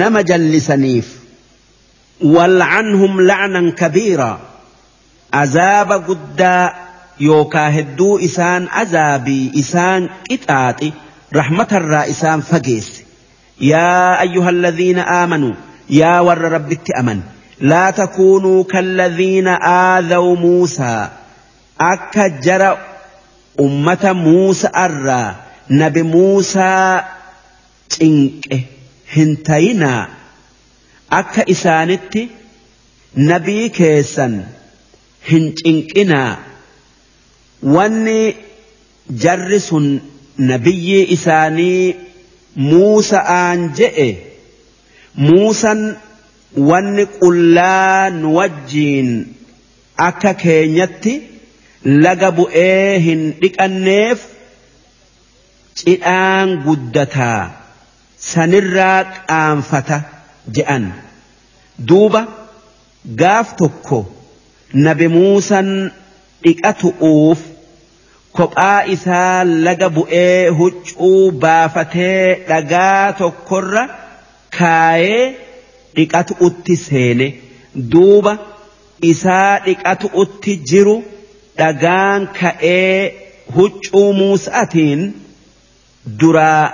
nama jallisaniif wal'anhum la'nan kabiira azaaba guddaa yookaa hedduu isaan azaabii isaan qixaaxi rahmatarraa isaan fageesse yaa ayyuha alladhiina aamanuu yaa warra rabbitti aman laa takuunuu kalladhiina aadaw muusaa akka jara ummata Muusa irraa nabi Muusaa cinqe hin tayinaa akka isaanitti nabii keessan hin cinqinaa wanni jarri sun nabiyyii isaanii Muusa'aan je'e Muusan wanni qullaa nu wajjiin akka keenyatti laga bu'ee hin dhiqanneef cidhaan guddataa sanirraa qaanfata je'an. Duuba gaaf tokko nabi muusan dhiqatu'uuf kophaa isaa laga bu'ee huccuu baafatee dhagaa tokkorra kaayee dhiqatu'utti seene duuba isaa dhiqatu'utti jiru dhagaan ka'ee huccuu muusa'atiin duraa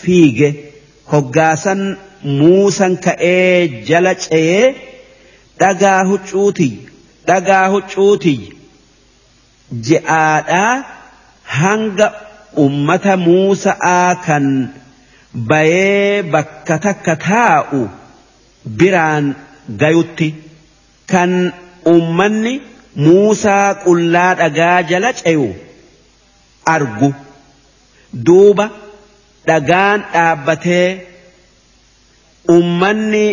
fiige hoggaasan muusan ka'ee jala ce'ee dhagaa huccuuti dhagaa huccuuti je'aadhaa hanga ummata muusa'aa kan bayee bakka takka taa'u biraan gayutti kan ummanni muusaa qullaa dhagaa jala ce'u argu. Duuba dhagaan dhaabbatee ummanni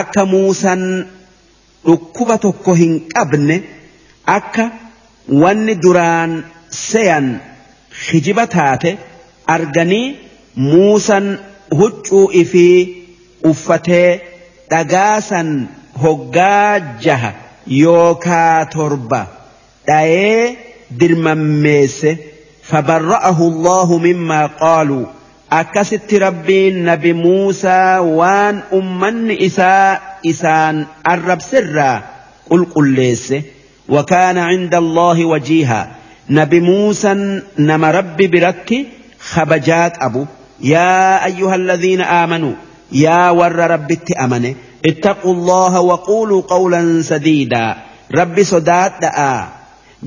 akka muusan dhukkuba tokko hin qabne akka wanni duraan seyan hijiba taate arganii muusan huccuu ifii uffatee dhagaasan hoggaa jaha yookaa torba dhayee dirmammeesse. فبرأه الله مما قالوا أكست ربي نبي موسى وان أمن إساء إسان الرب سرا قل قل ليس وكان عند الله وجيها نبي موسى نما ربي برك خبجات أبو يا yaa warra rabbitti amane ittaqullaha waquuluu qawlan sadiidaa rabbi sodaadha'a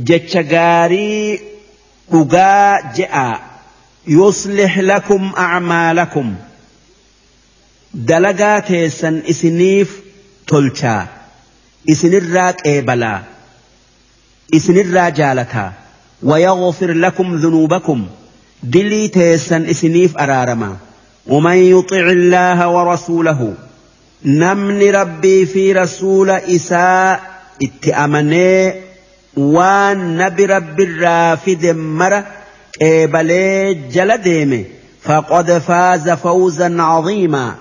jecha gaarii dhugaa je'a yuslih lakum acmaalakum dalagaa keessan isiniif tolchaa isinirraa qeebalaa isinirraa jaalataa wayaghfir lakum dhunuubakum dilii teessan isiniif araaramaa ومن يطع الله ورسوله نمن ربي في رسول إساء اتأمني وان نبي رب الرافد مرة إبلي جلديمي فقد فاز فوزا عظيما.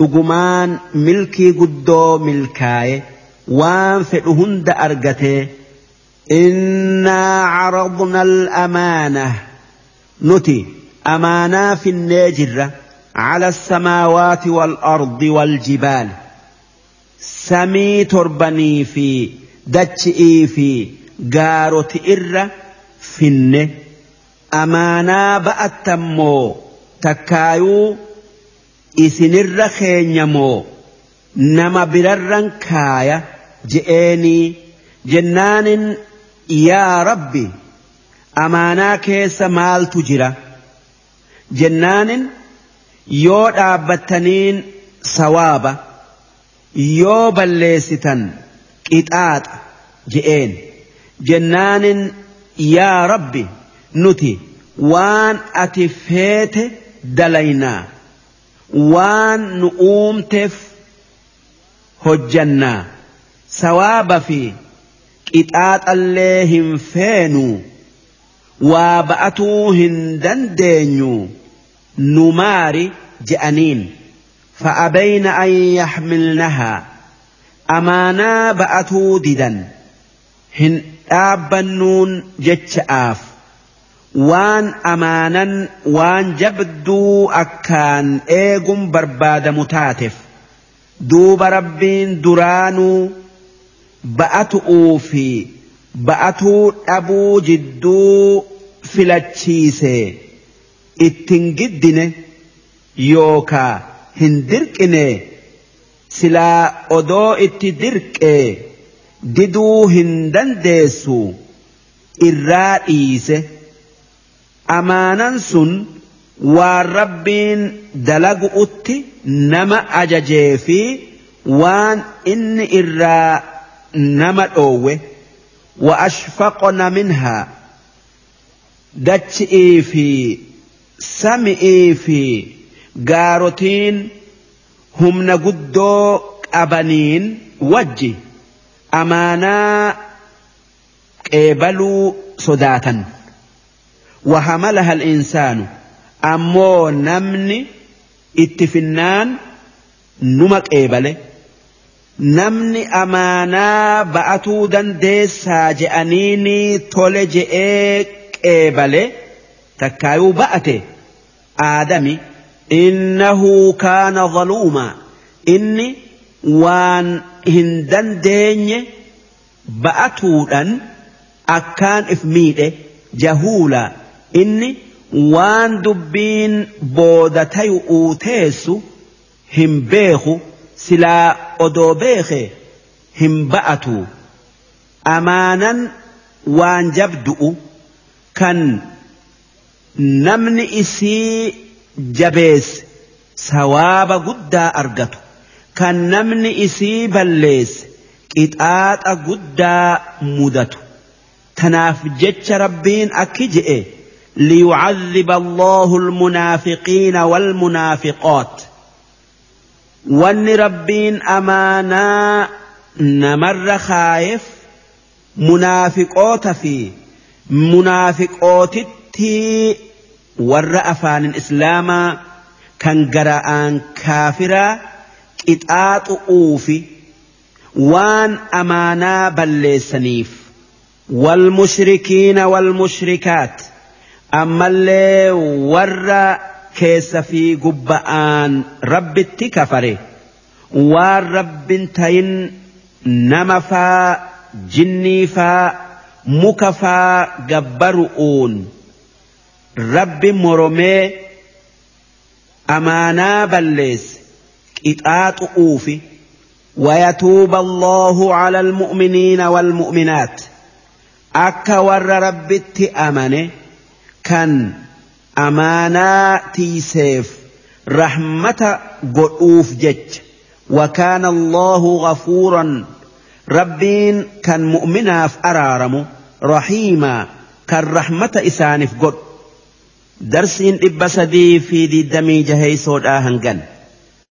أجمان ملكي قدو ملكاي وان فئهند أرقته إنا عرضنا الأمانة. نتي امانا في النَّاجِرَةِ على السماوات والأرض والجبال. سمي تربني في دتشئي في قارت إر فن. أمانا بأتمو تكايو إسن الرخين يمو نما برر كايا جئني جنان يا ربي. أمانا سمال تجرا. جنان yoo dhaabbattaniin sawaaba yoo balleessitan qixaaxa je'een. jennaanin yaa rabbi nuti waan ati feete dalaynaa waan nu uumteef hojjannaa sawaaba fi qixaaxallee hin feenuu waa ba'atuu hin dandeenyu nu maari je'aniin فأبين أن يحملنها أمانا بأتوا ددا هن dhaabbannuun jecha'aaf waan amaanan waan jabduu akkaan eeguun barbaadamu taateef duuba rabbiin duraanuu ba'atu'uu fi ba'atuu dhabuu jidduu filachiise ittin giddine yookaa hin dirqine silaa odoo itti dirqee diduu hin dandeessu irraa dhiise. Amaanan sun waan rabbiin dalagu'utti nama ajajee fi waan inni irraa nama dhoowwe. Wa ashfaqna minhaa dachi'ii fi sami'ii fi gaarotiin humna guddoo qabaniin wajji amaanaa qeebaluu sodaatan. Wahamalaha al-insaanu ammoo namni itti finnaan numa qeebale. Namni amaanaa ba'atuu dandeessaa je'aniini tole je'ee qeebale. Takkaayuu ba'ate aadami innahu kaana zaluuma inni waan hin dandeenye ba'atuudhan akkaan if miidhe jahuula inni waan dubbiin booda tayu'uu teessu hin beeku silaa odoo beeke hin ba'atu amaanan waan jabdu'u kan namni isii jabeesse sawaaba guddaa argatu kan namni isii balleesse qixaaxa guddaa mudatu tanaaf jecha rabbiin akki je'e ليعذب الله المنافقين والمنافقات wanni rabbiin amaanaa namarra kaayef munaafiqoota fi munaafiqootitti biratti warra afaanin islaamaa kan gara'aan kaafiraa qixaaxu'uu fi waan amaanaa balleessaniif walmushrikiina walmushrikaat ammallee warra keessa fi gubba'aan rabbitti kafare waan rabbin tayin nama faa jinnii faa muka faa gabbaru'uun. Rabbi moromee amaanaa balleesse qixaaxu'uufi ويتوب الله على المؤمنين والمؤمنات أكا ور ربت أمنه كان amaanaa tiiseef rahmata godhuuf jech وكان الله غفورا ربين كان مؤمنا أرارم رحيما كان رحمة إسانف قد درسين إبسدي في دي دمي جهي سود آهنغن